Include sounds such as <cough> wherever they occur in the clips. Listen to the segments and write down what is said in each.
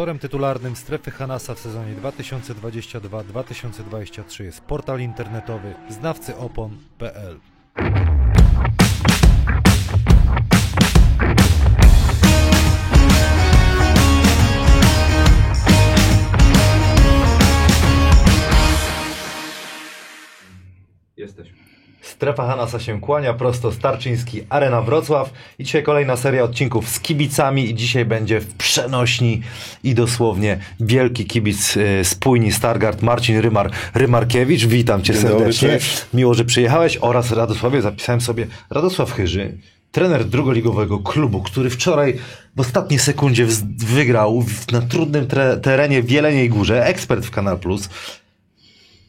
Sponsorem tytularnym Strefy Hanasa w sezonie 2022-2023 jest portal internetowy znawcyopon.pl. Strefa Hanasa się kłania, prosto Starczyński, Arena Wrocław i dzisiaj kolejna seria odcinków z kibicami i dzisiaj będzie w przenośni i dosłownie wielki kibic y, spójni Stargard Marcin Rymar, Rymarkiewicz. Witam Cię Dzień dobry, serdecznie. cześć. Miło, że przyjechałeś oraz Radosławie, zapisałem sobie Radosław Chyży, trener drugoligowego klubu, który wczoraj w ostatniej sekundzie wygrał na trudnym terenie w Jeleniej Górze, ekspert w Kanal Plus,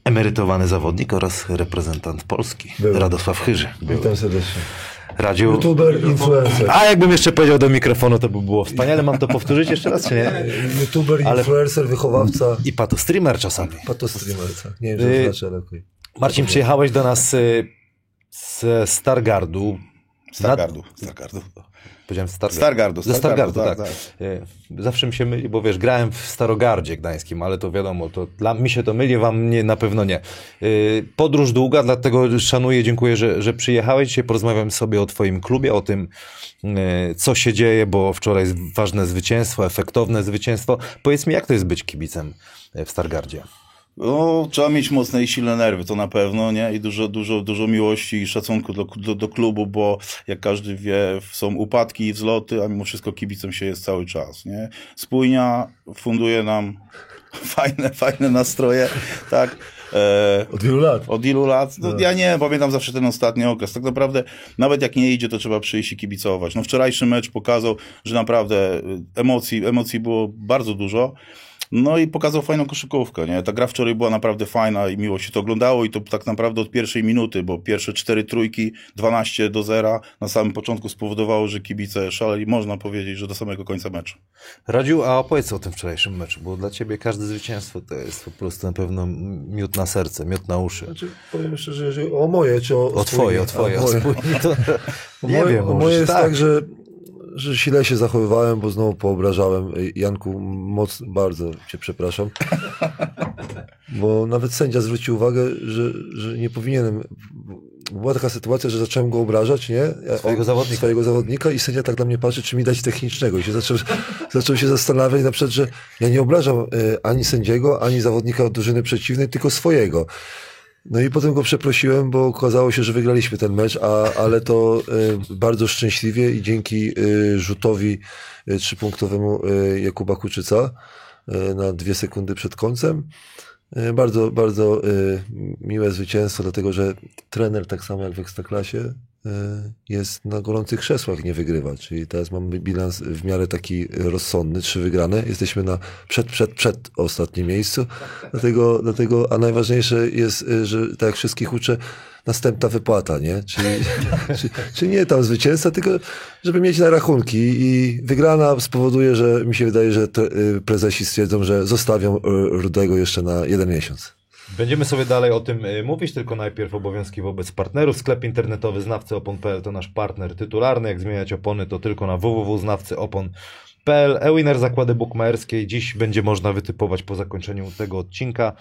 emerytowany zawodnik oraz reprezentant Polski, Był. Radosław Chyży. Był. Witam serdecznie. Radził. YouTuber, influencer. A jakbym jeszcze powiedział do mikrofonu, to by było wspaniale. Mam to powtórzyć jeszcze raz, czy nie? YouTuber, Ale- influencer, wychowawca, I pato streamer czasami. patostreamer. tak. Nie wiem, Y- co to znaczy, ale okej. Marcin, przyjechałeś do nas y, z Stargardu. Stargardu. Stargardu. Powiedziałem Stargardu. Stargardu, Ze Stargardu, Stargardu, tak. tak, Y, Zawsze mi się myli, bo wiesz, grałem w Starogardzie Gdańskim, ale to wiadomo, to dla mi się to myli, wam nie, na pewno nie. Y, Podróż długa, dlatego szanuję, dziękuję, że, że przyjechałeś. Dzisiaj porozmawiam sobie o twoim klubie, o tym, y, co się dzieje, bo wczoraj jest ważne zwycięstwo, efektowne zwycięstwo. Powiedz mi, jak to jest być kibicem w Stargardzie? No, trzeba mieć mocne i silne nerwy, to na pewno, nie? I dużo, dużo, dużo miłości i szacunku do, do, do klubu, bo jak każdy wie, są upadki i wzloty, a mimo wszystko kibicem się jest cały czas, nie? Spójnia funduje nam <laughs> fajne, fajne nastroje, tak? E, Od wielu lat. Od ilu lat? No, ja nie, pamiętam zawsze ten ostatni okres. Tak naprawdę, nawet jak nie idzie, to trzeba przyjść i kibicować. No, wczorajszy mecz pokazał, że naprawdę y, emocji, emocji było bardzo dużo. No i pokazał fajną koszykówkę, nie? Ta gra wczoraj była naprawdę fajna i miło się to oglądało i to tak naprawdę od pierwszej minuty, bo pierwsze cztery trójki, 12 do zera na samym początku spowodowało, że kibice szaleli, można powiedzieć, że do samego końca meczu. Radziu, a opowiedz o tym wczorajszym meczu, bo dla ciebie każde zwycięstwo to jest po prostu na pewno miód na serce, miód na uszy. Znaczy, powiem szczerze, jeżeli o moje, czy o O twoje, o twoje, A, o moje. spójni to... O Nie moje, wiem, o moje jest tak. tak, że, że źle się zachowywałem, bo znowu poobrażałem. Janku, moc, bardzo cię przepraszam. <laughs> Bo nawet sędzia zwrócił uwagę, że, że nie powinienem. Była taka sytuacja, że zacząłem go obrażać, nie? Swojego zawodnika. Swojego zawodnika i sędzia tak na mnie patrzy, czy mi dać technicznego. I się zaczął, <laughs> zaczął się zastanawiać na przykład, że ja nie obrażam e, ani sędziego, ani zawodnika od drużyny przeciwnej, tylko swojego. No i potem go przeprosiłem, bo okazało się, że wygraliśmy ten mecz, a, ale to e, bardzo szczęśliwie i dzięki e, rzutowi e, trzypunktowemu e, Jakuba Kuczyca na dwie sekundy przed końcem. Bardzo, bardzo miłe zwycięstwo, dlatego że trener, tak samo jak w Ekstraklasie, jest na gorących krzesłach, nie wygrywa. Czyli teraz mamy bilans w miarę taki rozsądny, trzy wygrane. Jesteśmy na przed, przed, przed ostatnim miejscu. Dlatego, dlatego, a najważniejsze jest, e, że tak jak wszystkich uczę, następna wypłata, nie? Czyli, <laughs> czy, czy nie tam zwycięzca, tylko żeby mieć na rachunki i wygrana spowoduje, że mi się wydaje, że te, y, prezesi stwierdzą, że zostawią y, Rudego jeszcze na jeden miesiąc. Będziemy sobie dalej o tym y, mówić, tylko najpierw obowiązki wobec partnerów. Sklep internetowy znawcyopon.pl to nasz partner tytularny. Jak zmieniać opony, to tylko na www.znawcyopon.pl. E-winner zakłady bukmaerskie. Dziś będzie można wytypować po zakończeniu tego odcinka.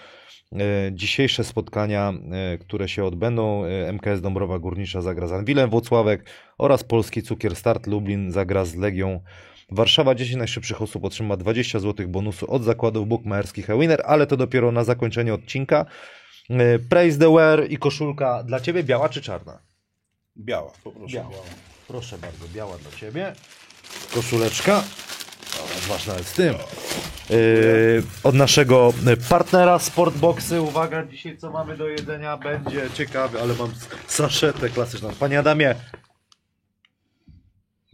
y, Dzisiejsze spotkania, y, które się odbędą, MKS Dąbrowa Górnicza zagra z Anwilem Włocławek oraz Polski Cukier Start Lublin zagra z Legią Warszawa 10 najszybszych osób otrzyma 20 zł bonusu od zakładów bukmaerskich e-winner, ale to dopiero na zakończenie odcinka. Y, Praise the wear i koszulka dla Ciebie biała czy czarna? Biała, poproszę. Biała. Proszę bardzo, biała dla Ciebie. Koszuleczka. Masz nawet z tym. Yy, od naszego partnera Sportboxy. Uwaga, dzisiaj co mamy do jedzenia będzie ciekawe, ale mam saszetę klasyczną. Panie Adamie.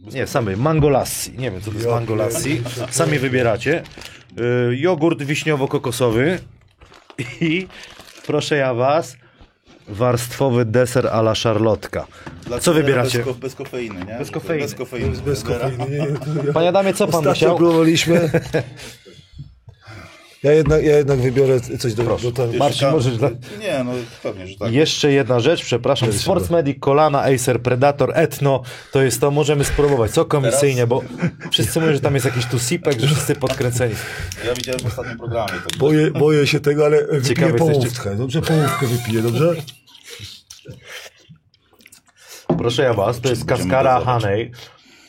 Nie, samy mangolassi. Nie wiem, co to jest mangolassi. Sami wybieracie. Yy, jogurt wiśniowo-kokosowy <laughs> i proszę ja was, warstwowy deser a la szarlotka. Dla Co wybieracie? Bez, ko- bez kofeiny, nie? Bez kofeiny. Bez kofeiny. Bez kofeiny. Nie, nie, <laughs> to ja- Panie Adamie, co pan Ostatnio musiał? próbowaliśmy. <laughs> Ja jednak, ja jednak wybiorę coś do, do. Jeszcze Marcin, możesz dla- Nie, no pewnie, że tak. Jeszcze jedna rzecz, przepraszam. Sports Medic, Kolana, Acer, Predator, Etno. To jest to, możemy spróbować. Co komisyjnie, bo wszyscy mówią, że tam jest jakiś tu sipek, że wszyscy podkręceni. Ja widziałem w ostatnim programie. To Boję, boję się tego, ale wypiję Ciekawy jesteś, połówkę. Dobrze, połówkę wypiję, dobrze? Proszę ja was, to jest kaskara. Honey.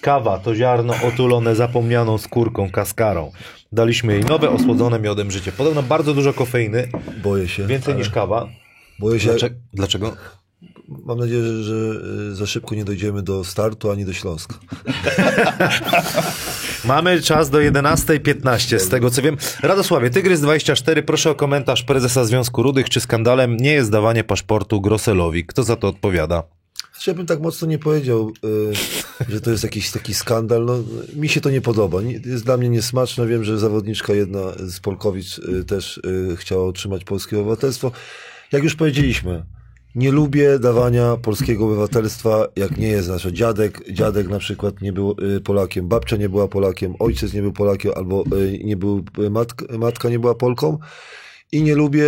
Kawa to ziarno otulone zapomnianą skórką, kaskarą. Daliśmy jej nowe, osłodzone miodem życie. Podobno bardzo dużo kofeiny, Boję się. więcej ale niż kawa. Boję się. Dlaczego? Dlaczego? Mam nadzieję, że, że y, za szybko nie dojdziemy do startu ani do Śląska. <laughs> Mamy czas do 11.15, z tego co wiem. Radosławie, Tygrys24, proszę o komentarz prezesa Związku Rudych, czy skandalem nie jest dawanie paszportu Grosselowi? Kto za to odpowiada? Ja bym tak mocno nie powiedział, y, że to jest jakiś taki skandal. No, mi się to nie podoba. Jest dla mnie niesmaczne. Wiem, że zawodniczka jedna z Polkowic y, też y, chciała otrzymać polskie obywatelstwo. Jak już powiedzieliśmy, nie lubię dawania polskiego obywatelstwa, jak nie jest nasz dziadek. Dziadek na przykład nie był Polakiem, babcia nie była Polakiem, ojciec nie był Polakiem, albo nie był, matka, matka nie była Polką. I nie lubię,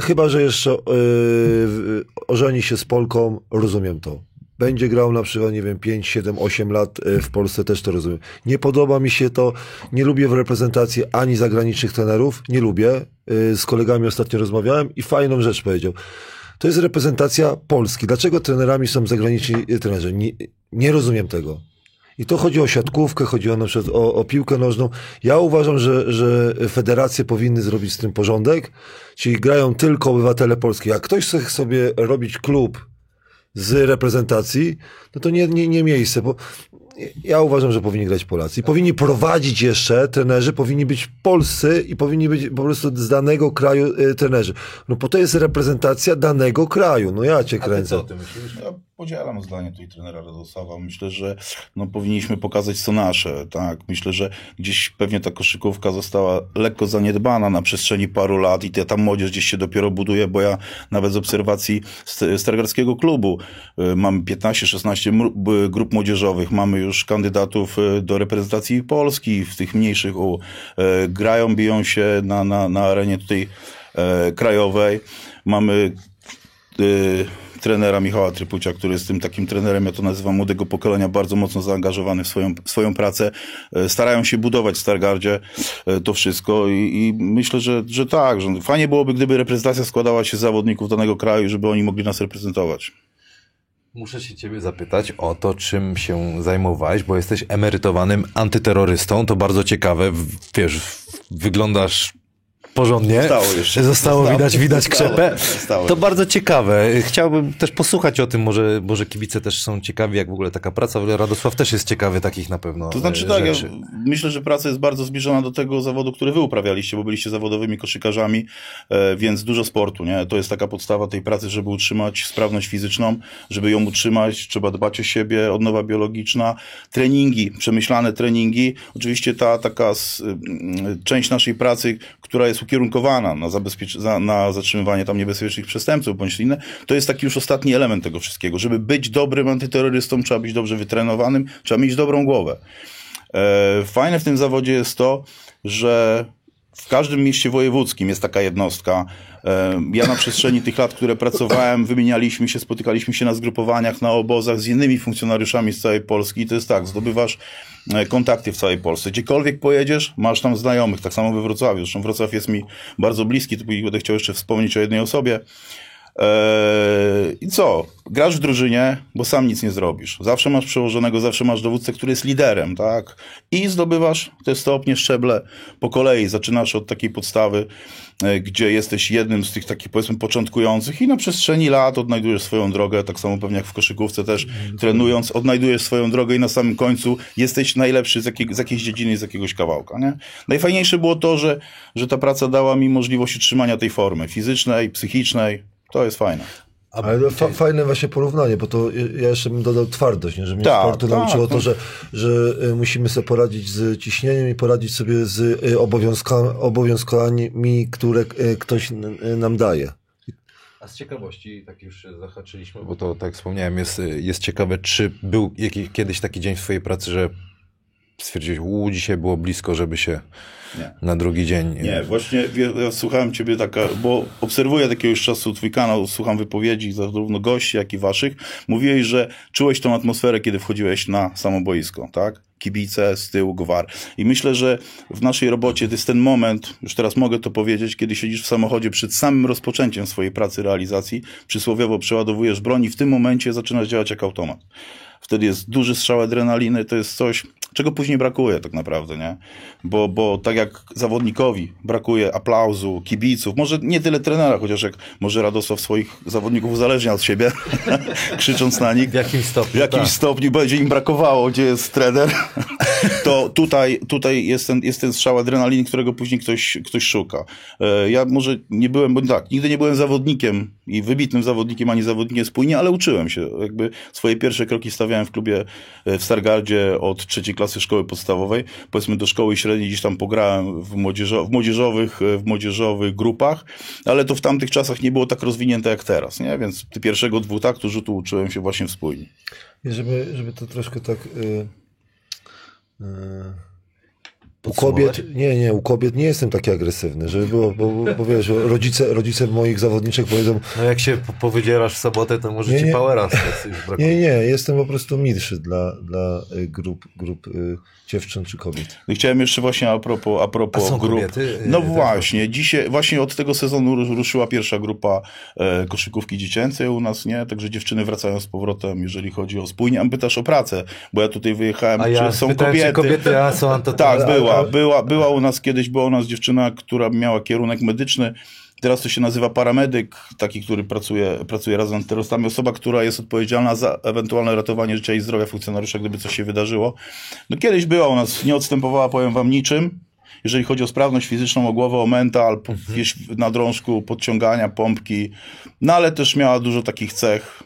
chyba że jeszcze yy, ożeni się z Polką, rozumiem to. Będzie grał na przykład, nie wiem, 5, 7, 8 lat y, w Polsce, też to rozumiem. Nie podoba mi się to, nie lubię w reprezentacji ani zagranicznych trenerów, nie lubię. Y, Z kolegami ostatnio rozmawiałem i fajną rzecz powiedział. To jest reprezentacja Polski. Dlaczego trenerami są zagraniczni y, trenerzy? Nie, nie rozumiem tego. I to chodzi o siatkówkę, chodzi o, na przykład o, o piłkę nożną. Ja uważam, że, że federacje powinny zrobić z tym porządek, czyli grają tylko obywatele polskie. Jak ktoś chce sobie robić klub z reprezentacji, no to nie, nie, nie miejsce, bo ja uważam, że powinni grać Polacy. I powinni prowadzić jeszcze trenerzy, powinni być polscy i powinni być po prostu z danego kraju y, trenerzy. No bo to jest reprezentacja danego kraju. No ja cię kręcę. ty myślisz? Ja podzielam zdanie tutaj trenera Radosława. Myślę, że no, powinniśmy pokazać co nasze. Tak? Myślę, że gdzieś pewnie ta koszykówka została lekko zaniedbana na przestrzeni paru lat i ta, młodzież gdzieś się dopiero buduje, bo ja nawet z obserwacji st- Stargardzkiego klubu y, mamy 15-16 mru- b- grup młodzieżowych, mamy już kandydatów y, do reprezentacji Polski w tych mniejszych U. Y, Grają, biją się na, na, na arenie tutaj krajowej. Mamy trenera Michała Trypucia, który jest tym takim trenerem, ja to nazywam młodego pokolenia, bardzo mocno zaangażowany w swoją, w swoją pracę. E, Starają się budować w Stargardzie e, to wszystko i, i myślę, że, że tak, że fajnie byłoby, gdyby reprezentacja składała się z zawodników danego kraju, żeby oni mogli nas reprezentować. Muszę się ciebie zapytać o to, czym się zajmowałeś, bo jesteś emerytowanym antyterrorystą. To bardzo ciekawe. Wiesz, wyglądasz porządnie. Zostało jeszcze. <laughs> Zostało, Zostało. widać, widać Zostało. krzepę. Zostało. To bardzo ciekawe. Chciałbym też posłuchać o tym, może, może kibice też są ciekawi, jak w ogóle taka praca. Radosław też jest ciekawy takich na pewno To znaczy e, tak, ja myślę, że praca jest bardzo zbliżona do tego zawodu, który wy uprawialiście, bo byliście zawodowymi koszykarzami, e, więc dużo sportu, nie? To jest taka podstawa tej pracy, żeby utrzymać sprawność fizyczną, żeby ją utrzymać, trzeba dbać o siebie, odnowa biologiczna, treningi, przemyślane treningi. Oczywiście ta taka mm, część naszej pracy, która jest ukierunkowana na, zabezpiecz- za, na zatrzymywanie tam niebezpiecznych przestępców bądź inne, to jest taki już ostatni element tego wszystkiego. Żeby być dobrym antyterrorystą, trzeba być dobrze wytrenowanym, trzeba mieć dobrą głowę. E, Fajne w tym zawodzie jest to, że w każdym mieście wojewódzkim jest taka jednostka. E, Ja na przestrzeni tych lat, które pracowałem, wymienialiśmy się, spotykaliśmy się na zgrupowaniach, na obozach z innymi funkcjonariuszami z całej Polski. I to jest tak, zdobywasz e, kontakty w całej Polsce. Gdziekolwiek pojedziesz, masz tam znajomych. Tak samo we Wrocławiu. Zresztą Wrocław jest mi bardzo bliski. Tu będę chciał jeszcze wspomnieć o jednej osobie. Eee, I co? Grasz w drużynie, bo sam nic nie zrobisz. Zawsze masz przełożonego, zawsze masz dowódcę, który jest liderem, tak? I zdobywasz te stopnie, szczeble po kolei. Zaczynasz od takiej podstawy, e, gdzie jesteś jednym z tych takich, powiedzmy, początkujących i na przestrzeni lat odnajdujesz swoją drogę, tak samo pewnie jak w koszykówce też, trenując, odnajdujesz swoją drogę i na samym końcu jesteś najlepszy z, jakiej, z jakiejś dziedziny, z jakiegoś kawałka, nie? Najfajniejsze było to, że, że ta praca dała mi możliwość utrzymania tej formy fizycznej, psychicznej, to jest fajne. Ale fa fajne właśnie porównanie, bo to ja jeszcze bym dodał twardość, nie? że mnie Tak, sportu tak, nauczyło no. to, że, że y, musimy sobie poradzić z ciśnieniem i poradzić sobie z y, obowiązka obowiązkami, które y, ktoś nam daje. A z ciekawości, tak już zahaczyliśmy, bo to, tak wspomniałem, jest, jest ciekawe, czy był jakiś, kiedyś taki dzień w twojej pracy, że stwierdziłeś, u, dzisiaj było blisko, żeby się Nie. na drugi dzień... Nie, właśnie ja słuchałem ciebie taka, bo obserwuję od jakiegoś czasu twój kanał, słucham wypowiedzi zarówno gości, jak i waszych. Mówiłeś, że czułeś tą atmosferę, kiedy wchodziłeś na samo boisko, tak? Kibice, z tyłu, gwar. I myślę, że w naszej robocie to jest ten moment, już teraz mogę to powiedzieć, kiedy siedzisz w samochodzie przed samym rozpoczęciem swojej pracy, realizacji, przysłowiowo przeładowujesz broń i w tym momencie zaczynasz działać jak automat. Wtedy jest duży strzał adrenaliny, to jest coś, czego później brakuje tak naprawdę, nie? Bo, bo tak jak zawodnikowi brakuje aplauzu, kibiców, może nie tyle trenera, chociaż jak może Radosław swoich zawodników uzależnia od siebie, <laughs> krzycząc na nich. W jakimś stopniu, W jakimś tak. stopniu będzie im brakowało, gdzie jest trener, <laughs> to tutaj, tutaj jest, ten, jest ten strzał adrenaliny, którego później ktoś, ktoś szuka. E, Ja może nie byłem, bo tak, nigdy nie byłem zawodnikiem i wybitnym zawodnikiem, ani zawodnikiem spójnie, ale uczyłem się. Jakby swoje pierwsze kroki stawiałem w klubie e, w Stargardzie od trzeciej klasy szkoły podstawowej. Powiedzmy do szkoły średniej gdzieś tam pograłem w, młodzieżo, w, młodzieżowych, e, w młodzieżowych grupach, ale to w tamtych czasach nie było tak rozwinięte jak teraz, nie? Więc pierwszego dwutaktu rzutu uczyłem się właśnie w spójni. I żeby, żeby to troszkę tak. Y, y, u kobiet, nie, nie, u kobiet nie jestem taki agresywny, żeby było, bo, bo, bo wiesz, rodzice, rodzice moich zawodniczek powiedzą, No jak się po- powydzierasz w sobotę, to może Nie, ci nie. powera nie, nie, jestem po prostu milszy dla, dla y, grup, grup y, dziewczyn czy kobiet. No i chciałem jeszcze właśnie a propos, a propos A są grup. kobiety? No Yy, też właśnie, dzisiaj, właśnie od tego sezonu ru- ruszyła pierwsza grupa e, koszykówki dziecięcej u nas, nie? Także dziewczyny wracają z powrotem, jeżeli chodzi o spójnie. A pytasz o pracę, bo ja tutaj wyjechałem, A ja czy są pytałem, kobiety. czy kobiety a są <laughs> to Tak, Ale- była, ale- była, była u nas kiedyś, była u nas dziewczyna, która miała kierunek medyczny. Teraz to się nazywa paramedyk, taki, który pracuje, pracuje razem z terrorystami. Osoba, która jest odpowiedzialna za ewentualne ratowanie życia i zdrowia funkcjonariusza, gdyby coś się wydarzyło. No kiedyś była u nas, nie odstępowała, powiem wam, niczym. Jeżeli chodzi o sprawność fizyczną, o głowę, o mental, gdzieś na drążku, podciągania, pompki. No ale też miała dużo takich cech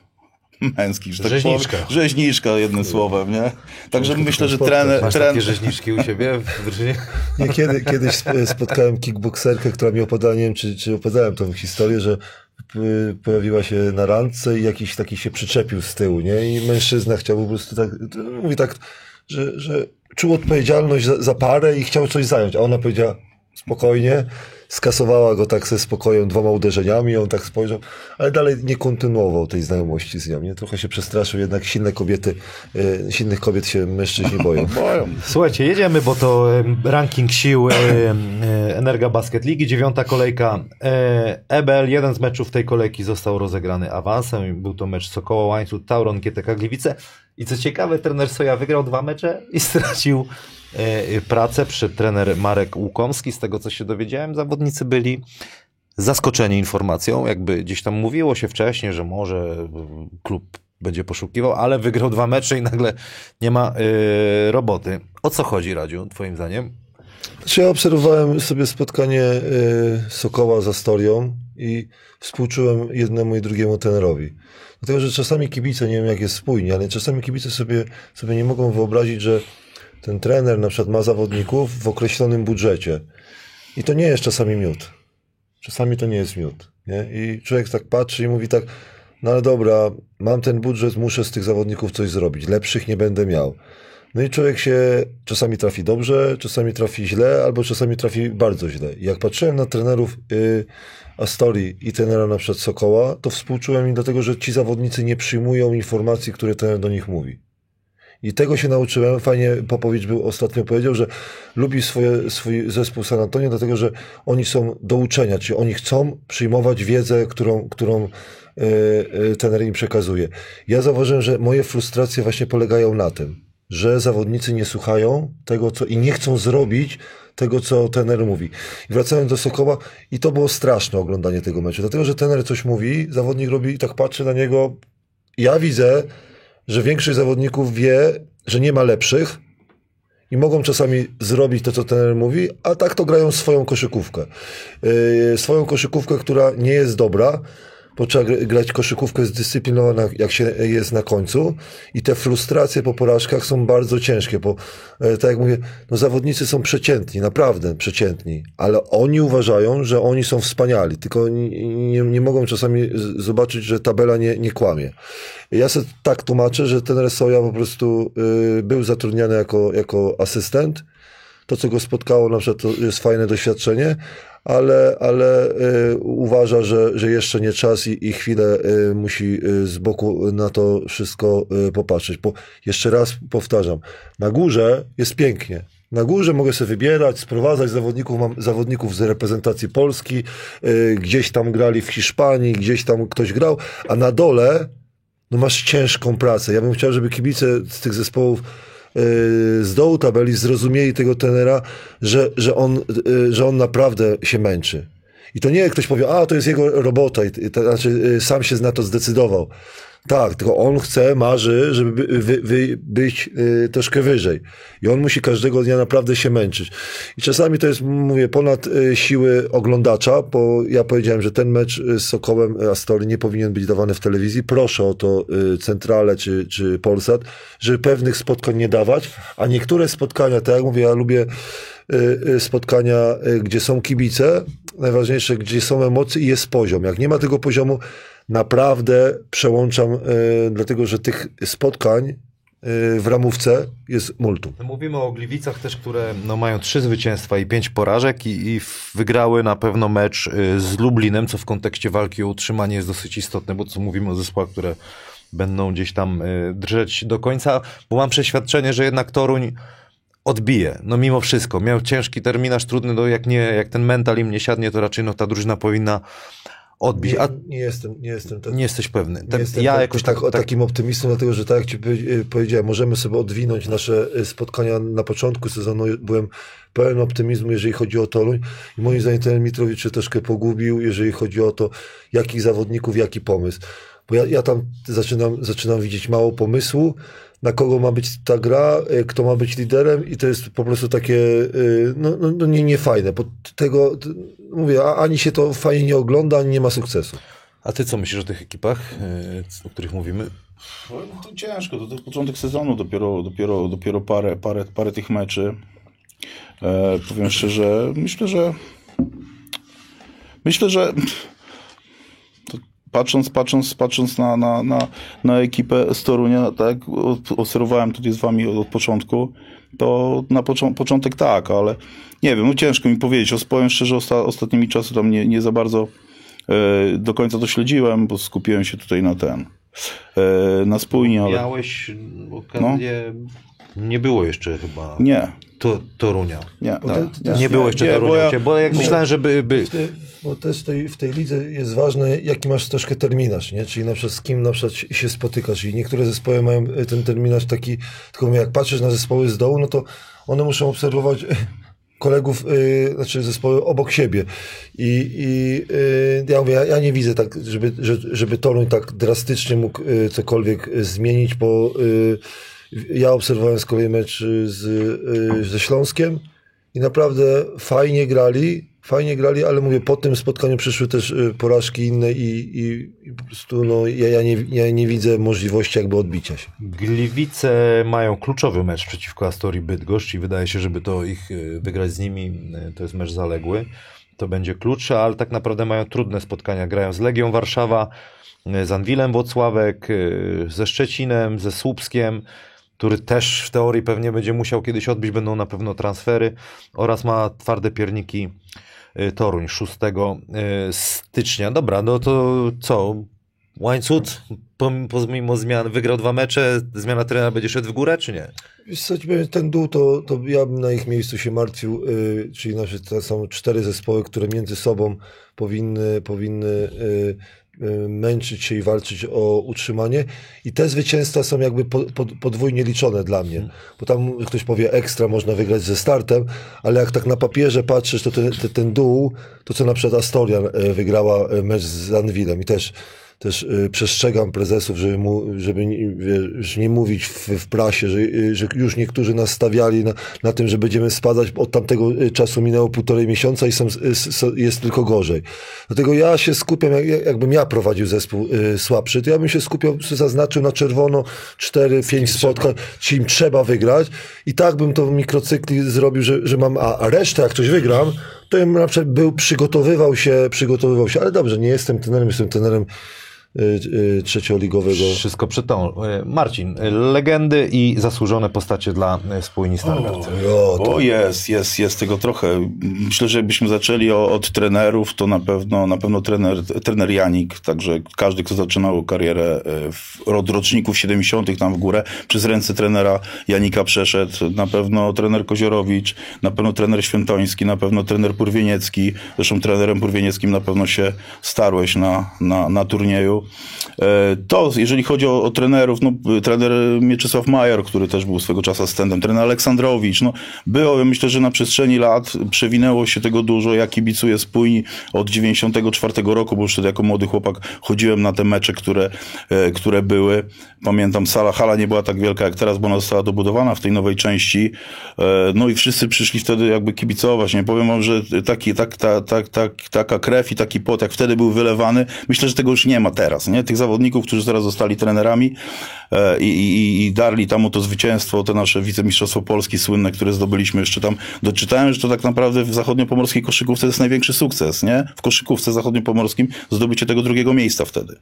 męskich, że tak Rzeźniczka. powiem. Rzeźniczka, jednym słowem, nie? Także myślę, że trener... Masz trener takie rzeźniczki u siebie w drużynie? <laughs> Nie, kiedy, kiedyś sp- spotkałem kickbokserkę, która mi opowiadała, nie wiem, czy, czy opowiadałem tą historię, że pojawiła się na randce i jakiś taki się przyczepił z tyłu, nie? I mężczyzna chciał po prostu tak, mówi tak, że, że czuł odpowiedzialność za, za parę i chciał coś zająć, a ona powiedziała spokojnie, skasowała go tak ze spokojem dwoma uderzeniami, on tak spojrzał, ale dalej nie kontynuował tej znajomości z nią, nie? Trochę się przestraszył, jednak silne kobiety, y, silnych kobiet się mężczyźni boją. <laughs> boją. Słuchajcie, jedziemy, bo to ranking sił e, Energa Basket Ligi, dziewiąta kolejka. E, EBL, jeden z meczów tej kolejki został rozegrany awansem. Był to mecz Sokoła Łańcuch, Tauron, GTK Gliwice. I co ciekawe, trener Soja wygrał dwa mecze i stracił e, pracę. Przyszedł trener Marek Łukomski. Z tego, co się dowiedziałem, zawodnicy byli zaskoczeni informacją. Jakby gdzieś tam mówiło się wcześniej, że może e, klub będzie poszukiwał, ale wygrał dwa mecze i nagle nie ma e, roboty. O co chodzi, Radziu, twoim zdaniem? Znaczy ja obserwowałem sobie spotkanie y, Sokoła z Astorią i współczułem jednemu i drugiemu trenerowi. Dlatego, że czasami kibice, nie wiem jak jest spójnie, ale czasami kibice sobie, sobie nie mogą wyobrazić, że ten trener na przykład ma zawodników w określonym budżecie. I to nie jest czasami miód. Czasami to nie jest miód. Nie? I człowiek tak patrzy i mówi tak, no ale dobra, mam ten budżet, muszę z tych zawodników coś zrobić. Lepszych nie będę miał. No i człowiek się czasami trafi dobrze, czasami trafi źle, albo czasami trafi bardzo źle. I jak patrzyłem na trenerów y, Astorii i trenera na przykład Sokoła, to współczułem im dlatego, że ci zawodnicy nie przyjmują informacji, które trener do nich mówi. I tego się nauczyłem. Fajnie Popowicz był ostatnio powiedział, że lubi swoje, swój zespół San Antonio, dlatego że oni są do uczenia, czyli oni chcą przyjmować wiedzę, którą, którą e, e, trener im przekazuje. Ja zauważyłem, że moje frustracje właśnie polegają na tym, że zawodnicy nie słuchają tego, co i nie chcą zrobić tego, co trener mówi. I wracając do Sokoła, i to było straszne oglądanie tego meczu, dlatego że trener coś mówi, zawodnik robi i tak patrzy na niego. Ja widzę, że większość zawodników wie, że nie ma lepszych i mogą czasami zrobić to, co trener mówi, a tak to grają swoją koszykówkę. Yy, swoją koszykówkę, która nie jest dobra, bo trzeba gr- grać koszykówkę zdyscyplinowaną, jak się jest na końcu i te frustracje po porażkach są bardzo ciężkie, bo e, tak jak mówię, no zawodnicy są przeciętni, naprawdę przeciętni, ale oni uważają, że oni są wspaniali, tylko nie, nie, mogą czasami zobaczyć, że tabela nie, nie kłamie. Ja sobie tak tłumaczę, że ten Resoja po prostu y, był zatrudniany jako, jako asystent, to, co go spotkało, na przykład, to jest fajne doświadczenie, ale, ale y, uważa, że, że jeszcze nie czas i, i chwilę y, musi y, z boku na to wszystko popatrzeć. Bo jeszcze raz powtarzam, na górze jest pięknie. Na górze mogę sobie wybierać, sprowadzać zawodników, mam zawodników z reprezentacji Polski, gdzieś tam grali w Hiszpanii, gdzieś tam ktoś grał, a na dole no masz ciężką pracę. Ja bym chciał, żeby kibice z tych zespołów z dołu tabeli zrozumieli tego tenera, że, że, on, yy, że on naprawdę się męczy. I to nie ktoś powie, a to jest jego robota, i, to, znaczy yy, sam się na to zdecydował. Tak, tylko on chce, marzy, żeby by, wy, wy, być y, troszkę wyżej. I on musi każdego dnia naprawdę się męczyć. I czasami to jest, mówię, ponad y, siły oglądacza, bo ja powiedziałem, że ten mecz y, z Sokołem y, Astorii nie powinien być dawany w telewizji. Proszę o to y, Centrale czy, czy Polsat, żeby pewnych spotkań nie dawać, a niektóre spotkania, tak jak mówię, ja lubię y, spotkania, gdzie są kibice, najważniejsze, gdzie są emocje i jest poziom. Jak nie ma tego poziomu, naprawdę przełączam, y, dlatego że tych spotkań y, w ramówce jest multum. Mówimy o Gliwicach też, które no, mają trzy zwycięstwa i pięć porażek i, i wygrały na pewno mecz y, z Lublinem, co w kontekście walki o utrzymanie jest dosyć istotne, bo co mówimy o zespołach, które będą gdzieś tam drżeć do końca, bo mam przeświadczenie, że jednak Toruń odbije, no mimo wszystko. Miał ciężki terminarz, trudny, no jak, nie, jak ten mental im nie siadnie, to raczej no, ta drużyna powinna odbić. Nie, nie jestem, nie jestem tak. nie jesteś pewny. Nie jestem ja tak, jakoś tak, tak, tak, takim optymistą, dlatego że tak jak ci y, powiedziałem, możemy sobie odwinąć nasze y, spotkania na początku sezonu. Byłem pełen optymizmu, jeżeli chodzi o Toruń i moim zdaniem ten Mitrowicz się troszkę pogubił, jeżeli chodzi o to, jakich zawodników, jaki pomysł. Bo ja, ja tam zaczynam, zaczynam widzieć mało pomysłu, na kogo ma być ta gra, y, kto ma być liderem i to jest po prostu takie y, no, no, no nie, nie fajne. Bo tego, mówię, a- ani się to fajnie nie ogląda, ani nie ma sukcesu. A ty co myślisz o tych ekipach, y, o których mówimy? To ciężko, to, to początek sezonu, dopiero, dopiero, dopiero parę, parę, parę tych meczy. E, powiem szczerze, myślę, że myślę, że patrząc, patrząc, patrząc na, na, na, na ekipę z Torunia, tak, obserwowałem tutaj z wami od, od początku, to na począ- początek tak, ale nie wiem, no ciężko mi powiedzieć. Powiem szczerze, osta- ostatnimi czasy tam nie, nie za bardzo e, do końca to śledziłem, bo skupiłem się tutaj na ten, e, na spójnie, ale Miałeś okazję, nie było jeszcze chyba nie, to, Torunia. nie, tak, to- Nie było jeszcze nie, Torunia, bo ja- bo, bo jak myślałem, żeby... By... Ty- Bo też tej, w tej lidze jest ważne, jaki masz troszkę terminarz, nie? Czyli na przykład z kim na przykład się spotykasz. I niektóre zespoły mają e, ten terminarz taki, tylko jak patrzysz na zespoły z dołu, no to one muszą obserwować kolegów, y, znaczy zespoły obok siebie. I, i ja mówię, ja, ja nie widzę tak, żeby, że, żeby Toruń tak drastycznie mógł cokolwiek zmienić, bo ja obserwowałem z kolei mecz z, ze Śląskiem i naprawdę fajnie grali, fajnie grali, ale mówię, po tym spotkaniu przyszły też y, porażki inne i, i, i po prostu no, ja, ja, nie, ja nie widzę możliwości jakby odbicia się. Gliwice mają kluczowy mecz przeciwko Astorii Bydgoszcz i wydaje się, żeby to ich y, wygrać z nimi, y, to jest mecz zaległy. To będzie klucz, ale tak naprawdę mają trudne spotkania. Grają z Legią Warszawa, z Anwilem Włocławek, ze Szczecinem, ze Słupskiem, który też w teorii pewnie będzie musiał kiedyś odbić, będą na pewno transfery oraz ma twarde pierniki Toruń 6 y, stycznia. Dobra, no to co? Łańcuch, pomimo, zmian, wygrał dwa mecze, zmiana trenera będzie szedł w górę, czy nie? Wiesz ten dół, to, to ja bym na ich miejscu się martwił, y, czyli nasze, to są cztery zespoły, które między sobą powinny, powinny y, y, męczyć się i walczyć o utrzymanie. I te zwycięstwa są jakby po, po, podwójnie liczone dla mnie, bo tam ktoś powie ekstra można wygrać ze startem, ale jak tak na papierze patrzysz, to ten, ten, ten dół, to co na przykład Astoria y, wygrała y, mecz z Anwilem i też też y, przestrzegam prezesów, żeby, mu, żeby nie- wiesz, nie mówić w, w prasie, że, y, że już niektórzy nas stawiali na, na tym, że będziemy spadać. Od tamtego y, czasu minęło półtorej miesiąca i są, jest tylko gorzej. Dlatego ja się skupiam, jak, jakbym ja prowadził zespół słabszy, to ja bym się skupiał, zaznaczył na czerwono 4-5 spotkań, czy im trzeba wygrać i tak bym to w mikrocykli zrobił, że, że mam, a, resztę jak coś wygram, to ja bym na przykład był, przygotowywał się, przygotowywał się, ale dobrze, nie jestem trenerem, jestem trenerem trzecioligowego. Wszystko przed tą. E, Marcin, legendy i zasłużone postacie dla spójni Stargard. Jo, to, O jest, jest, jest tego trochę. Myślę, że jakbyśmy zaczęli o, od trenerów, to na pewno, na pewno trener, trener Janik, także każdy, kto zaczynał karierę w, od roczników 70. tam w górę, przez ręce trenera Janika przeszedł, na pewno trener Koziorowicz, na pewno trener Świętoński, na pewno trener Purwieniecki, zresztą trenerem Purwienieckim na pewno się starłeś na, na, na turnieju. E, To, jeżeli chodzi o, o trenerów, no, trener Mieczysław Major, który też był swego czasu asystentem, trener Aleksandrowicz, no, było, ja myślę, że na przestrzeni lat przewinęło się tego dużo. Ja kibicuję spójni od 94 roku, bo już wtedy jako młody chłopak chodziłem na te mecze, które, e, które były. Pamiętam, sala, hala nie była tak wielka jak teraz, bo ona została dobudowana w tej nowej części. E, No i wszyscy przyszli wtedy jakby kibicować. Nie powiem wam, że taki, tak, ta, tak, tak, taka krew i taki pot, jak wtedy był wylewany, myślę, że tego już nie ma teraz. Nie? Tych zawodników, którzy teraz zostali trenerami e, i, i, i darli tam o to zwycięstwo, te nasze wicemistrzostwo Polski słynne, które zdobyliśmy jeszcze tam. Doczytałem, że to tak naprawdę w zachodniopomorskiej koszykówce jest największy sukces, nie? W koszykówce zachodniopomorskim zdobycie tego drugiego miejsca wtedy.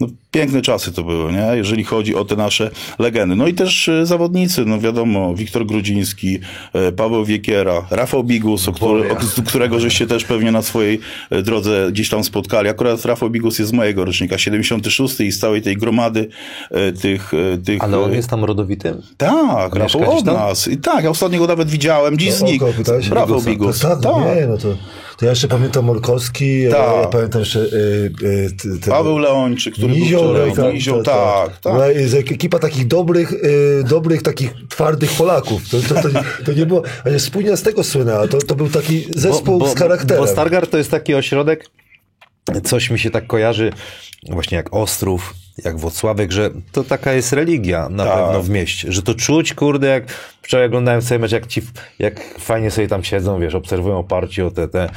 No, piękne czasy to były, nie? jeżeli chodzi o te nasze legendy. No i też e, zawodnicy, no wiadomo, Wiktor Grudziński, e, Paweł Wiekiera, Rafał Bigus, o, który, o którego żeście też pewnie na swojej e, drodze gdzieś tam spotkali. Akurat Rafał Bigus jest z mojego rocznika, 76 i z całej tej gromady tych... tych Ale on jest tam rodowitym? Tak, Rafał od nas. I tak, ja ostatnio go nawet widziałem, dziś O znikł. Rafał Bigusa. Bigus. To, tak, Tak. Nie, no to, to ja jeszcze pamiętam Morkowski, ja, Tak. ja pamiętam jeszcze y, y, ten- Paweł Leończyk, który Nizioł, był wczoraj. tak, Nizioł, tak, tak. Była jest ekipa takich dobrych, y, dobrych, takich twardych Polaków. To, to, to, to nie było, ale spójnia z tego słynęła. To, to był taki zespół z charakterem. Bo Stargard to jest taki ośrodek, coś mi się tak kojarzy, właśnie jak Ostrów, jak Włocławek, że to taka jest religia na Tak. pewno w mieście, że to czuć, kurde, jak wczoraj oglądałem sobie mecz, jak ci, jak fajnie sobie tam siedzą, wiesz, obserwują parcie o te, te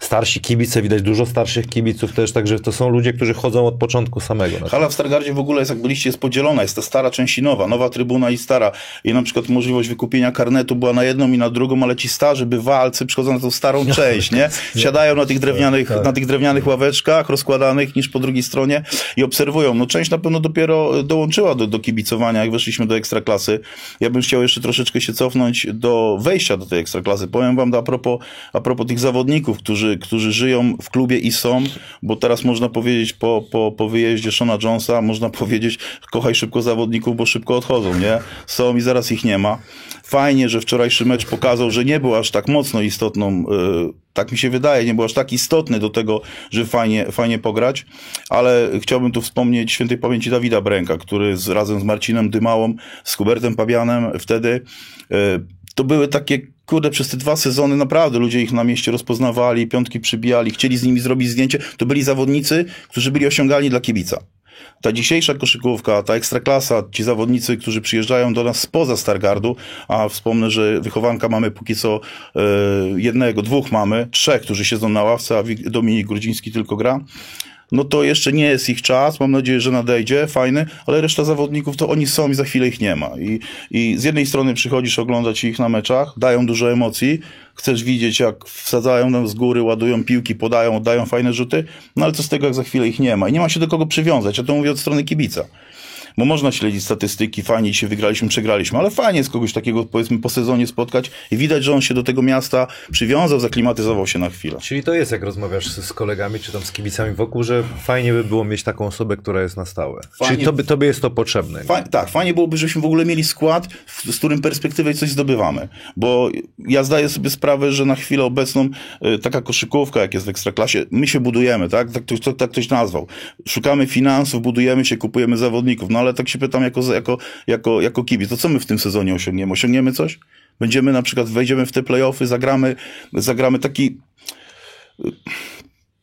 starsi kibice, widać dużo starszych kibiców też, także to są ludzie, którzy chodzą od początku samego. na Hala w Stargardzie w ogóle jest, jak byliście, jest podzielona. Jest ta stara część i nowa. Nowa trybuna i stara. I na przykład możliwość wykupienia karnetu była na jedną i na drugą, ale ci starzy bywalcy przychodzą na tą starą <laughs> część, nie? Siadają na tych drewnianych, na tych drewnianych ławeczkach rozkładanych niż po drugiej stronie i obserwują. No część na pewno dopiero dołączyła do, do kibicowania, jak weszliśmy do ekstraklasy. Ja bym chciał jeszcze troszeczkę się cofnąć do wejścia do tej ekstraklasy. Powiem wam a propos, a propos tych zawodników, którzy, którzy żyją w klubie i są, bo teraz można powiedzieć po, po, po wyjeździe Shona Jonesa, można <laughs> powiedzieć kochaj szybko zawodników, bo szybko odchodzą, nie? Są i zaraz ich nie ma. Fajnie, że wczorajszy mecz pokazał, że nie był aż tak mocno istotną, yy, tak mi się wydaje, nie był aż tak istotny do tego, żeby fajnie, fajnie pograć, ale chciałbym tu wspomnieć świętej pamięci Dawida Bręka, który z, razem z Marcinem Dymałą, z Hubertem Pabianem wtedy yy, to były takie, kurde, przez te dwa sezony naprawdę ludzie ich na mieście rozpoznawali, piątki przybijali, chcieli z nimi zrobić zdjęcie. To byli zawodnicy, którzy byli osiągalni dla kibica. Ta dzisiejsza koszykówka, ta ekstraklasa, ci zawodnicy, którzy przyjeżdżają do nas spoza Stargardu, a wspomnę, że wychowanka mamy póki co e, jednego, dwóch mamy, trzech, którzy siedzą na ławce, a Dominik Grudziński tylko gra no to jeszcze nie jest ich czas, mam nadzieję, że nadejdzie, fajny, ale reszta zawodników to oni są i za chwilę ich nie ma. I, I z jednej strony przychodzisz oglądać ich na meczach, dają dużo emocji, chcesz widzieć jak wsadzają nam z góry, ładują piłki, podają, oddają fajne rzuty, no ale co z tego jak za chwilę ich nie ma? I nie ma się do kogo przywiązać, ja to mówię od strony kibica. Bo można śledzić statystyki, fajnie się wygraliśmy, przegraliśmy, ale fajnie jest kogoś takiego, powiedzmy, po sezonie spotkać i widać, że on się do tego miasta przywiązał, zaklimatyzował się na chwilę. Czyli to jest, jak rozmawiasz z, kolegami, czy tam z kibicami wokół, że fajnie by było mieć taką osobę, która jest na stałe. Fajnie. Czyli tobie, tobie jest to potrzebne. Tak, fajnie byłoby, żebyśmy w ogóle mieli skład, z którym perspektywę coś zdobywamy. Bo ja zdaję sobie sprawę, że na chwilę obecną y, taka koszykówka, jak jest w Ekstraklasie, my się budujemy, tak? Tak, ktoś- tak, tak ktoś nazwał. Szukamy finansów, budujemy się, kupujemy zawodników. No ale tak się pytam jako, jako, jako, jako kibic, to co my w tym sezonie osiągniemy? Osiągniemy coś? Będziemy na przykład, wejdziemy w te playoffy, zagramy, zagramy taki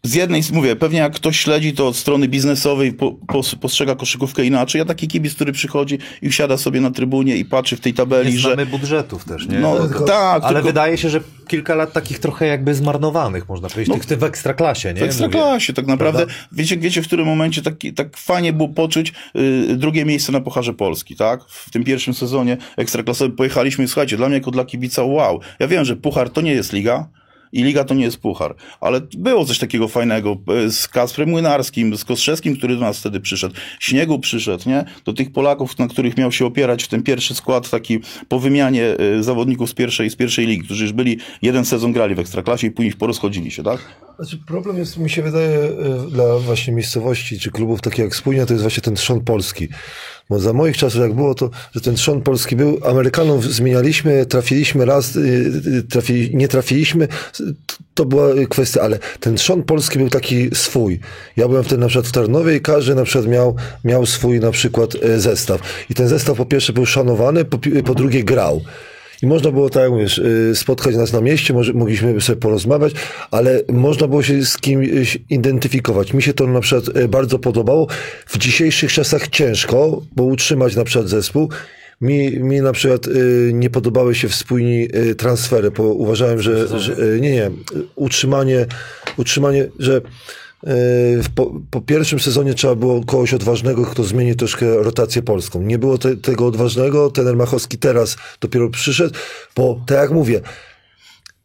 z jednej, mówię, pewnie jak ktoś śledzi to od strony biznesowej, po, pos- postrzega koszykówkę inaczej. Ja taki kibic, który przychodzi i wsiada sobie na trybunie i patrzy w tej tabeli, Nie że... znamy budżetów też, nie? No Tylko- tak, Ale tylko wydaje się, że kilka lat takich trochę jakby zmarnowanych, można powiedzieć, No, tych, tych w ekstraklasie, nie? w ekstraklasie tak naprawdę. Wiecie, wiecie, w którym momencie taki, tak fajnie było poczuć y, drugie miejsce na Pucharze Polski, tak? W tym pierwszym sezonie ekstraklasowym pojechaliśmy i słuchajcie, dla mnie jako dla kibica wow. Ja wiem, że Puchar to nie jest liga, i liga to nie jest puchar. Ale było coś takiego fajnego e, z Kasprem Młynarskim, z Kostrzewskim, który do nas wtedy przyszedł. Śniegu przyszedł, nie? Do tych Polaków, na których miał się opierać w ten pierwszy skład taki po wymianie e, zawodników z pierwszej, z pierwszej ligi, którzy już byli, jeden sezon grali w Ekstraklasie i później porozchodzili się, tak? Znaczy problem jest, mi się wydaje, y, dla właśnie miejscowości czy klubów takich jak Spójnia, to jest właśnie ten trzon polski. Bo za moich czasów jak było to, że ten trzon polski był, Amerykanów zmienialiśmy, trafiliśmy raz, y, y, trafili, nie trafiliśmy, to była kwestia, ale ten trzon polski był taki swój. Ja byłem wtedy na przykład w Tarnowie i każdy na przykład miał, miał swój na przykład y, zestaw. I ten zestaw po pierwsze był szanowany, po, po drugie grał. I można było, tak jak mówisz, y, spotkać nas na mieście, może, mogliśmy sobie porozmawiać, ale można było się z kimś identyfikować. Mi się to na przykład y, bardzo podobało. W dzisiejszych czasach ciężko, bo utrzymać na przykład zespół. Mi, mi na przykład y, nie podobały się w spójni y, transfery, bo uważałem, że, że nie, nie, utrzymanie, utrzymanie, że po, po pierwszym sezonie trzeba było kogoś odważnego, kto zmieni troszkę rotację polską. Nie było te, tego odważnego, ten Machowski teraz dopiero przyszedł, bo tak jak mówię,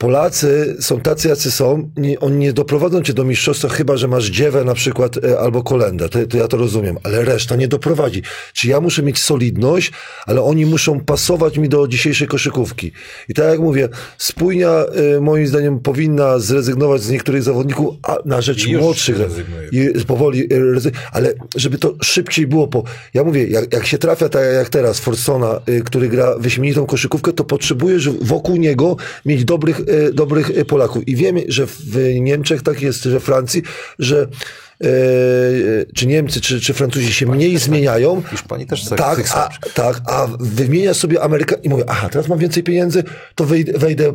Polacy są tacy, jacy są. Nie, oni nie doprowadzą cię do mistrzostwa, chyba że masz dziewę na przykład e, albo kolendę. To, to ja to rozumiem, ale reszta nie doprowadzi. Czy ja muszę mieć solidność, ale oni muszą pasować mi do dzisiejszej koszykówki. I tak jak mówię, spójnia e, moim zdaniem powinna zrezygnować z niektórych zawodników a, na rzecz Już młodszych. I powoli, rezy- ale żeby to szybciej było, bo ja mówię, jak, jak się trafia tak jak teraz Forsona, y, który gra wyśmienitą koszykówkę, to potrzebujesz wokół niego mieć dobrych, dobrych e, Polaków. I wiemy, że w Niemczech tak jest, że Francji, że czy Niemcy, czy, czy Francuzi się mniej zmieniają. Hiszpanii też tak- tak, a, tak, a wymienia sobie Ameryka i mówię, aha, teraz mam więcej pieniędzy, to wejdę, wejdę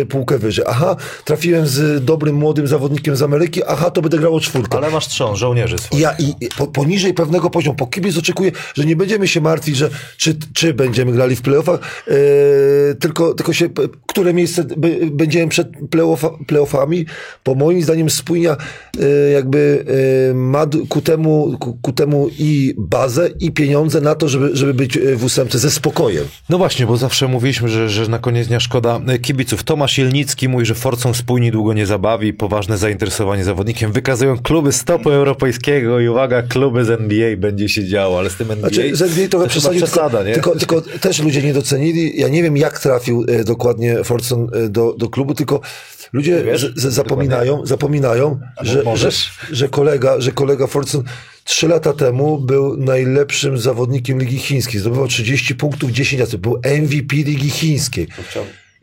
e, półkę wyżej. Aha, trafiłem z dobrym, młodym zawodnikiem z Ameryki, aha, to będę grał o czwórkę. Ale masz trzon, żołnierzy swoich. Ja i i po, poniżej pewnego poziomu, po kibic oczekuję, że nie będziemy się martwić, że czy, czy będziemy grali w playoffach, e, tylko, tylko się, które miejsce b, będziemy przed playoffa, playoffami, bo moim zdaniem spójnia e, jakby e, ma ku temu, ku, ku temu i bazę, i pieniądze na to, żeby, żeby być e, w ósemce ze spokojem. No właśnie, bo zawsze mówiliśmy, że, że na koniec dnia szkoda e, kibiców. Tomasz Jelnicki mówi, że Forcą spójni długo nie zabawi. Poważne zainteresowanie zawodnikiem wykazują kluby stopu europejskiego i uwaga, kluby z NBA będzie się działo, ale z tym NBA... Znaczy, z NBA to trochę przesadził, przesada, tylko, nie? tylko, tylko też ludzie nie docenili. Ja nie wiem, jak trafił e, dokładnie Forson e, do, do klubu, tylko ludzie wiesz? zapominają, zapominają że, że, że kolega, że kolega Forson trzy lata temu był najlepszym zawodnikiem Ligi Chińskiej. Zdobywał 30 punktów, 10 razy. Był MVP Ligi Chińskiej.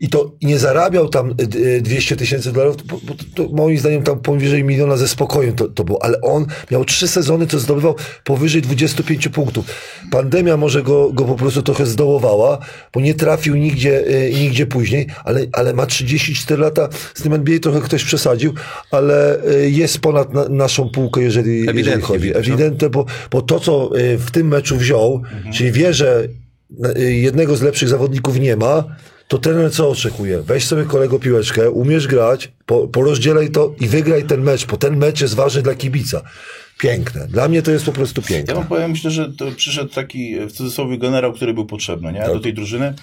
I to nie zarabiał tam y, y, 200 tysięcy dolarów, bo, bo to, to moim zdaniem tam powyżej miliona ze spokojem to, to było, ale on miał trzy sezony, to zdobywał powyżej 25 punktów. Pandemia może go, go po prostu trochę zdołowała, bo nie trafił nigdzie, y, nigdzie później, ale, ale ma 34 lata, z tym NBA trochę ktoś przesadził, ale jest ponad na, naszą półkę, jeżeli, jeżeli Ewidentnie chodzi. widać, no. Ewidentnie, bo, bo to, co w tym meczu wziął, czyli wie, że jednego z lepszych zawodników nie ma, to trener co oczekuje? Weź sobie kolego piłeczkę, umiesz grać, po, porozdzielaj to i wygraj ten mecz, bo ten mecz jest ważny dla kibica. Piękne. Dla mnie to jest po prostu Ja piękne. wam powiem, myślę, że przyszedł taki w cudzysłowie generał, który był potrzebny nie? do tej drużyny.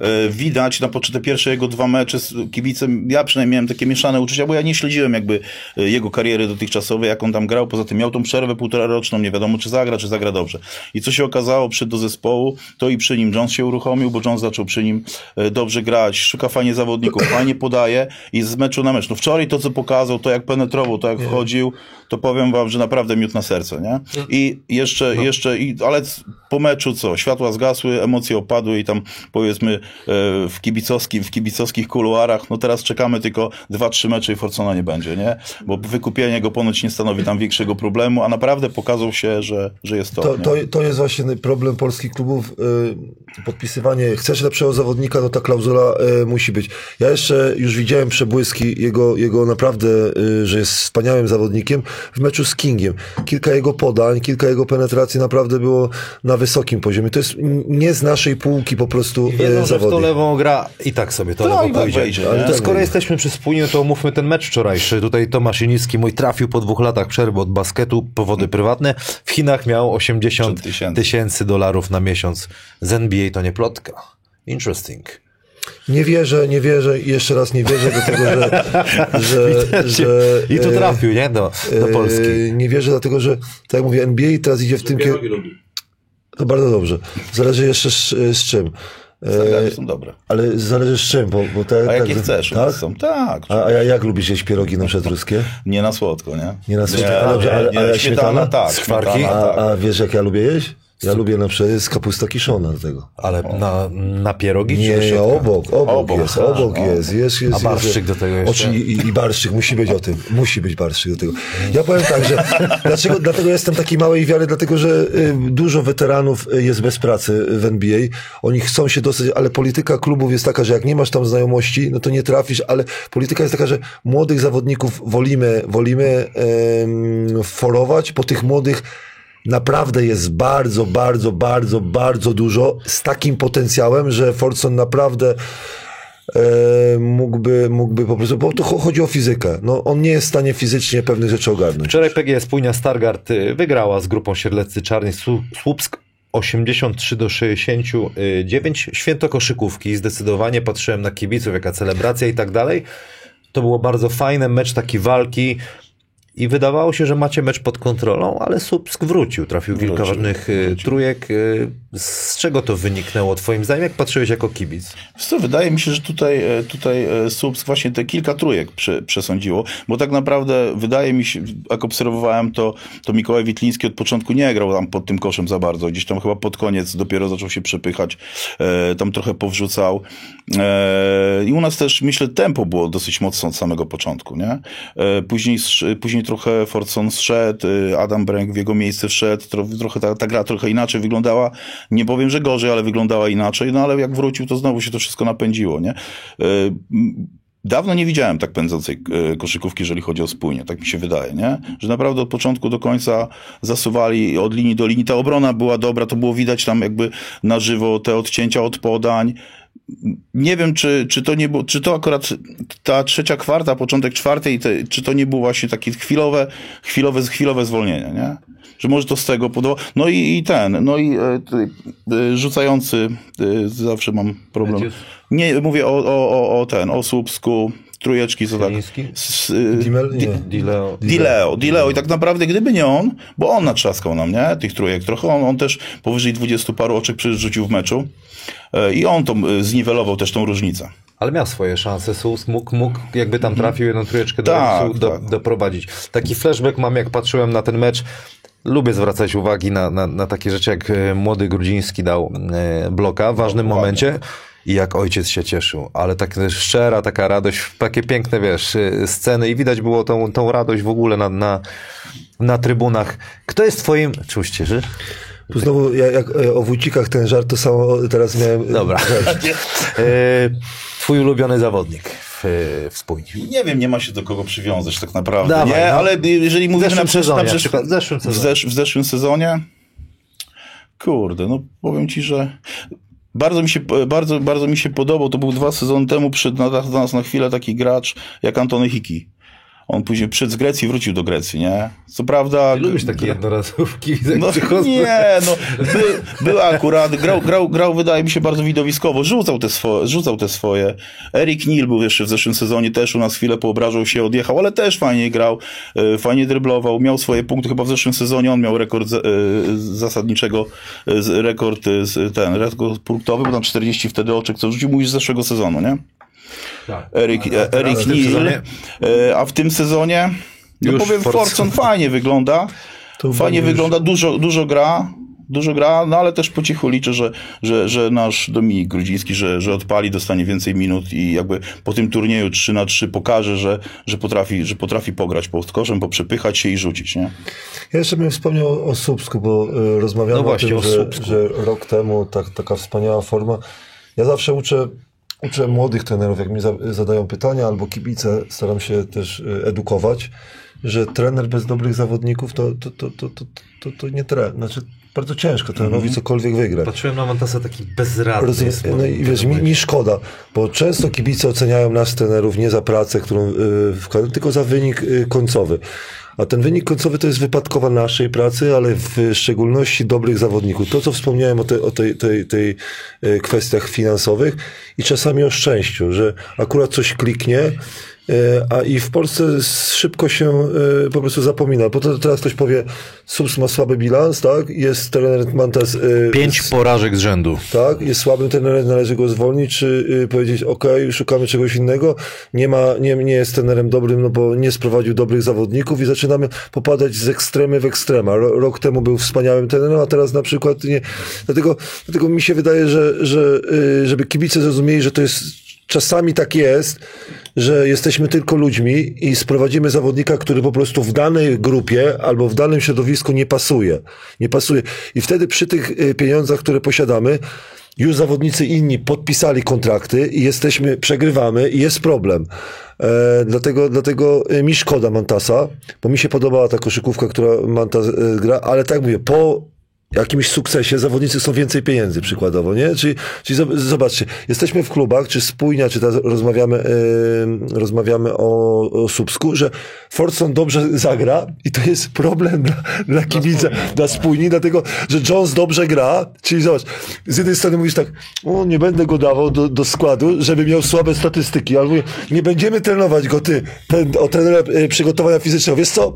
E, Widać na początku te pierwsze jego dwa mecze z kibicem, ja przynajmniej miałem takie mieszane uczucia, bo ja nie śledziłem jakby e, jego kariery dotychczasowej, jak on tam grał, poza tym miał tą przerwę półtora roczną, nie wiadomo czy zagra, czy zagra dobrze. I co się okazało, przyszedł do zespołu, to i przy nim Jones się uruchomił, bo Jones zaczął przy nim e, dobrze grać, szuka fajnie zawodników, fajnie podaje i z meczu na mecz. No wczoraj to, co pokazał, to jak penetrował, to jak wchodził, to powiem wam, że naprawdę miód na serce, nie? I jeszcze, jeszcze, i, ale po meczu co? Światła zgasły, emocje opadły i tam powiedzmy w, kibicowskim, w kibicowskich kuluarach. No teraz czekamy tylko dwa, trzy mecze i Forcona nie będzie, nie? Bo wykupienie go ponoć nie stanowi tam większego problemu, a naprawdę pokazał się, że, że jest to. To, to, to jest właśnie problem polskich klubów. y, Podpisywanie, chcesz lepszego zawodnika, no ta klauzula y, musi być. Ja jeszcze już widziałem przebłyski jego, jego naprawdę, y, że jest wspaniałym zawodnikiem w meczu z Kingiem. Kilka jego podań, kilka jego penetracji naprawdę było na wysokim poziomie. To jest nie z naszej półki po prostu Wiedzą, że w to lewą gra i tak sobie to lewo i tak pójdzie. wejdzie, Ale nie? to Tak skoro wejdzie. jesteśmy przy spójniu, to omówmy ten mecz wczorajszy. Tutaj Tomasz Inicki, mój trafił po dwóch latach przerwy od basketu, powody prywatne. W Chinach miał 80 tysięcy. tysięcy dolarów na miesiąc. Z NBA to nie plotka. Interesting. Nie wierzę, nie wierzę i jeszcze raz nie wierzę do tego, że... <laughs> że, że I tu y, trafił, nie? Do, do Polski. y, Nie wierzę dlatego, że tak jak mówię, NBA teraz idzie w tym kierunku. To bardzo dobrze. Zależy jeszcze z, z czym. Standardy E, są dobre. ale zależy z czym, bo, bo te, A tak, jakie chcesz? Tak? Są. Tak. A, a jak lubisz jeść pierogi na przykład ruskie? Nie na słodko, nie? Nie na słodko, Nie, ale dobrze, ale- ale nie. śmietana? Śmietana, tak. Skwarki? śmietana, A, tak. a wiesz jak ja lubię jeść? Ja lubię na przykład jest kapusta kiszona do tego. Ale na, na pierogi czy Nie, środka? obok, obok, Obok, jest, obok no. jest, jest, jest. A barszczyk jest, do tego jeszcze? Oczy, i, I barszczyk, musi być o tym, musi być barszczyk do tego. Ja powiem tak, że <laughs> dlaczego, dlatego jestem takiej małej wiary, dlatego, że y, dużo weteranów y, jest bez pracy w NBA, oni chcą się dostać, ale polityka klubów jest taka, że jak nie masz tam znajomości, no to nie trafisz, ale polityka jest taka, że młodych zawodników wolimy, wolimy em, forować, po tych młodych naprawdę jest bardzo, bardzo, bardzo, bardzo dużo z takim potencjałem, że Forson naprawdę e, mógłby, mógłby po prostu, bo to cho- chodzi o fizykę. No, on nie jest w stanie fizycznie pewnych rzeczy ogarnąć. Wczoraj PGS Spójnia Stargard y, wygrała z grupą Sierleccy Czarny Słu- Słupsk 83 do 69. Święto koszykówki. Zdecydowanie patrzyłem na kibiców, jaka celebracja i tak dalej. To było bardzo fajne, mecz taki walki. I wydawało się, że macie mecz pod kontrolą, ale Słupsk wrócił. Trafił kilka Wrócił, ważnych y, trójek. Z czego to wyniknęło twoim zdaniem? Jak patrzyłeś jako kibic? Co, wydaje mi się, że tutaj, e, tutaj e, Słupsk właśnie te kilka trójek prze, przesądziło, bo tak naprawdę wydaje mi się, jak obserwowałem to, to Mikołaj Witliński od początku nie grał tam pod tym koszem za bardzo, gdzieś tam chyba pod koniec dopiero zaczął się przepychać, e, tam trochę powrzucał i u nas też myślę tempo było dosyć mocno od samego początku, nie? Później, później trochę Forson zszedł, Adam Bręk w jego miejsce wszedł, tro, trochę ta, ta gra trochę inaczej wyglądała, nie powiem, że gorzej, ale wyglądała inaczej, no ale jak wrócił, to znowu się to wszystko napędziło, nie? E, Dawno nie widziałem tak pędzącej e, koszykówki, jeżeli chodzi o spójnie, tak mi się wydaje, nie? Że naprawdę od początku do końca zasuwali od linii do linii. Ta obrona była dobra, to było widać tam jakby na żywo te odcięcia od podań. Nie wiem, czy, czy to nie było, czy to akurat ta trzecia kwarta, początek czwartej, te, czy to nie było właśnie takie chwilowe, chwilowe, chwilowe zwolnienie, nie? Że może to z tego podoba. No i, i ten, no i e, e, rzucający, e, zawsze mam problem. Nie, mówię o, o, o, o ten, o Słupsku, trójeczki, co tak. S, y, Dimel? Dileo. Dileo, Dileo i tak naprawdę gdyby nie on, bo on natrzaskał nam, nie, tych trójek trochę, on, on też powyżej 20 paru oczek przerzucił w meczu e, i on to e, zniwelował też tą różnicę. Ale miał swoje szanse. Mógł, mógł jakby tam trafił jedną trójeczkę do, Tak, remisu, do, tak. doprowadzić. Taki flashback mam, jak patrzyłem na ten mecz. Lubię zwracać uwagi na, na, na takie rzeczy, jak e, młody Grudziński dał bloka w ważnym Dokładnie. momencie i jak ojciec się cieszył. Ale tak szczera taka radość, takie piękne, wiesz, e, sceny i widać było tą, tą radość w ogóle na, na, na trybunach. Kto jest twoim... Czy uścieżysz? Tu znowu, jak, jak e, o Wójcikach ten żart, to samo teraz miałem... Dobra. <laughs> E, twój ulubiony zawodnik w, w spójni. Nie wiem, nie ma się do kogo przywiązać tak naprawdę, Dawaj, nie, no. ale jeżeli mówimy zeszłym na sezonie, na w zeszłym w, sezonie. zesz, w zeszłym sezonie, kurde, no powiem ci, że bardzo mi się, bardzo, bardzo mi się podobał, to był dwa sezony temu, przyszedł na, do nas na chwilę taki gracz jak Antony Hiki. On później przyszedł z Grecji, wrócił do Grecji, nie? Co prawda... Lubisz takie jednorazówki? No <laughs> nie, no by, był akurat, grał, grał, grał wydaje mi się bardzo widowiskowo, rzucał te, swoje, rzucał te swoje. Eric Neal był jeszcze w zeszłym sezonie, też u nas chwilę poobrażał się, odjechał, ale też fajnie grał, e, fajnie dryblował, miał swoje punkty, chyba w zeszłym sezonie on miał rekord e, zasadniczego, e, rekord, ten, rekord punktowy, bo tam 40 wtedy oczek, co rzucił mówisz z zeszłego sezonu, nie? Tak. Erik, e, Erik Neal, e, a w tym sezonie, no Już powiem. Forson fajnie wygląda, fajnie już- wygląda, dużo, dużo gra, dużo gra, no ale też po cichu liczę, że, że, że nasz Dominik Grudziński, że, że odpali, dostanie więcej minut i jakby po tym turnieju 3 na 3 pokaże, że, że, potrafi, że potrafi pograć pod koszem, poprzepychać się i rzucić, nie? Ja jeszcze bym wspomniał o Słupsku, bo y, rozmawiamy No właśnie, o o tym, że, Słupsku. że rok temu tak, taka wspaniała forma. Ja zawsze uczę, uczę młodych trenerów, jak mi za, zadają pytania albo kibice, staram się też y, edukować, że trener bez dobrych zawodników to, to, to, to, to, to, nie trener. Znaczy, bardzo ciężko trenerowi cokolwiek wygrać. Patrzyłem na Mantasa taki bezradny. Rozumiem. No i wiesz, mi, mi szkoda, bo często kibice oceniają nas trenerów nie za pracę, którą y, wkładają, tylko za wynik y, końcowy. A ten wynik końcowy to jest wypadkowa naszej pracy, ale w szczególności dobrych zawodników. To, co wspomniałem o, te, o tej, tej, tej y, kwestiach finansowych i czasami o szczęściu, że akurat coś kliknie, a i w Polsce szybko się y, po prostu zapomina. Bo to teraz ktoś powie, Subs ma słaby bilans, tak? Jest trener Mantas... y, Pięć porażek z rzędu. tak, jest słabym trenerem, należy go zwolnić, czy y, powiedzieć, ok, szukamy czegoś innego, nie ma, nie, nie jest trenerem dobrym, no bo nie sprowadził dobrych zawodników i zaczynamy popadać z ekstremy w ekstrema. Ro, rok temu był wspaniałym trenerem, a teraz na przykład nie. Dlatego, dlatego mi się wydaje, że, że y, żeby kibice zrozumieli, że to jest czasami tak jest, że jesteśmy tylko ludźmi i sprowadzimy zawodnika, który po prostu w danej grupie albo w danym środowisku nie pasuje. Nie pasuje. I wtedy przy tych y, pieniądzach, które posiadamy, już zawodnicy inni podpisali kontrakty i jesteśmy, przegrywamy i jest problem. E, dlatego, dlatego y, mi szkoda Mantasa, bo mi się podobała ta koszykówka, która Mantas e, gra, ale tak mówię, po jakimś sukcesie zawodnicy chcą więcej pieniędzy przykładowo, nie? Czyli, czyli zob- zobaczcie, jesteśmy w klubach, czy spójnia, czy teraz rozmawiamy, yy, rozmawiamy o, o Słupsku, że Forson dobrze zagra i to jest problem dla, dla kibica, dla spójni, dlatego, że Jones dobrze gra, czyli zobacz, z jednej strony mówisz tak, o, nie będę go dawał do, do składu, żeby miał słabe statystyki, albo nie będziemy trenować go, ty, ten, o trenera e, przygotowania fizycznego, wiesz co,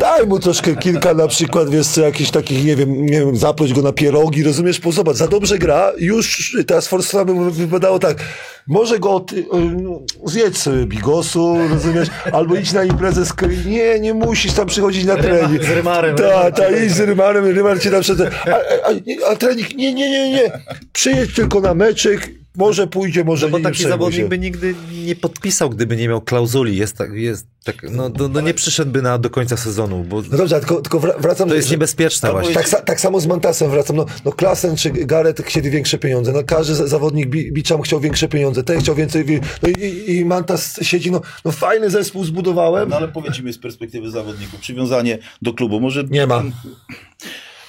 daj mu troszkę kilka na przykład, wiesz co, jakichś takich, nie wiem, nie wiem, zaproś go na pierogi, rozumiesz, bo zobacz, za dobrze gra, już teraz Forsona by wypadało tak, może go ty, y, no, zjedz sobie bigosu, rozumiesz, albo idź na imprezę z nie, nie musisz tam przychodzić na trening. z Rymarem. Tak, tak, idź z Rymarem, Rymar cię tam przed... A, a, a, trening, nie, nie, nie, nie, przyjedź tylko na meczyk, może pójdzie, może No bo nie, taki zawodnik by nigdy nie podpisał, gdyby nie miał klauzuli. Jest tak, jest tak, no, no, no nie przyszedłby na, do końca sezonu, bo No dobrze, tylko, tylko wra- wracam... to jest że- niebezpieczne właśnie. Tak, tak samo z Mantasem wracam. No, no Klasen czy Gareth chcieli większe pieniądze. No każdy za- zawodnik Bi- Biczam chciał większe pieniądze. Ten chciał więcej. wi- No i, i, i Mantas siedzi, no, no fajny zespół zbudowałem. No ale powiedzmy z perspektywy zawodników, przywiązanie do klubu, może... Nie ma.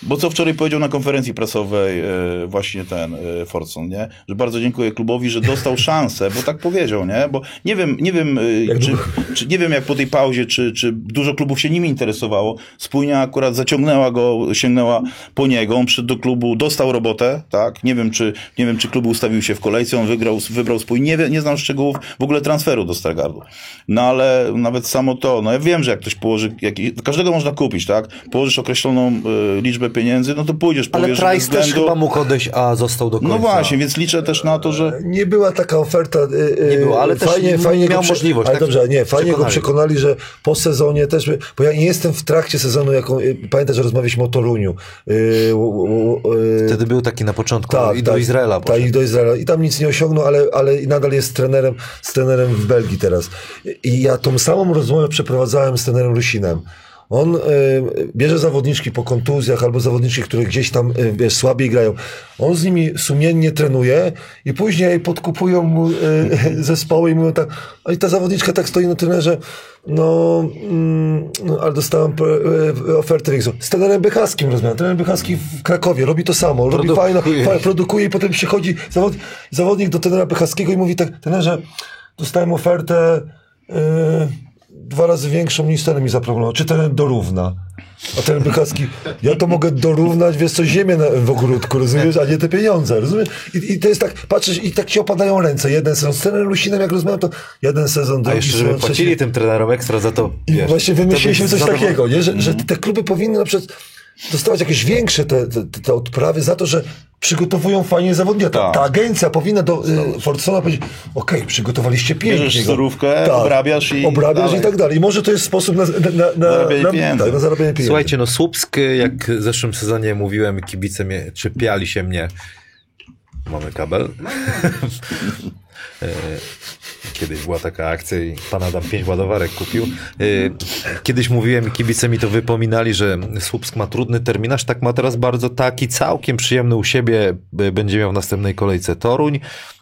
Bo co wczoraj powiedział na konferencji prasowej e, właśnie ten e, Forson, nie? Że bardzo dziękuję klubowi, że dostał szansę, bo tak powiedział, nie? Bo nie wiem, nie wiem, e, czy, czy, nie wiem jak po tej pauzie, czy, czy dużo klubów się nim interesowało. Spójnia akurat zaciągnęła go, sięgnęła po niego, on przyszedł do klubu, dostał robotę, tak? Nie wiem, czy, nie wiem, czy klub ustawił się w kolejce, on wygrał, wybrał spój. Nie, nie znam szczegółów w ogóle transferu do Stargardu. No ale nawet samo to, no ja wiem, że jak ktoś położy, jakiś, każdego można kupić, tak? Położysz określoną e, liczbę pieniędzy, no to pójdziesz, Ale powiesz, że Price bez też względu- chyba mógł odejść, a został do końca. No właśnie, więc liczę też na to, że Nie była taka oferta. y, y, Nie było, ale też fajnie, fajnie miał go możliwość, Ale tak? dobrze, nie, fajnie go Przekonali. przekonali, że po sezonie też. Bo ja nie jestem w trakcie sezonu, jaką. Pamiętasz, że rozmawialiśmy o Toruniu. Wtedy był taki na początku Tak, i do tak, Izraela. Tak, i do Izraela. I tam nic nie osiągnął, ale, ale nadal jest trenerem, z trenerem w Belgii teraz. I ja tą samą rozmowę przeprowadzałem z trenerem Rusinem. On y, bierze zawodniczki po kontuzjach albo zawodniczki, które gdzieś tam y, wiesz, słabiej grają. On z nimi sumiennie trenuje i później podkupują mu y, <laughs> zespoły i mówią tak, a i ta zawodniczka tak stoi na trenerze, no, mm, no ale dostałem ofertę. Z trenerem Bychaskim rozmawiam. Trener Bychaski w Krakowie robi to samo. Robi Produkuje. fajne, fajne, produkuje i potem przychodzi zawod, zawodnik do trenera Bychaskiego i mówi tak, trenerze, dostałem ofertę yy, dwa razy większą niż ten mi zaproponował. Czy ten dorówna? A ten Bychacki, ja to mogę dorównać, wiesz co, ziemię na, w ogródku, rozumiesz, a nie te pieniądze, rozumiesz? I, I to jest tak, patrzysz i tak ci opadają ręce. Jeden sezon z trenerem Lusinem, jak rozmawiam, to jeden sezon, A drugi jeszcze, sezon, żeby trzeci. płacili tym trenerom ekstra za to, I wiesz, właśnie wymyśliliśmy coś takiego, nie? Że, że te kluby powinny na przykład dostawać jakieś większe te, te, te odprawy za to, że przygotowują fajnie zawodnika. Ta, Tak. ta agencja powinna do y, Fordsona powiedzieć, okej, przygotowaliście pięknie. Bierzesz go." surówkę, obrabiasz i Obrabiasz dalej. i tak dalej. I może to jest sposób na, na, na, Zarabianie na, pieniędzy. tak, na zarabianie pieniędzy. Słuchajcie, no Słupsk, jak w zeszłym sezonie mówiłem, kibice mnie, czepiali się mnie. Mamy kabel. <laughs> <laughs> Kiedyś była taka akcja i pan Adam pięć ładowarek kupił. E, Kiedyś mówiłem i kibice mi to wypominali, że Słupsk ma trudny terminarz, tak ma teraz bardzo taki całkiem przyjemny u siebie. B- Będzie miał w następnej kolejce Toruń,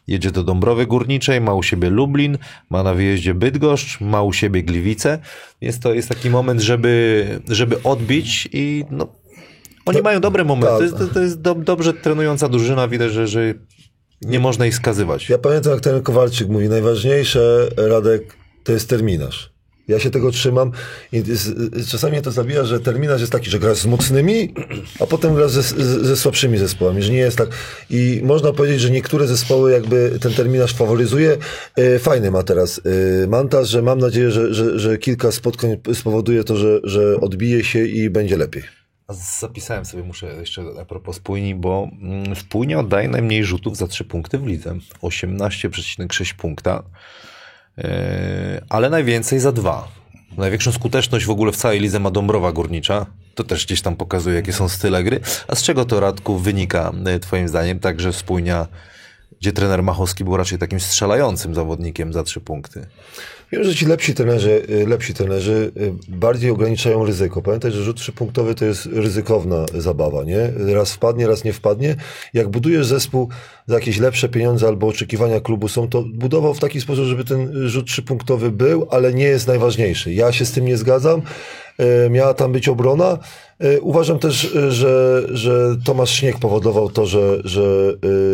jedzie do Dąbrowy Górniczej, ma u siebie Lublin, ma na wyjeździe Bydgoszcz, ma u siebie Gliwice. Jest to jest taki moment, żeby, żeby odbić i no, oni mają dobre momenty. tak. To, to jest do, dobrze trenująca drużyna, widać, że, że nie można ich skazywać. Ja pamiętam, jak ten Kowalczyk mówi, najważniejsze, Radek, to jest terminarz. Ja się tego trzymam i czasami to zabija, że terminarz jest taki, że grasz z mocnymi, a potem ze, ze, ze słabszymi zespołami, że nie jest tak. I można powiedzieć, że niektóre zespoły jakby ten terminarz faworyzuje. E, Fajny ma teraz e, Mantas, że mam nadzieję, że, że, że kilka spotkań spowoduje to, że, że odbije się i będzie lepiej. Zapisałem sobie, muszę jeszcze a propos spójni, bo mm, spójnia oddaje najmniej rzutów za 3 punkty w lidze. 18,6 punkta, Yy, ale najwięcej za 2. Największą skuteczność w ogóle w całej lidze ma Dąbrowa Górnicza. To też gdzieś tam pokazuje, jakie są style gry. A z czego to, Radku, wynika yy, twoim zdaniem? Także spójnia, gdzie trener Machowski był raczej takim strzelającym zawodnikiem za 3 punkty. Wiem, że ci lepsi trenerzy, y, lepsi trenerzy y, bardziej ograniczają ryzyko. Pamiętaj, że rzut trzypunktowy to jest ryzykowna zabawa, nie? Raz wpadnie, raz nie wpadnie. Jak budujesz zespół za jakieś lepsze pieniądze albo oczekiwania klubu są, to budował w taki sposób, żeby ten rzut trzypunktowy był, ale nie jest najważniejszy. Ja się z tym nie zgadzam. Y, Miała tam być obrona. Y, Uważam też, y, że, że Tomasz Śnieg powodował to, że, że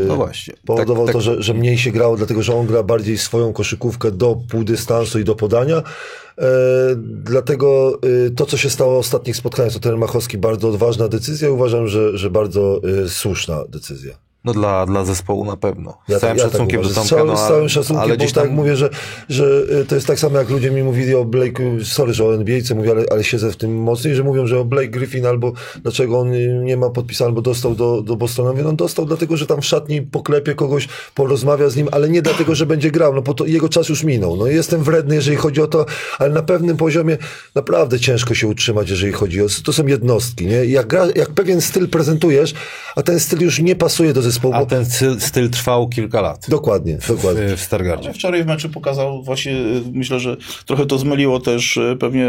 No właśnie. powodował Tak- to, tak- że, że mniej się grało, dlatego że on gra bardziej swoją koszykówkę do półdystansu i do podania. E, dlatego e, to, co się stało w ostatnich spotkaniach, to ten Machowski bardzo odważna decyzja i uważam, że, że bardzo e, słuszna decyzja. No dla, dla zespołu na pewno. Z całym tak szacunkiem uważam. do z Tomka, całym, no, z ale- całym szacunkiem, ale bo gdzieś tak tam mówię, że, że e, to jest tak samo jak ludzie mi mówili o Blake'u, sorry, że o NBA-ce mówię, ale, ale siedzę w tym mocniej, że mówią, że o Blake Griffin albo dlaczego on nie ma podpisane, albo dostał do, do Bostonu. Mówię, no dostał dlatego, że tam w szatni poklepie kogoś, porozmawia z nim, ale nie dlatego, że będzie grał, no bo to jego czas już minął. No jestem wredny, jeżeli chodzi o to, ale na pewnym poziomie naprawdę ciężko się utrzymać, jeżeli chodzi o, to są jednostki, nie? Jak, gra, jak pewien styl prezentujesz, a ten styl już nie pasuje do zespołu, A bo... ten styl, styl trwał kilka lat Dokładnie, dokładnie. w, w Stargardzie. Wczoraj w meczu pokazał właśnie, y, myślę, że trochę to zmyliło też y, pewnie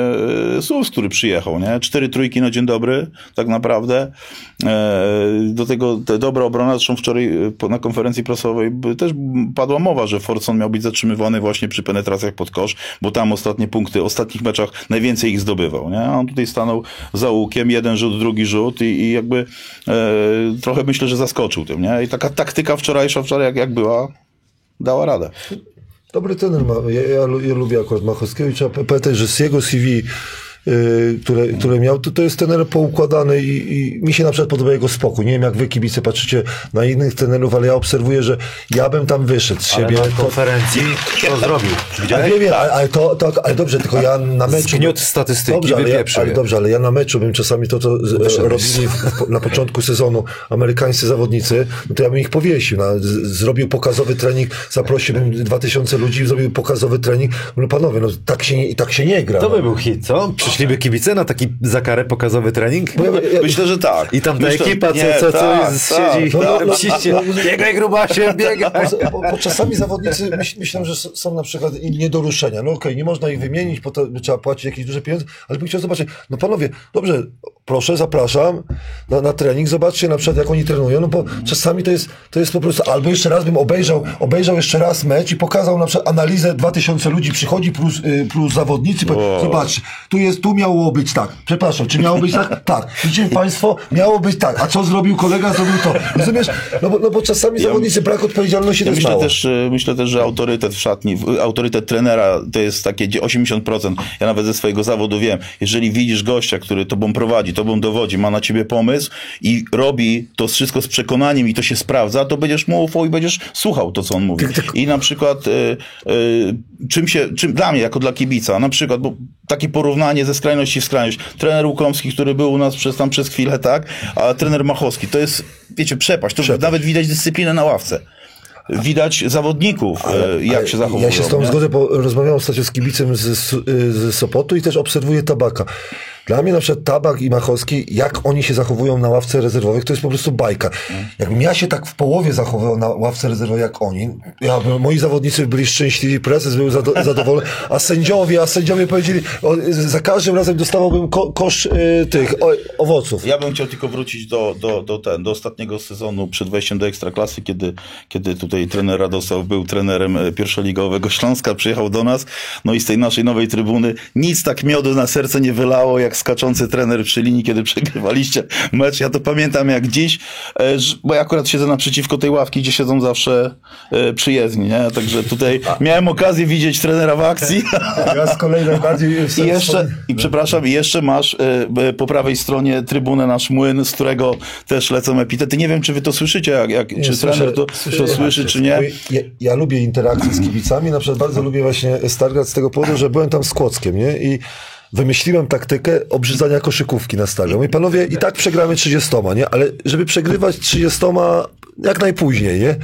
y, Sus, który przyjechał, nie? Cztery trójki na dzień dobry, tak naprawdę. E, Do tego te dobra obrona, zresztą wczoraj na konferencji prasowej też padła mowa, że Forson miał być zatrzymywany właśnie przy penetracjach pod kosz, bo tam ostatnie punkty, w ostatnich meczach najwięcej ich zdobywał, nie? A on tutaj stanął za łukiem, jeden rzut, drugi rzut i, i jakby e, trochę myślę, że zaskoczył tym, nie? I taka taktyka wczorajsza, wczoraj jak, jak była, dała radę. Dobry trener ma. Ja, ja, ja lubię akurat Machowskiego trzeba pamiętać, że z jego CV, które, które miał, to, to jest trener poukładany i, i mi się na przykład podoba jego spokój. Nie wiem, jak wy kibice patrzycie na innych trenerów, ale ja obserwuję, że ja bym tam wyszedł z Ale siebie. na konferencji to zrobił. Ale Widziałeś? nie wiem, ale, ale to, to, ale dobrze, tylko ja na meczu... Zgniótł statystyki, dobrze, ale, ja, ale dobrze, ale ja na meczu bym czasami to, co robili na początku sezonu amerykańscy zawodnicy, no to ja bym ich powiesił. No, z, zrobił pokazowy trening, zaprosiłbym 2000 ludzi, zrobił pokazowy trening. No panowie, no tak się tak się nie gra. To no. by był hit, co? Przyszliby kibice na taki za karę pokazowy trening? Myślę, że tak. I tam ta Myślę, ekipa, co, nie, co, co tak, jest, tak, siedzi, <laughs> No, no, no, ciście, no, no. biegaj grubasie, <laughs> biegaj. Bo, bo, bo czasami zawodnicy myśl, myślą, że są na przykład nie do ruszenia. No okej, nie można ich wymienić, bo to trzeba płacić jakieś duże pieniądze, ale bym chciał zobaczyć, no panowie, dobrze, proszę, zapraszam na, na trening, zobaczcie na przykład jak oni trenują, no bo czasami to jest, to jest po prostu, albo jeszcze raz bym obejrzał, obejrzał jeszcze raz mecz i pokazał na przykład analizę 2000 ludzi przychodzi plus, y, plus zawodnicy, powie, zobaczcie, tu jest, tu miało być tak, przepraszam, czy miało być tak? Tak. Widzicie państwo, miało być tak, a co zrobił kolega, zrobił to. Rozumiesz? No bo, no bo czasami zawodnicy brak odpowiedzialności Ja myślę mało. też, e, myślę też, że autorytet w szatni, autorytet trenera to jest takie gdzie 80%. Ja nawet ze swojego zawodu wiem, jeżeli widzisz gościa, który tobą prowadzi, tobą dowodzi, ma na ciebie pomysł i robi to wszystko z przekonaniem i to się sprawdza, to będziesz mu ufał i będziesz słuchał to, co on mówi. I na przykład y, y, czym się, czym dla mnie, jako dla kibica, na przykład, bo takie porównanie ze skrajności w skrajność. Trener Łukomski, który był u nas przez tam przez chwilę, tak, a trener Machowski, to jest, wiecie, przepaść. To nawet widać dyscyplinę na ławce. Widać zawodników, e, jak się zachowują. Ja się z tą zgodzę, bo rozmawiałem ostatnio z kibicem z, z Sopotu i też obserwuję tabaka. Dla mnie na przykład Tabak i Machowski, jak oni się zachowują na ławce rezerwowych, to jest po prostu bajka. Jakbym ja się tak w połowie zachowywał na ławce rezerwowej jak oni, ja, moi zawodnicy byli szczęśliwi, prezes był zado, zadowolony, a sędziowie, a sędziowie powiedzieli, o, za każdym razem dostawałbym ko, kosz y, tych o, owoców. Ja bym chciał tylko wrócić do, do, do, ten, do ostatniego sezonu przed wejściem do Ekstraklasy, kiedy, kiedy tutaj trener Radosław był trenerem e, pierwszoligowego Śląska, przyjechał do nas, no i z tej naszej nowej trybuny nic tak miodu na serce nie wylało, jak skaczący trener przy linii, kiedy przegrywaliście mecz. Ja to pamiętam jak dziś, e, bo ja akurat siedzę naprzeciwko tej ławki, gdzie siedzą zawsze e, przyjezdni, nie? Także tutaj miałem okazję widzieć trenera w akcji. <laughs> Ja z kolei najbardziej... I jeszcze, i przepraszam, i jeszcze masz y, po prawej stronie trybunę nasz młyn, z którego też lecą epitety. Nie wiem, czy wy to słyszycie, jak, jak, czy słyszę- trener to, słyszę to słyszy, czy nie. Ja, ja lubię interakcję z kibicami, na przykład bardzo lubię właśnie Stargard z tego powodu, że byłem tam z Kłockiem, nie? I wymyśliłem taktykę obrzydzania koszykówki na stadion. I panowie, i tak przegramy 30, nie? Ale żeby przegrywać 30 jak najpóźniej, nie?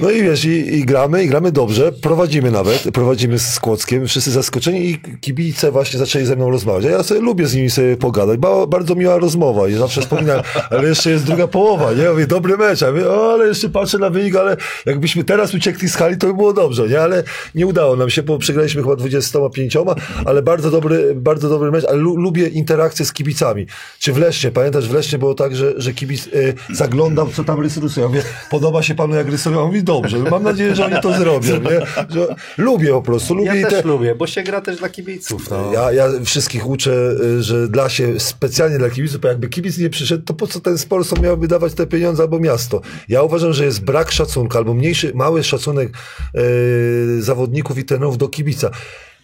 No i wiesz, i, i gramy, i gramy dobrze, prowadzimy nawet, prowadzimy z Kłockiem, wszyscy zaskoczeni i kibice właśnie zaczęli ze mną rozmawiać. A ja sobie lubię z nimi sobie pogadać, ba, bardzo miła rozmowa i zawsze wspominam, <laughs> ale jeszcze jest druga połowa, nie? Ja mówię, dobry mecz, a ja mówię, o, ale jeszcze patrzę na wynik, ale jakbyśmy teraz uciekli z hali, to by było dobrze, nie? Ale nie udało nam się, bo przegraliśmy chyba 25, ale bardzo dobry, bardzo dobry mecz, ale lu, lubię interakcję z kibicami. Czy w Lesznie, pamiętasz, w Lesznie było tak, że, że kibic y, zaglądał, co tam rysują. Ja mówię, podoba się panu, jak rysują? On mówi, dobrze, mam nadzieję, że oni to zrobią, nie? Że lubię po prostu, lubię Ja też te, lubię, bo się gra też dla kibiców. No. ja, ja wszystkich uczę, y, że dla się, specjalnie dla kibiców, bo jakby kibic nie przyszedł, to po co ten sponsor miałby dawać te pieniądze albo miasto? Ja uważam, że jest brak szacunku albo mniejszy, mały szacunek y, zawodników i trenerów do kibica.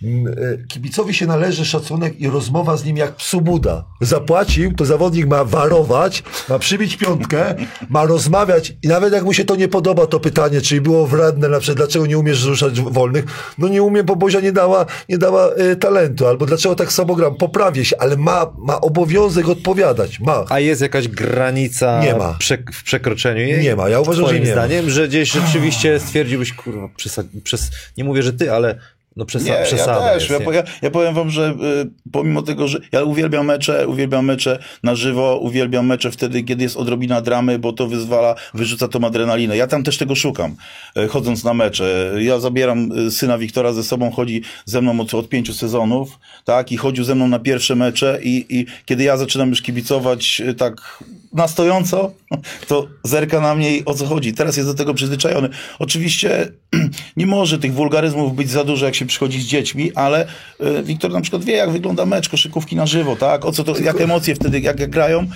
M, y, Kibicowi się należy szacunek i rozmowa z nim jak psu Buda. Zapłacił, to zawodnik ma warować, ma przybić piątkę, ma rozmawiać i nawet jak mu się to nie podoba, to pytanie, czyli było wredne, na przykład dlaczego nie umiesz ruszać wolnych? No nie umiem, bo Bozia nie dała, nie dała y, talentu, albo dlaczego tak samo gram? Poprawię się, ale ma, ma obowiązek odpowiadać, ma. A jest jakaś granica Nie ma. Prze w przekroczeniu jej? Nie ma, ja uważam, Twoim że nie ma. zdaniem, że gdzieś rzeczywiście stwierdziłbyś, kurwa, przesa- przes nie mówię, że ty, ale no przesa Nie, przesada ja też. jest, ja, ja, ja powiem wam, że y, pomimo tego, że ja uwielbiam mecze, uwielbiam mecze na żywo, uwielbiam mecze wtedy, kiedy jest odrobina dramy, bo to wyzwala, wyrzuca tą adrenalinę. Ja tam też tego szukam, y, chodząc na mecze. Ja zabieram y, syna Wiktora ze sobą, chodzi ze mną od, od pięciu sezonów, tak, i chodził ze mną na pierwsze mecze i, i kiedy ja zaczynam już kibicować y, tak na stojąco, to zerka na mnie i o co chodzi. Teraz jest do tego przyzwyczajony. Oczywiście <clears throat> nie może tych wulgaryzmów być za dużo, jak się przychodzi z dziećmi, ale y, Wiktor na przykład wie, jak wygląda mecz koszykówki na żywo, tak? O co to, jak emocje wtedy, jak, jak grają,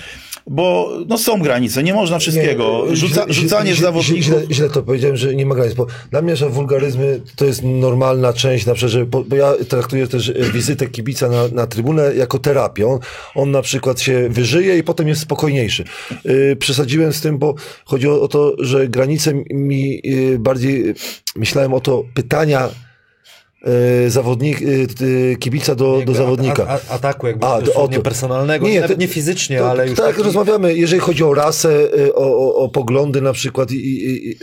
bo no są granice, nie można wszystkiego. Nie, Rzuca, źle- rzucanie źle- zawodników. Źle, źle to powiedziałem, że nie ma granic, bo dla mnie, że wulgaryzmy to jest normalna część, na przykład, że, bo, bo ja traktuję też e, wizytę kibica na, na trybunę jako terapię. On, on na przykład się wyżyje i potem jest spokojniejszy. Yy, przesadziłem z tym, bo chodzi o, o to, że granice mi yy, bardziej, myślałem o to pytania zawodnik, yy, yy, kibica do, do zawodnika. A, a, ataku jakby A, dosłownie o to. personalnego, Nie, nie, nawet nie fizycznie, To- ale już tak, taki... rozmawiamy, jeżeli chodzi o rasę, o, o, o poglądy na przykład i, i, i,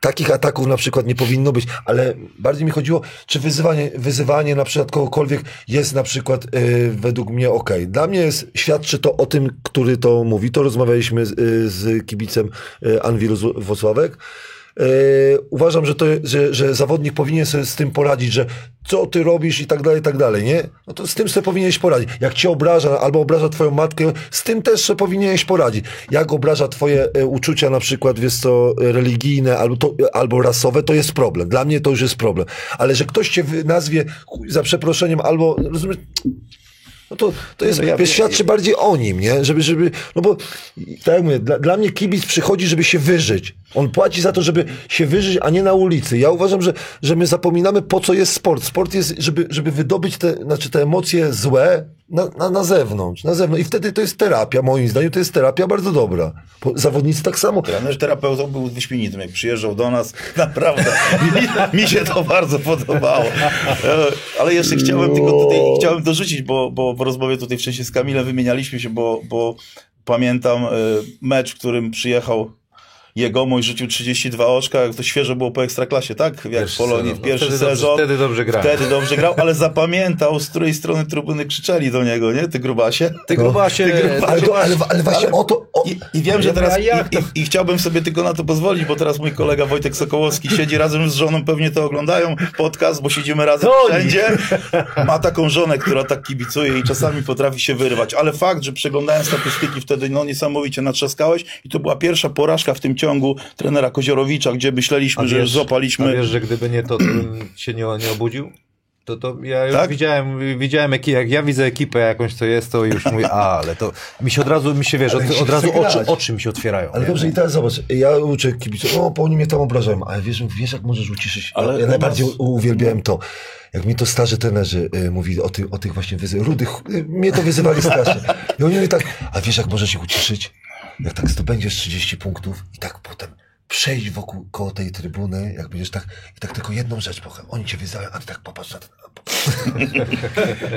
takich ataków na przykład nie powinno być, ale bardziej mi chodziło, czy wyzywanie, wyzywanie na przykład kogokolwiek jest na przykład według mnie okej. Dla mnie jest, świadczy to o tym, który to mówi. To rozmawialiśmy z, z kibicem y, Anwilu. E, uważam, że, to, że, że zawodnik powinien sobie z tym poradzić, że co ty robisz i tak dalej, i tak dalej, nie? No to z tym sobie powinieneś poradzić. Jak cię obraża albo obraża twoją matkę, z tym też sobie powinieneś poradzić. Jak obraża twoje e, uczucia na przykład, wiesz co, religijne albo, to, albo rasowe, to jest problem. Dla mnie to już jest problem. Ale że ktoś cię nazwie za przeproszeniem albo, rozumiesz, no to, to jest, no ja wiesz, świadczy bardziej o nim, nie? Żeby, żeby, no bo, tak jak mówię, dla, dla mnie kibic przychodzi, żeby się wyżyć. On płaci za to, żeby się wyżyć, a nie na ulicy. Ja uważam, że, że my zapominamy, po co jest sport. Sport jest, żeby, żeby wydobyć te, znaczy te emocje złe, na, na, na zewnątrz, na zewnątrz. I wtedy to jest terapia, moim zdaniem to jest terapia bardzo dobra. Bo zawodnicy tak samo. Trener terapeutą był wyśmienitym, jak przyjeżdżał do nas, <laughs> naprawdę, mi, mi się to bardzo podobało. E, Ale jeszcze chciałem tylko tutaj, chciałem dorzucić, bo, bo w rozmowie tutaj wcześniej z Kamilem wymienialiśmy się, bo, bo pamiętam e, mecz, w którym przyjechał Jegomoń rzucił 32 oczka, jak to świeżo było po Ekstraklasie, tak? Jak Pierwszy w Polonii sezon. w No pierwszy wtedy dobrze- sezon. wtedy dobrze grał. Wtedy dobrze grał, ale zapamiętał, z której strony trybuny krzyczeli do niego, nie? Ty grubasie. Ty grubasie, grubasie. Ale, ale, ale właśnie o to... O, I, I wiem, że Ale teraz. I, i, I chciałbym sobie tylko na to pozwolić, bo teraz mój kolega Wojtek Sokołowski siedzi razem z żoną, pewnie to oglądają podcast, bo siedzimy razem To wszędzie. Ma taką żonę, która tak kibicuje i czasami potrafi się wyrwać. Ale fakt, że przeglądałem statystyki wtedy, no niesamowicie natrzaskałeś i to była pierwsza porażka w tym ciągu trenera Koziorowicza, gdzie myśleliśmy, że już a złapaliśmy. wiesz, że gdyby nie to, to bym <clears throat> się nie, nie obudził? To, to ja już Tak? widziałem, widziałem jak, jak ja widzę ekipę jakąś, co jest, to już mówię, a, ale to mi się od razu, mi się wiesz, od, od razu oczy, oczy mi się otwierają. Ale nie? dobrze, i teraz zobacz, ja uczę kibiców, o, bo oni mnie tam obrażają, ale wiesz, wiesz jak możesz uciszyć? Ale ja najbardziej nas- uwielbiałem to, jak mi to starzy trenerzy y, mówili o, ty, o tych właśnie wyzy, rudych, y, mnie to wyzywali strasznie. I oni mi tak, a wiesz jak możesz ich uciszyć? Jak tak zdobędziesz 30 punktów i tak potem przejść wokół, koło tej trybuny, jak będziesz tak, i tak tylko jedną rzecz powiem, oni cię wyzywają, a ty tak popatrz na ten,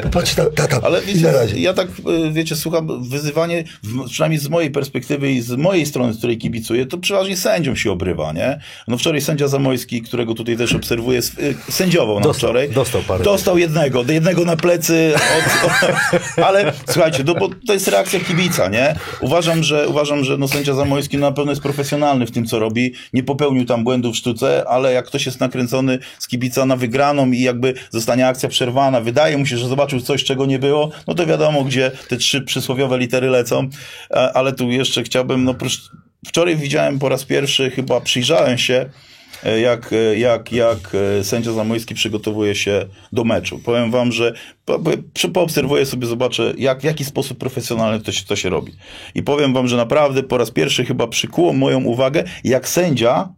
popatrz na, na tam, Ale wiecie, na ja tak, y, wiecie, słucham, wyzywanie, przynajmniej z mojej perspektywy i z mojej strony, z której kibicuję, to przeważnie sędziom się obrywa, nie? No wczoraj sędzia Zamojski, którego tutaj też obserwuję, y, sędziował Dostał, wczoraj. dostał parę. Dostał jednego, jednego na plecy, od, od, ale słuchajcie, no bo to jest reakcja kibica, nie? Uważam, że, uważam, że no sędzia Zamojski na pewno jest profesjonalny w tym, co robi, nie popełnił tam błędów w sztuce, ale jak ktoś jest nakręcony z kibica na wygraną i jakby zostanie akcja przerwana, wydaje mu się, że zobaczył coś, czego nie było, no to wiadomo, gdzie te trzy przysłowiowe litery lecą, E, ale tu jeszcze chciałbym, no wczoraj widziałem po raz pierwszy, chyba przyjrzałem się, jak, e, jak, jak e, sędzia Zamojski przygotowuje się do meczu. Powiem wam, że poobserwuję sobie, zobaczę, jak, w jaki sposób profesjonalny to się, to się robi. I powiem wam, że naprawdę po raz pierwszy chyba przykuło moją uwagę, jak sędzia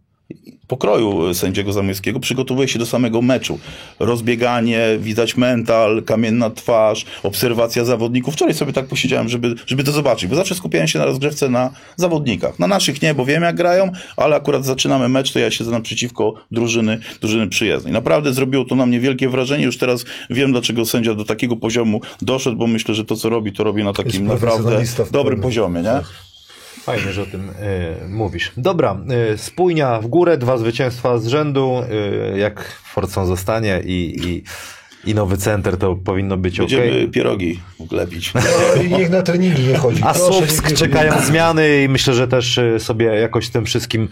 pokroju sędziego Zamojskiego przygotowuje się do samego meczu. Rozbieganie, widać mental, kamienna twarz, obserwacja zawodników. Wczoraj sobie tak posiedziałem, żeby, żeby to zobaczyć, bo zawsze skupiałem się na rozgrzewce na zawodnikach. Na naszych nie, bo wiem jak grają, ale akurat zaczynamy mecz, to ja siedzę naprzeciwko drużyny, drużyny przyjezdnej. Naprawdę zrobiło to na mnie wielkie wrażenie. Już teraz wiem, dlaczego sędzia do takiego poziomu doszedł, bo myślę, że to, co robi, to robi na takim naprawdę dobrym poziomie, nie? Fajnie, że o tym e, mówisz. Dobra, e, spójnia w górę, dwa zwycięstwa z rzędu. E, jak Forcą zostanie i, i, i nowy center, to powinno być ok. Będziemy pierogi lepić. No, i niech na treningi nie chodzi. A Proszę, Słupsk niech nie czekają zmiany i myślę, że też sobie jakoś z tym wszystkim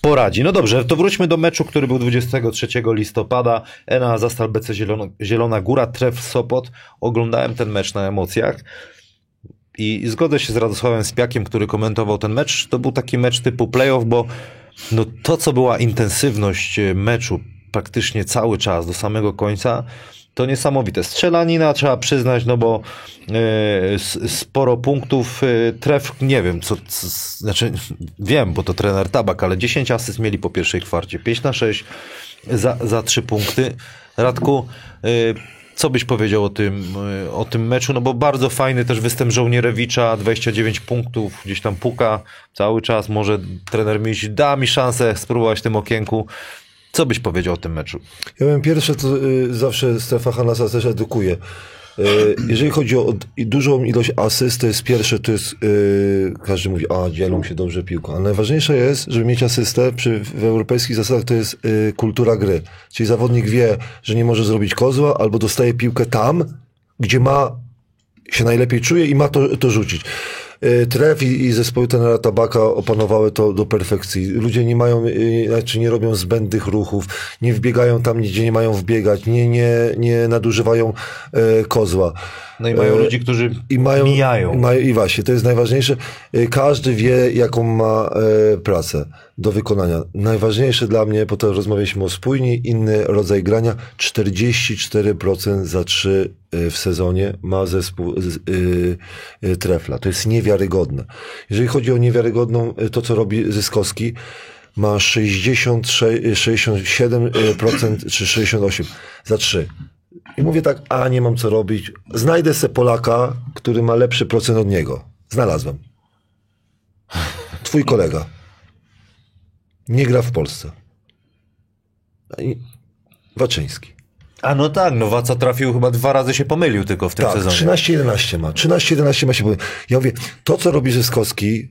poradzi. No dobrze, to wróćmy do meczu, który był 23 listopada. Ena Zastal BC Zielona, Zielona Góra, Tref Sopot. Oglądałem ten mecz na emocjach. I zgodzę się z Radosławem Spiakiem, który komentował ten mecz. To był taki mecz typu playoff, bo no to, co była intensywność e, meczu praktycznie cały czas do samego końca, to niesamowite. Strzelanina trzeba przyznać, no bo e, sporo punktów, e, tref, nie wiem, co, co, znaczy wiem, bo to trener Tabak, ale 10 asyst mieli po pierwszej kwarcie, 5 na 6 za, za 3 punkty. Radku, co byś powiedział o tym, y, o tym meczu? No bo bardzo fajny też występ Żołnierewicza, 29 punktów, gdzieś tam puka cały czas. Może trener Miś da mi szansę spróbować w tym okienku. Co byś powiedział o tym meczu? Ja bym pierwsze, to y, zawsze Stefa Hanasa też edukuje. Y, jeżeli chodzi o dużą ilość asyst, to jest pierwsze, to jest, y, każdy mówi, a dzielą się dobrze piłką, ale najważniejsze jest, żeby mieć asystę przy, w europejskich zasadach, to jest y, kultura gry. Czyli zawodnik wie, że nie może zrobić kozła, albo dostaje piłkę tam, gdzie ma się najlepiej czuje i ma to, to rzucić. Y, Tref i, i zespoły trenera Tabaka opanowały to do perfekcji. Ludzie nie mają, y, znaczy nie robią zbędnych ruchów, nie wbiegają tam, gdzie nie mają wbiegać, nie, nie, nie nadużywają e, kozła. No i mają E, ludzi, którzy I mają, mijają. I, mają, I właśnie, to jest najważniejsze. Y, Każdy wie, jaką ma e, pracę do wykonania. Najważniejsze dla mnie, to rozmawialiśmy o spójni, inny rodzaj grania, 44% za 3 w sezonie ma zespół z, y, y, trefla. To jest niewiarygodne. Jeżeli chodzi o niewiarygodną, y, to co robi Zyskowski, ma 66, 67% czy 68 za 3. I mówię tak, a nie mam co robić. Znajdę se Polaka, który ma lepszy procent od niego. Znalazłem. Twój kolega. Nie gra w Polsce. Waczyński. A no tak, no Waca trafił chyba dwa razy się pomylił tylko w tym Tak, sezonie. 13-11 ma. 13-11 ma się powiedzieć. Ja mówię, to co robi Zyskowski,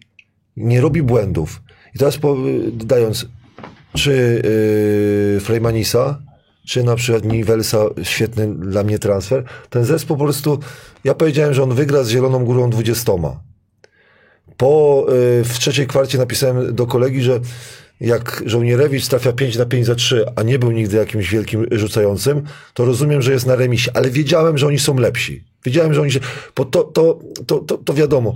nie robi błędów. I teraz po, dając, czy yy, Freymanisa, czy na przykład Nivelsa, świetny dla mnie transfer, ten zespół po prostu, ja powiedziałem, że on wygra z Zieloną Górą 20. Po, y, w trzeciej kwarcie napisałem do kolegi, że jak Żołnierewicz trafia 5 na 5 za 3, a nie był nigdy jakimś wielkim rzucającym, to rozumiem, że jest na remisie, ale wiedziałem, że oni są lepsi. Wiedziałem, że oni się, bo to, to, to, to, to wiadomo.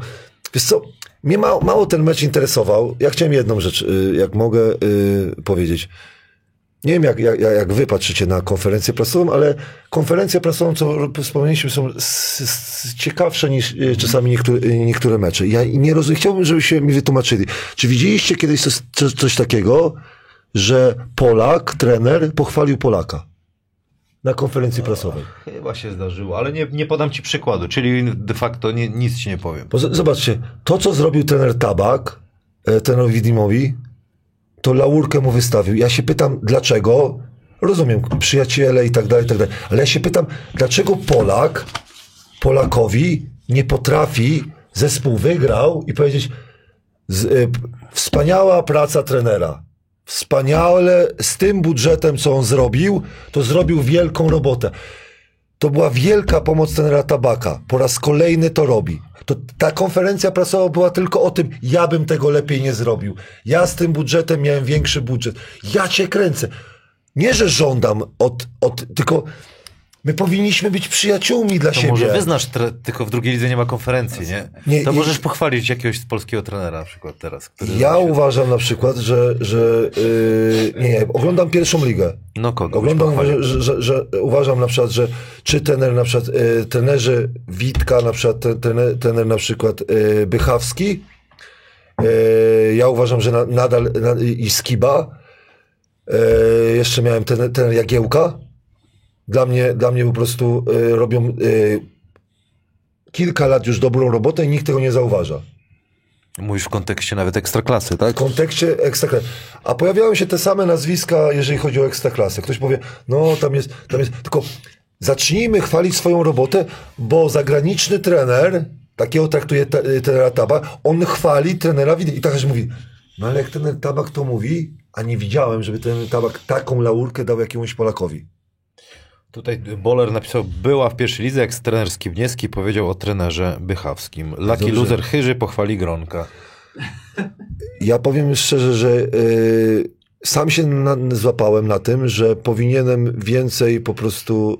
Wiesz co, mnie mało, mało ten mecz interesował. Ja chciałem jedną rzecz, y, jak mogę y, powiedzieć. Nie wiem, jak, jak, jak wy patrzycie na konferencję prasową, ale konferencja prasową, co wspomnieliśmy, są ciekawsze niż y, czasami niektóre, y, niektóre mecze. Ja nie rozumiem, chciałbym, żebyście mi wytłumaczyli. Czy widzieliście kiedyś coś, coś, takiego, że Polak, trener, pochwalił Polaka na konferencji prasowej? Chyba się zdarzyło, ale nie, nie podam ci przykładu, czyli de facto nie, nic ci nie powiem. Bo zobaczcie, to co zrobił trener Tabak, e, trenerowi Dimowi, to laurkę mu wystawił. Ja się pytam, dlaczego? Rozumiem, przyjaciele i tak dalej, i tak dalej. Ale ja się pytam, dlaczego Polak Polakowi nie potrafi, zespół wygrał i powiedzieć, z, y, wspaniała praca trenera. Wspaniale, z tym budżetem, co on zrobił, to zrobił wielką robotę. To była wielka pomoc trenera Tabaka. Po raz kolejny to robi. To ta konferencja prasowa była tylko o tym, ja bym tego lepiej nie zrobił. Ja z tym budżetem miałem większy budżet. Ja cię kręcę. Nie, że żądam od, od tylko my powinniśmy być przyjaciółmi dla To siebie. może wyznasz, tylko w drugiej lidze nie ma konferencji, nie? Nie, to nie- możesz pochwalić jakiegoś polskiego trenera na przykład teraz. Ja uważam na przykład, że, że yy, nie, nie, oglądam pierwszą ligę. No kogo? Oglądam, że, że, że, uważam na przykład, że czy trener na przykład, y, trenerzy Witka, na przykład ten, trener, trener na przykład y, Bychawski, y, ja uważam, że na, nadal na, i Skiba, y, jeszcze miałem ten, ten Jagiełka, dla mnie, dla mnie po prostu y, robią y, kilka lat już dobrą robotę i nikt tego nie zauważa. Mówisz w kontekście nawet ekstraklasy, tak? W kontekście ekstraklasy. A pojawiają się te same nazwiska, jeżeli chodzi o ekstraklasę. Ktoś powie, no tam jest, tam jest. Tylko zacznijmy chwalić swoją robotę, bo zagraniczny trener, takiego traktuje te, trenera Tabak, on chwali trenera Widy. I tak mówi, no ale jak trener Tabak to mówi, a nie widziałem, żeby ten Tabak taką laurkę dał jakiemuś Polakowi. Tutaj Boller napisał, była w pierwszej lidze, jak trener Skibniewski powiedział o trenerze Bychawskim. Lucky loser Chyży pochwali Gronka. Ja powiem szczerze, że y, sam się na, złapałem na tym, że powinienem więcej po prostu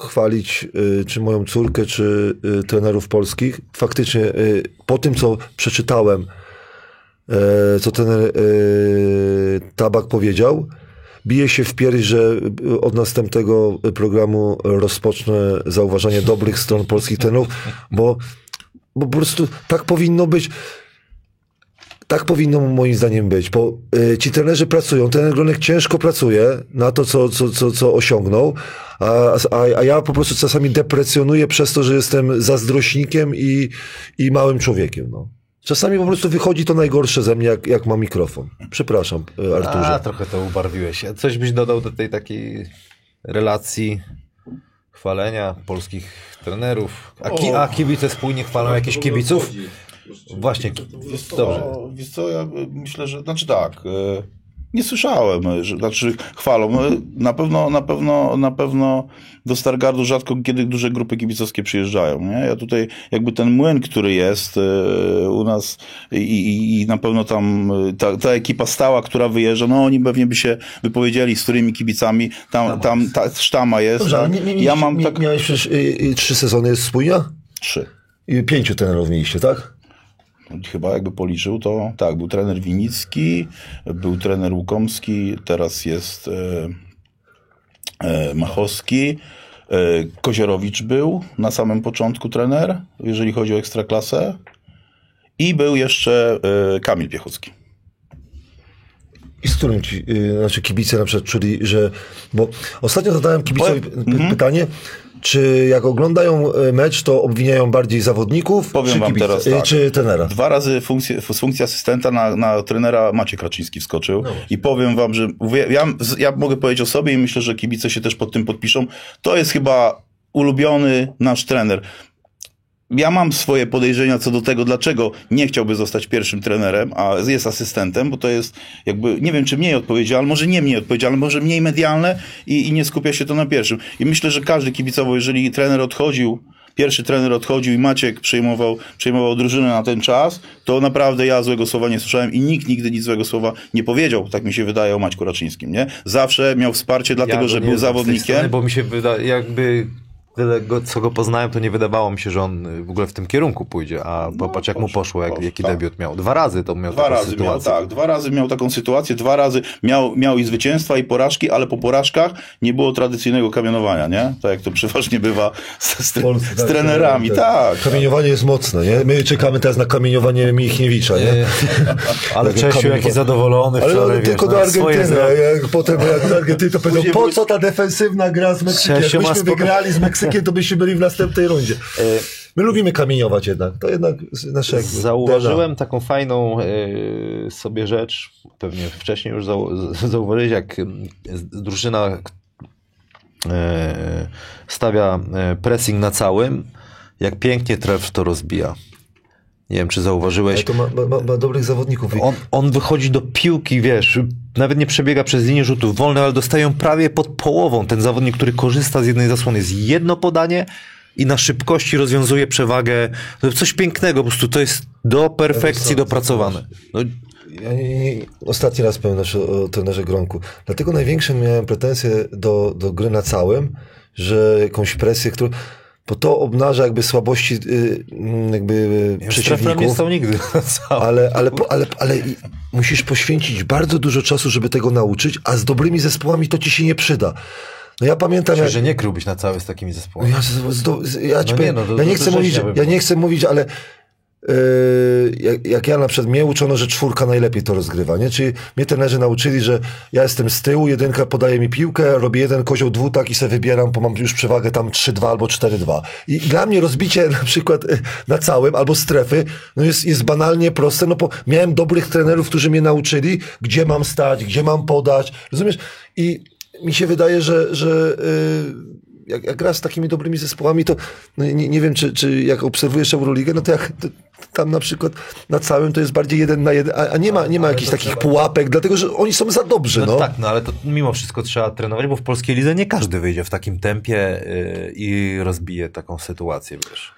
y, chwalić y, czy moją córkę, czy y, trenerów polskich. Faktycznie y, po tym, co przeczytałem, y, co trener Tabak powiedział, bije się w pierś, że y, od następnego programu rozpocznę zauważanie dobrych stron polskich trenerów, bo, bo po prostu tak powinno być. Tak powinno moim zdaniem być, bo y, ci trenerzy pracują, ten Gronek ciężko pracuje na to, co, co, co, co osiągnął, a, a, a ja po prostu czasami deprecjonuję przez to, że jestem zazdrośnikiem i, i małym człowiekiem. No. Czasami po prostu wychodzi to najgorsze ze mnie, jak, jak mam mikrofon. Przepraszam, y, Arturze. A, trochę to ubarwiłeś. Coś byś dodał do tej takiej relacji chwalenia polskich trenerów? A, ki, a kibice spójnie chwalą jakichś kibiców? Właśnie, Wiesz co, dobrze. Wiesz co, ja myślę, że, znaczy tak, e, nie słyszałem, że, znaczy chwalą. E, Na pewno, na pewno, na pewno do Stargardu rzadko kiedy duże grupy kibicowskie przyjeżdżają, nie? Ja tutaj jakby ten młyn, który jest e, u nas i, i, i na pewno tam e, ta, ta ekipa stała, która wyjeżdża, no oni pewnie by się wypowiedzieli, z którymi kibicami, tam, tam ta sztama jest. Dobrze, tak? nie, nie, nie, ja mam tak miałeś przecież y, y, trzy sezony jest spójnia? trzy. I pięciu trenerów mieliście, tak? Chyba jakby policzył, to tak, był trener Winicki, był trener Łukomski, teraz jest e, e, Machowski, e, Koziorowicz był na samym początku trener, jeżeli chodzi o ekstraklasę i był jeszcze Kamil Piechocki. i z którym ci, znaczy kibice na przykład czuli, że, bo ostatnio zadałem kibicowi mhm. Czy jak oglądają y, mecz, to obwiniają bardziej zawodników, Powiem czy, wam kibice, teraz y, tak. czy trenera? Dwa razy funkcję, z funkcji asystenta na, na trenera Maciek Raczyński wskoczył No i powiem wam, że ja, ja mogę powiedzieć o sobie i myślę, że kibice się też pod tym podpiszą. To jest chyba ulubiony nasz trener. Ja mam swoje podejrzenia co do tego, dlaczego nie chciałby zostać pierwszym trenerem, a jest asystentem, bo to jest jakby, nie wiem czy mniej odpowiedzialne, może nie mniej odpowiedzialne, może mniej medialne i, i nie skupia się to na pierwszym. I myślę, że każdy kibicował, jeżeli trener odchodził, pierwszy trener odchodził i Maciek przejmował, przejmował drużynę na ten czas, to naprawdę ja złego słowa nie słyszałem i nikt nigdy nic złego słowa nie powiedział, tak mi się wydaje o Maćku Raczyńskim, nie? Zawsze miał wsparcie dlatego, go że był zawodnikiem. strony, bo mi się wyda, jakby tyle go, co go poznałem, to nie wydawało mi się, że on w ogóle w tym kierunku pójdzie, a popatrz jak mu poszło, jak, poszło, jaki tak. debiut miał. Dwa razy to miał Dwa taką razy miał, sytuację. tak, dwa razy miał taką sytuację, dwa razy miał, miał i zwycięstwa, i porażki, ale po porażkach nie było tradycyjnego kamienowania, nie? Tak jak to przeważnie bywa z, z, Polsce, z tak, trenerami, tak. Kamieniowanie jest mocne, nie? My czekamy teraz na kamieniowanie Michniewicza, nie? <laughs> Ale Tak, Czesiu jaki zadowolony Ale wczoraj, on wiesz, tylko do swoje Argentyny, a jak potem jak do Argentyny to powiedział, po co ta defensywna gra z Meksykiem? Spoko- wygrali z Meksykiem, to byśmy byli w następnej rundzie. My lubimy kamieniować jednak, to jednak nasze Zauważyłem taką fajną y, sobie rzecz, pewnie wcześniej już zauważyłeś, jak drużyna y, stawia pressing na całym, jak pięknie tref to rozbija. Nie wiem, czy Ale zauważyłeś. to ma, ma, ma, dobrych zawodników. On, on wychodzi do piłki, wiesz, nawet nie przebiega przez linię rzutów wolnych, ale dostają prawie pod połową. Ten zawodnik, który korzysta z jednej zasłony, jest jedno podanie i na szybkości rozwiązuje przewagę. Coś pięknego, po prostu to jest do perfekcji dopracowane. No, Ja nie, nie, ostatni raz powiem znaczy, o trenerze Gronku. Dlatego największe miałem pretensje do, do gry na całym, że jakąś presję, którą... Bo to obnaża jakby słabości y, mm, jakby y, ja nie przeciwników. stał nigdy. <laughs> <laughs> Ale, ale, ale, ale musisz poświęcić bardzo dużo czasu, żeby tego nauczyć, a z dobrymi zespołami to ci się nie przyda. No ja pamiętam, jak, że nie kryłbyś na całe z takimi no zespołami. ja, z, z, ja, ci No nie, no to- ja nie chcę do mówić, ja nie chcę mówić, ale jak, jak ja na przykład mnie uczono, że czwórka najlepiej to rozgrywa, nie? Czyli mnie trenerzy nauczyli, że ja jestem z tyłu, jedynka podaje mi piłkę, robię jeden kozioł dwutak i sobie wybieram, bo mam już przewagę tam 3-2 albo 4-2. I dla mnie rozbicie <laughs> na przykład y, na całym albo strefy, no jest, jest banalnie proste, no bo miałem dobrych trenerów, którzy mnie nauczyli, gdzie mam stać, gdzie mam podać, rozumiesz? I mi się wydaje, że, że yy, jak, jak grasz z takimi dobrymi zespołami, to no nie, nie wiem, czy, czy jak obserwujesz Euroligę, no to jak to, tam na przykład na całym to jest bardziej jeden na jeden, a, a nie ma, nie ma jakichś takich pułapek, dlatego że oni są za dobrzy. No, No, tak, no ale to mimo wszystko trzeba trenować, bo w polskiej lidze nie każdy wyjdzie w takim tempie y, i rozbije taką sytuację, wiesz.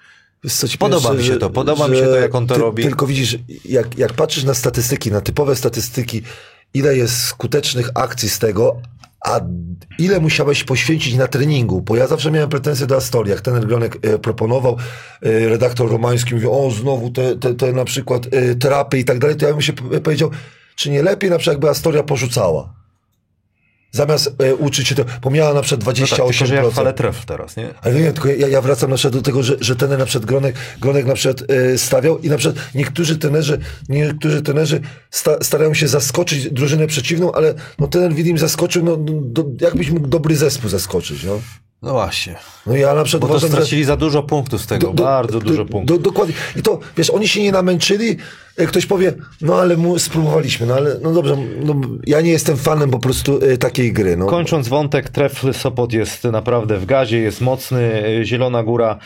Co ci Podoba mi że- się to, podoba mi że się to, jak on to ty, robi. Tylko widzisz, jak, jak patrzysz na statystyki, na typowe statystyki, ile jest skutecznych akcji z tego, a ile musiałeś poświęcić na treningu? Bo ja zawsze miałem pretensje do Astorii. Jak ten Gronek e, proponował, e, redaktor Romański mówił, o znowu te, te, te na przykład e, terapie i tak dalej, to ja bym się powiedział, czy nie lepiej na przykład jakby Astoria porzucała? Zamiast e, uczyć się to, bo miała na przykład No tak, 28%. tylko, że ja chwalę tref teraz, nie? Ale nie, tylko ja, ja wracam na przykład do tego, że, że ten na przykład Gronek, Gronek na przykład e, stawiał i na przykład niektórzy trenerzy, niektórzy trenerzy sta, starają się zaskoczyć drużynę przeciwną, ale no ten Widim zaskoczył, no do, jakbyś mógł dobry zespół zaskoczyć, no. No właśnie. No ja na przykład Bo to uważam, że- stracili za dużo punktów z tego, do- do- bardzo dużo do- punktów. Do, dokładnie. I to, wiesz, oni się nie namęczyli. Jak ktoś powie, no ale mu spróbowaliśmy, no ale, no dobrze, no, ja nie jestem fanem po prostu e, takiej gry, no. Kończąc wątek, Trefl Sopot jest naprawdę w gazie, jest mocny. Zielona Góra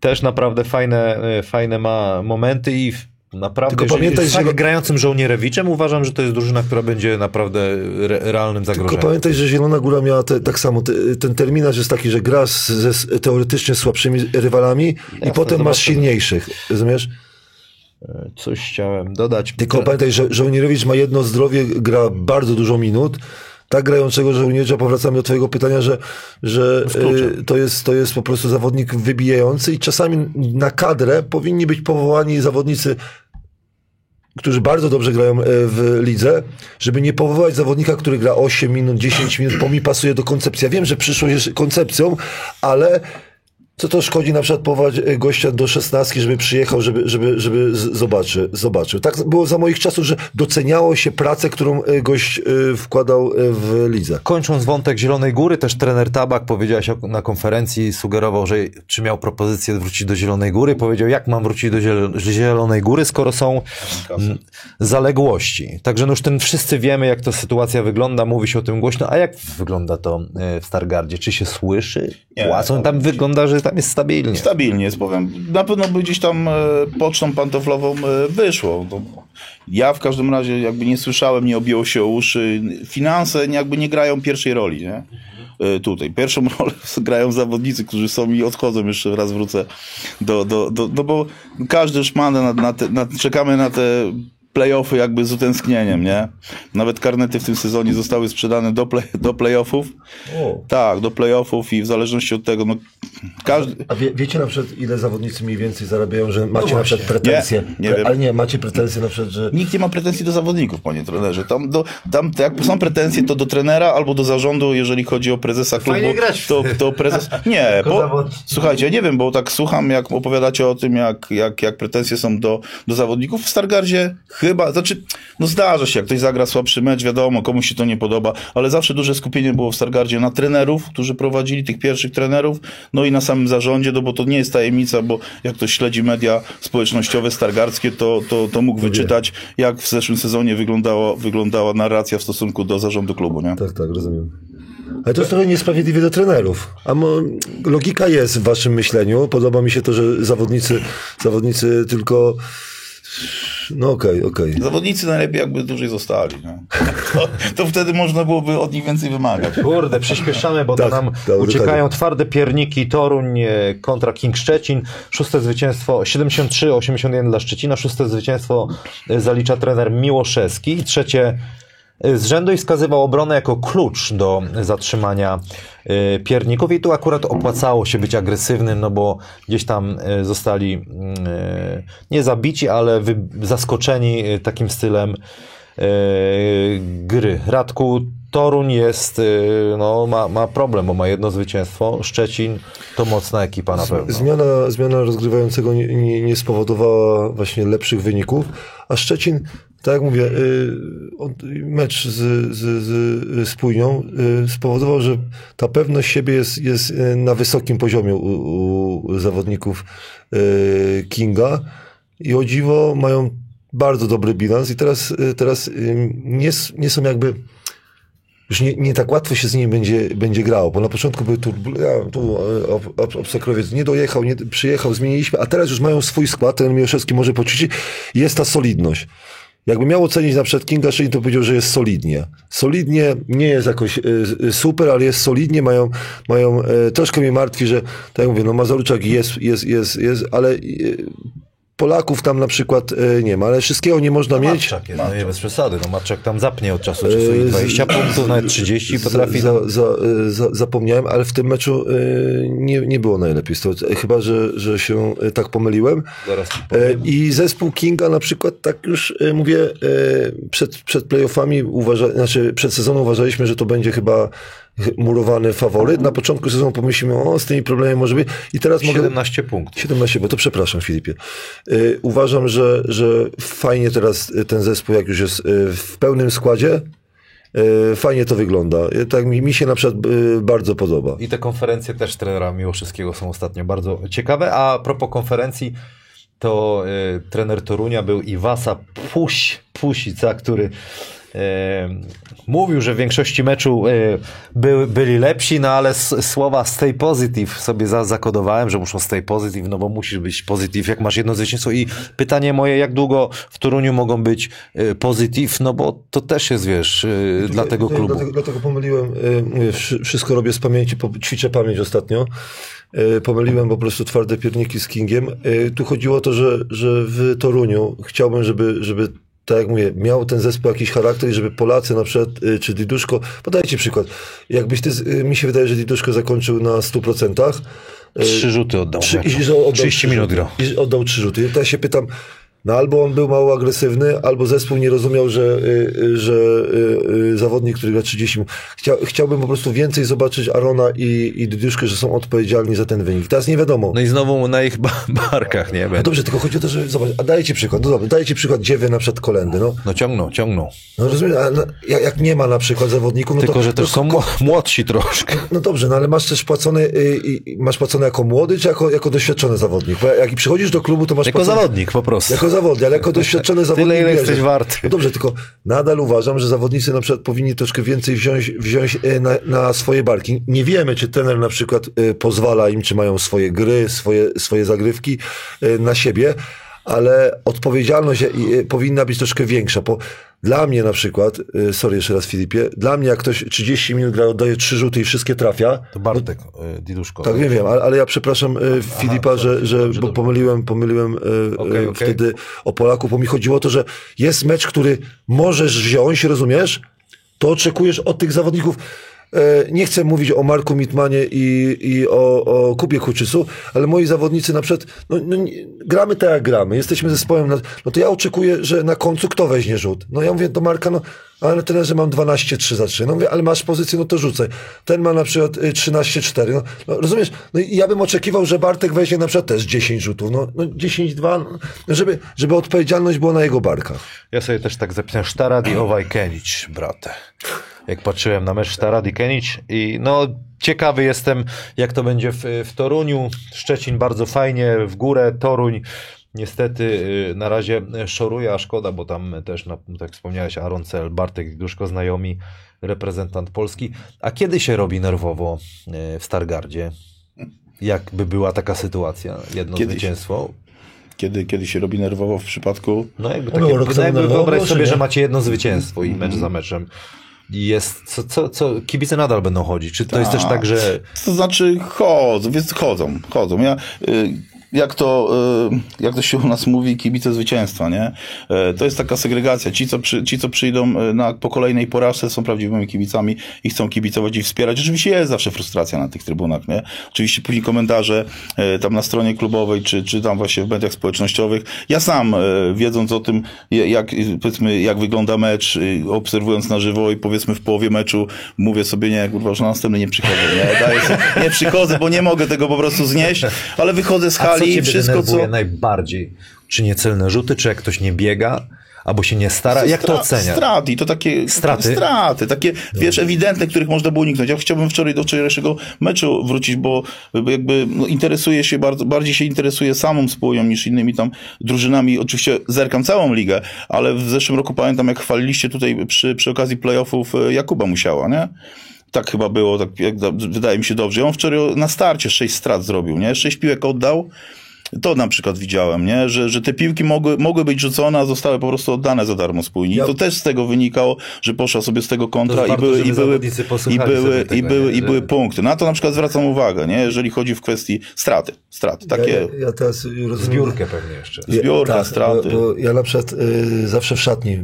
też naprawdę fajne, e, fajne ma momenty i w- naprawdę, Tylko pamiętaj, z tak że- grającym żołnierewiczem uważam, że to jest drużyna, która będzie naprawdę re, realnym Tylko zagrożeniem. pamiętaj, że Zielona Góra miała te, tak samo, te, ten terminarz jest taki, że ze z teoretycznie słabszymi rywalami i potem masz silniejszych, rozumiesz? Coś chciałem dodać. Tylko pamiętaj, że żołnierowicz ma jedno zdrowie, gra bardzo dużo minut. Tak grającego żołnierza, powracamy do twojego pytania, że, że y, to, jest, to jest po prostu zawodnik wybijający i czasami na kadrę powinni być powołani zawodnicy, którzy bardzo dobrze grają e, w lidze, żeby nie powołać zawodnika, który gra 8 minut, 10 minut, bo mi pasuje do koncepcji. Ja wiem, że przyszłość jest koncepcją, ale Co to szkodzi na przykład powołać e, gościa do szesnastki, żeby przyjechał, żeby, żeby, żeby zobaczy, zobaczył. Tak było za moich czasów, że doceniało się pracę, którą e, gość e, wkładał w lidze. Kończąc wątek Zielonej Góry, też trener Tabak powiedziałeś na konferencji, sugerował, że czy miał propozycję wrócić do Zielonej Góry. Powiedział, jak mam wrócić do Ziel- Zielonej Góry, skoro są zaległości. Także no już ten wszyscy wiemy, jak to sytuacja wygląda, mówi się o tym głośno. A jak wygląda to w Stargardzie? Czy się słyszy? Płacą? Tam wygląda, że tam jest stabilnie. Stabilnie jest, powiem. Na pewno by gdzieś tam e, pocztą pantoflową e, wyszło. To ja w każdym razie jakby nie słyszałem, nie objęło się uszy. Finanse jakby nie grają pierwszej roli, nie? E, Tutaj. Pierwszą <laughs> rolę grają zawodnicy, którzy są i odchodzą, jeszcze raz wrócę do, do, do no bo każdy już ma na, na, te, na czekamy na te playoffy jakby z utęsknieniem, nie? Nawet karnety w tym sezonie zostały sprzedane do, play, do playoffów. Tak, do playoffów i w zależności od tego, no każdy, A wie, wiecie na przykład, ile zawodnicy mniej więcej zarabiają, że macie na przykład Nie, pretensje? nie wiem. Ale nie, macie pretensje na przykład, że... Nikt nie ma pretensji do zawodników, panie trenerze. Tam, do, tam jak są pretensje, to do trenera albo do zarządu, jeżeli chodzi o prezesa klubu. Fajnie grać. To, to prezes. Nie, <laughs> bo, słuchajcie, nie wiem, bo tak słucham, jak opowiadacie o tym, jak, jak, jak pretensje są do, do zawodników. W Stargardzie chyba, znaczy, no zdarza się, jak ktoś zagra słabszy mecz, wiadomo, komuś się to nie podoba, ale zawsze duże skupienie było w Stargardzie na trenerów, którzy prowadzili tych pierwszych trenerów, no i na samym zarządzie, no bo to nie jest tajemnica, bo jak ktoś śledzi media społecznościowe stargardzkie, to, to, to mógł wyczytać, jak w zeszłym sezonie wyglądało, wyglądała narracja w stosunku do zarządu klubu, nie? Tak, tak, rozumiem. Ale to jest trochę niesprawiedliwie do trenerów. A mo, logika jest w waszym myśleniu. Podoba mi się to, że zawodnicy, zawodnicy tylko... No okej, okej. Zawodnicy najlepiej jakby dłużej zostali, nie? <laughs> To, to wtedy można byłoby od nich więcej wymagać. Kurde, przyspieszamy, bo to Tak, nam tak, uciekają twarde pierniki Toruń e, kontra King Szczecin. Szóste zwycięstwo 73-81 dla Szczecina. Szóste zwycięstwo e, zalicza trener Miłoszewski. I trzecie z rzędu i wskazywał obronę jako klucz do zatrzymania e, pierników. I tu akurat opłacało się być agresywnym, no bo gdzieś tam e, zostali e, nie zabici, ale zaskoczeni takim stylem gry. Radku, Toruń jest, no, ma, ma problem, bo ma jedno zwycięstwo. Szczecin to mocna ekipa na pewno. Zmiana, zmiana rozgrywającego nie, nie, nie spowodowała właśnie lepszych wyników, a Szczecin, tak jak mówię, y, mecz z, z, z, z Pójnią y, spowodował, że ta pewność siebie jest, jest y, na wysokim poziomie u, u zawodników Kinga i o dziwo mają bardzo dobry bilans i teraz, teraz nie, nie są jakby już nie, nie tak łatwo się z nimi będzie, będzie grało, bo na początku były turbul- ja, tu ob, ob, Obsakrowiec nie dojechał, nie, przyjechał, zmieniliśmy, a teraz już mają swój skład, ten Miłoszewski może poczuć, jest ta solidność. Jakby miał ocenić na przykład Kinga Szylin, to powiedział, że jest solidnie. Solidnie nie jest jakoś e, e, super, ale jest solidnie, mają, mają e, troszkę mnie martwi, że tak jak mówię, no Mazoruczak jest, jest, jest, jest ale e, Polaków tam na przykład e, nie ma, ale wszystkiego nie można mieć. Matczak jest, no nie bez przesady. No Matczak tam zapnie od czasu do czasu i Yy, 20 punktów, nawet 30 potrafi. Za, za, za, za, zapomniałem, ale w tym meczu y, nie, nie było najlepiej. Chyba, że, że się y, tak pomyliłem. E. I zespół Kinga na przykład, tak już e, mówię, e, przed, przed playoffami, uważa, znaczy przed sezonem uważaliśmy, że to będzie chyba murowany faworyt. Na początku sezonu pomyślimy, o, z tymi problemami może być. I teraz mogę... 17 punktów. 17, bo to przepraszam Filipie. Y, uważam, że, że fajnie teraz y, ten zespół, jak już jest y, w pełnym składzie, y, fajnie to wygląda. Tak mi, mi się na przykład bardzo podoba. I te konferencje też trenera Miłoszewskiego są ostatnio bardzo ciekawe. A propos konferencji, to y, trener Torunia był Iwasa Puś, Pusica, który mówił, że w większości meczu y, by, byli lepsi, no ale słowa stay positive sobie za, zakodowałem, że muszą stay positive, no bo musisz być positive, jak masz jedno zwycięstwo. I pytanie moje, jak długo w Toruniu mogą być y, positive, no bo to też jest, wiesz, y, dla tego Tutaj klubu. Dlatego, dlatego pomyliłem, mówię, wszystko robię z pamięci, ćwiczę pamięć ostatnio. Pomyliłem po prostu twarde pierniki z Kingiem. Tu chodziło o to, że, że w Toruniu chciałbym, żeby, żeby tak jak mówię, miał ten zespół jakiś charakter i żeby Polacy na przykład, y, czy Diduszko, podajcie przykład, jakbyś ty, y, mi się wydaje, że Diduszko zakończył na 100%. y, Trzy rzuty oddał. Trzy, oddał 30 trzy minut grał. I oddał trzy rzuty. Teraz się pytam, No albo on był mało agresywny, albo zespół nie rozumiał, że, y, y, że y, zawodnik, który gra 30 minut. Chcia, chciałbym po prostu więcej zobaczyć Arona i, i Dudiuszkę, że są odpowiedzialni za ten wynik. Teraz nie wiadomo. No i znowu na ich ba- barkach, nie? No dobrze, tylko chodzi o to, że zobacz, a daję ci przykład, no dobra, daję ci przykład dziewię na przykład kolendy, no. No ciągną, ciągną. No rozumiesz, a na, jak, nie ma na przykład zawodników, no Tylko, to, że też to, są mło- młodsi troszkę. No dobrze, no ale masz też płacony, masz płacony jako młody, czy jako, jako doświadczony zawodnik? Bo jak przychodzisz do klubu, to masz Jako płacony, zawodnik po prostu. Jako zawodnik, ale jako doświadczony zawodnik. ile wiesz, jesteś warty. No dobrze, tylko nadal uważam, że zawodnicy na przykład powinni troszkę więcej wziąć, wziąć e, na, na swoje barki. Nie wiemy, czy trener na przykład e, pozwala im, czy mają swoje gry, swoje, swoje zagrywki e, na siebie, ale odpowiedzialność e, e, powinna być troszkę większa. Bo dla mnie na przykład, e, sorry jeszcze raz Filipie, dla mnie jak ktoś 30 minut gra, oddaje trzy rzuty i wszystkie trafia, To Bartek, y, Diduszko. tak, nie wiem, ale, ale ja przepraszam e, Filipa, że, że bo pomyliłem, pomyliłem e, okej. wtedy o Polaków, bo mi chodziło o to, że jest mecz, który możesz wziąć, rozumiesz? To oczekujesz od tych zawodników. E, nie chcę mówić o Marku Mitmanie i, i o, o Kubie Kuczysu, ale moi zawodnicy na przykład, no, no, gramy tak jak gramy, jesteśmy zespołem, na, no to ja oczekuję, że na końcu kto weźmie rzut. No ja mówię do Marka, no ale trenerze mam 12-3 za 3. No mówię, ale masz pozycję, no to rzucaj. Ten ma na przykład y, 13-4. No, no rozumiesz? No ja bym oczekiwał, że Bartek weźmie na przykład też 10 rzutów. No, no 10-2, no, żeby, żeby odpowiedzialność była na jego barkach. Ja sobie też tak zapisałem Sztarad i Owaj Kenić, brate. Jak patrzyłem na mecz Sztarad i Kenić i no ciekawy jestem, jak to będzie w, w Toruniu. Szczecin bardzo fajnie, w górę, Toruń niestety y, na razie szoruje, a szkoda, bo tam też, no, tak jak wspomniałeś, Aaron Cel, Bartek Duszko, znajomi, reprezentant Polski. A kiedy się robi nerwowo y, w Stargardzie? Jakby była taka sytuacja, jedno Kiedyś. zwycięstwo, Kiedy, kiedy się robi nerwowo w przypadku no jakby Było takie, no jakby wyobraź sobie, nie? że macie jedno zwycięstwo i mecz za meczem. Jest, co, co, co, kibice nadal będą chodzić. Czy to jest też tak, że To znaczy chodzą, więc chodzą, chodzą. Ja, y, jak to, y, jak to się u nas mówi, kibice zwycięstwa, nie? E, To jest taka segregacja. Ci, co, przy, ci, co przyjdą y, na, po kolejnej porażce, są prawdziwymi kibicami i chcą kibicować i wspierać. Oczywiście jest zawsze frustracja na tych trybunach, nie? Oczywiście później komentarze e, tam na stronie klubowej, czy, czy tam właśnie w mediach społecznościowych. Ja sam, e, wiedząc o tym, jak, powiedzmy, jak wygląda mecz, obserwując na żywo i powiedzmy w połowie meczu, mówię sobie, nie, kurwa, już na następny nie przychodzę, nie? Daję sobie, nie przychodzę, bo nie mogę tego po prostu znieść, ale wychodzę z hali i ciebie wszystko, co... najbardziej? Czy niecelne rzuty, czy jak ktoś nie biega, albo się nie stara? Jak to oceniasz? Straty, to takie Straty? straty, takie, wiesz, ewidentne, których można było uniknąć. Ja chciałbym wczoraj do wczorajszego meczu wrócić, bo jakby no, interesuję się bardzo, bardziej się interesuję samą spółją niż innymi tam drużynami. Oczywiście zerkam całą ligę, ale w zeszłym roku pamiętam, jak chwaliliście tutaj przy, przy okazji playoffów e, Jakuba Musiała, nie? Tak chyba było, tak jak, da- wydaje mi się dobrze. I On wczoraj na starcie sześć strat zrobił, nie? Sześć piłek oddał. To na przykład widziałem, nie? Że, że te piłki mogły, mogły być rzucone, a zostały po prostu oddane za darmo spójni. Ja- I to też z tego wynikało, że poszła sobie z tego kontra i były, i były, i były, sobie i tego, były, nie? i Że- były punkty. Na to na przykład zwracam uwagę, nie? Jeżeli chodzi w kwestii straty. Straty, takie... Ja, ja, ja teraz rozumiem. Zbiórkę pewnie jeszcze. Ja- Zbiórka, tak, straty. Bo, bo ja na przykład y, zawsze w szatni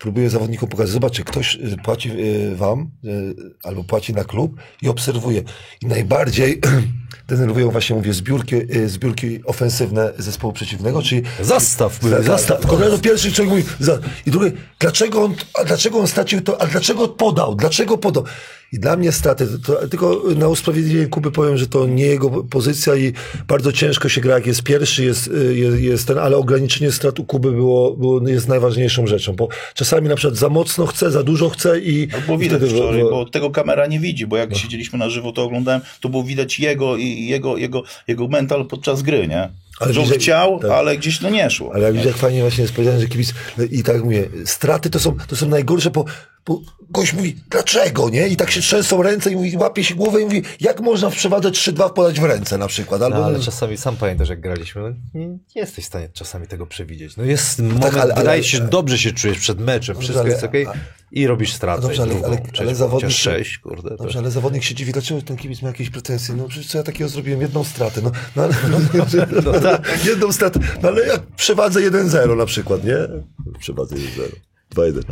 pró- próbuję zawodnikom pokazać, zobaczcie, ktoś y, płaci y, wam y, albo płaci na klub i obserwuje. I najbardziej <clears throat> denerwują właśnie, mówię, zbiórki, zbiórki ofensywne zespołu przeciwnego, czyli Zastaw, za- zastaw. Kolejno pierwszy człowiek mówi, za, i drugi, dlaczego on, a dlaczego on stracił to, a dlaczego podał, dlaczego podał? I dla mnie straty, to, to, tylko na usprawiedliwienie Kuby powiem, że to nie jego pozycja i bardzo ciężko się gra, jak jest pierwszy, jest, y, jest, jest ten, ale ograniczenie strat u Kuby było, było, jest najważniejszą rzeczą, bo czasami na przykład za mocno chce, za dużo chce i... Bo i widać wtedy- wczoraj, bo- bo tego kamera nie widzi, bo jak siedzieliśmy na żywo, to oglądałem, to było widać jego i jego, jego, jego mental podczas gry, nie? Ale że chciał, tak. ale gdzieś no nie szło. Ale jak widzisz, jak fajnie właśnie jest powiedziane, że kibic, no i tak mówię, straty to są, to są najgorsze, bo, bo gość mówi, dlaczego, nie? I tak się trzęsą ręce i mówi, łapie się głowę i mówi, jak można w przewadze 3-2 podać w ręce na przykład, albo... No, ale czasami sam pamiętasz, jak graliśmy, no, nie, nie jesteś w stanie czasami tego przewidzieć. No jest moment, ale- ale- wydaje się, ale- dobrze się czujesz przed meczem, wszystko ale- jest okej a- i robisz stratę. Dobrze, ale, drugą, ale, ale zawodnik... chociaż sześć, kurde. To... Dobrze, ale zawodnik się dziwi, dlaczego ten kibic ma jakieś pretensje? No przecież co ja takiego zrobiłem? Jedną stratę. No, no, ale, <laughs> <laughs> tak. jedną stratę. No ale jak przewadze 1-0 na przykład, nie? Przewadze 1-0. 2-1.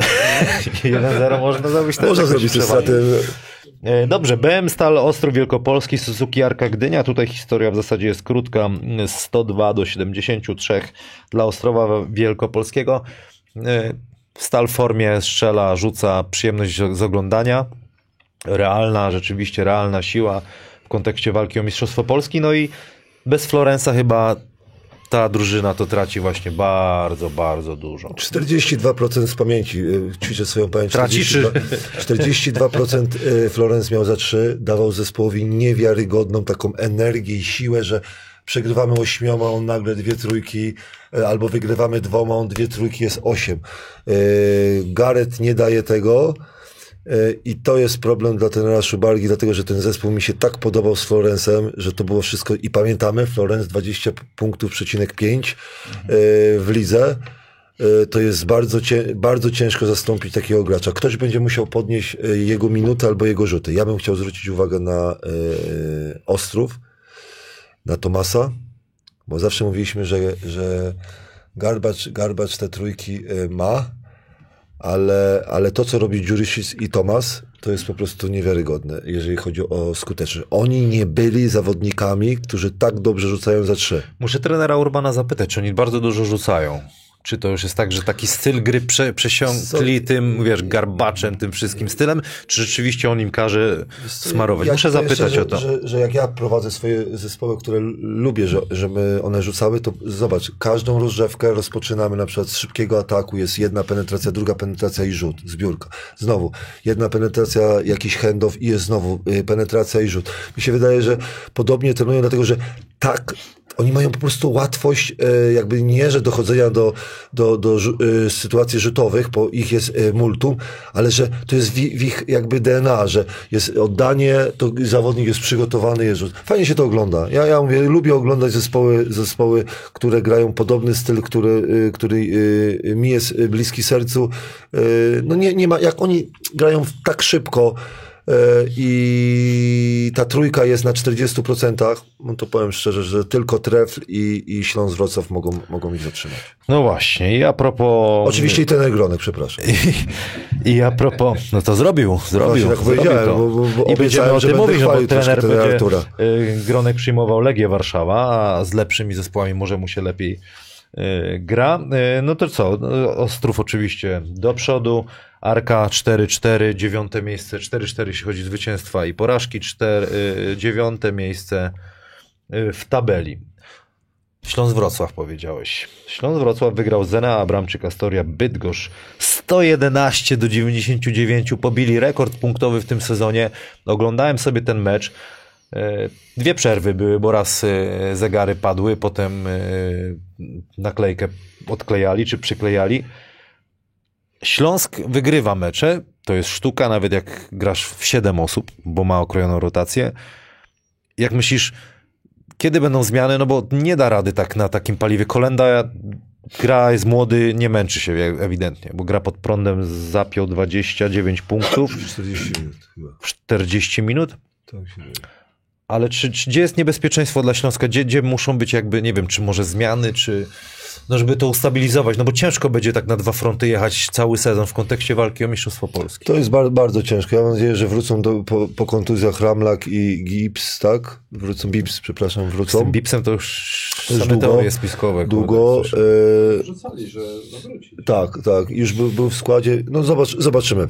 1-0 <laughs> można zrobić Można zrobić te straty. E, Dobrze, BM Stal Ostrów Wielkopolski, Suzuki Arka Gdynia. Tutaj historia w zasadzie jest krótka. 102 do 73 dla Ostrowa Wielkopolskiego. E, Stal w formie strzela, rzuca przyjemność z oglądania. Realna, rzeczywiście realna siła w kontekście walki o Mistrzostwo Polski. No i bez Florensa chyba ta drużyna to traci właśnie bardzo, bardzo dużo. 42% z pamięci, y, ćwiczę swoją pamięć. Traci, czy- 42%, 42% y, Florence miał za 3, dawał zespołowi niewiarygodną taką energię i siłę, że przegrywamy ośmioma, on nagle dwie trójki, y, albo wygrywamy dwoma, on dwie trójki, jest osiem. Gareth nie daje tego. Y, I to jest problem dla trenera Szubargi, dlatego że ten zespół mi się tak podobał z Florencem, że to było wszystko. I pamiętamy, Florence 20 punktów, przecinek 5 y, w lidze. Y, To jest bardzo, bardzo ciężko zastąpić takiego gracza. Ktoś będzie musiał podnieść jego minuty albo jego rzuty. Ja bym chciał zwrócić uwagę na Ostrów, na Tomasa, bo zawsze mówiliśmy, że, że Garbacz, Garbacz te trójki ma, ale, ale to, co robi Jurisic i Tomas, to jest po prostu niewiarygodne, jeżeli chodzi o skuteczność. Oni nie byli zawodnikami, którzy tak dobrze rzucają za trzy. Muszę trenera Urbana zapytać, czy oni bardzo dużo rzucają. Czy to już jest tak, że taki styl gry prze, przesiąkli tym, wiesz, garbaczem, tym wszystkim stylem, czy rzeczywiście on im każe smarować? Muszę zapytać szczerze, o to. Że, że jak ja prowadzę swoje zespoły, które lubię, że, żeby one rzucały, to zobacz, każdą rozrzewkę rozpoczynamy na przykład z szybkiego ataku, jest jedna penetracja, druga penetracja i rzut, zbiórka. Znowu, jedna penetracja, jakiś handoff i jest znowu y, penetracja i rzut. Mi się wydaje, że podobnie trenują, dlatego że tak oni mają po prostu łatwość, e, jakby nie, że dochodzenia do, do, do e, sytuacji rzutowych, bo ich jest e, multum, ale że to jest w, ich jakby DNA, że jest oddanie, to zawodnik jest przygotowany, jest rzut. Fajnie się to ogląda. Ja, ja mówię, lubię oglądać zespoły, zespoły, które grają podobny styl, który, który mi jest bliski sercu. No nie, nie ma, jak oni grają tak szybko, i ta trójka jest na 40%, no to powiem szczerze, że tylko Trefl i, i Śląsk Wrocław mogą, mogą ich zatrzymać. No właśnie, i a propos... Oczywiście i ten Gronek, przepraszam. <laughs> I, I a propos, no to zrobił, zrobił. Właśnie tak zrobił powiedziałem, to. bo- bo- I będziemy o tym mówić, no bo trener będzie, Artura. y, Gronek przyjmował Legię Warszawa, a z lepszymi zespołami może mu się lepiej gra. Y, No to co, no, Ostrów oczywiście do przodu, Arka 4-4, dziewiąte miejsce, 4-4 jeśli chodzi o zwycięstwa i porażki, 4, y, dziewiąte miejsce y, w tabeli. Śląsk Wrocław powiedziałeś. Śląsk Wrocław wygrał Zena Abramczyk Astoria Bydgoszcz 111 do 99. Pobili rekord punktowy w tym sezonie. Oglądałem sobie ten mecz. Dwie przerwy były, bo raz zegary padły, potem naklejkę odklejali czy przyklejali. Śląsk wygrywa mecze. To jest sztuka, nawet jak grasz w 7 osób, bo ma okrojoną rotację. Jak myślisz, kiedy będą zmiany? No bo nie da rady tak na takim paliwie. Kolenda gra, jest młody, nie męczy się ewidentnie, bo gra pod prądem zapiął 29 punktów 40 minut chyba. w 40 minut. Tak się. Ale czy, czy gdzie jest niebezpieczeństwo dla Śląska? Gdzie, gdzie muszą być jakby, nie wiem, czy może zmiany, czy no żeby to ustabilizować? No bo ciężko będzie tak na dwa fronty jechać cały sezon w kontekście walki o Mistrzostwo Polski. To jest bar, bardzo ciężko. Ja mam nadzieję, że wrócą do, po, po kontuzjach Ramlak i Gibbs, tak? Wrócą, Bibbs, przepraszam, Z wrócą. tym Bipsem to już To już same długo, teorie spiskowe. kurde, Długo. słyszę. E, Rzucali, że zawróci. tak, tak. Już był, był w składzie. No zobacz, zobaczymy.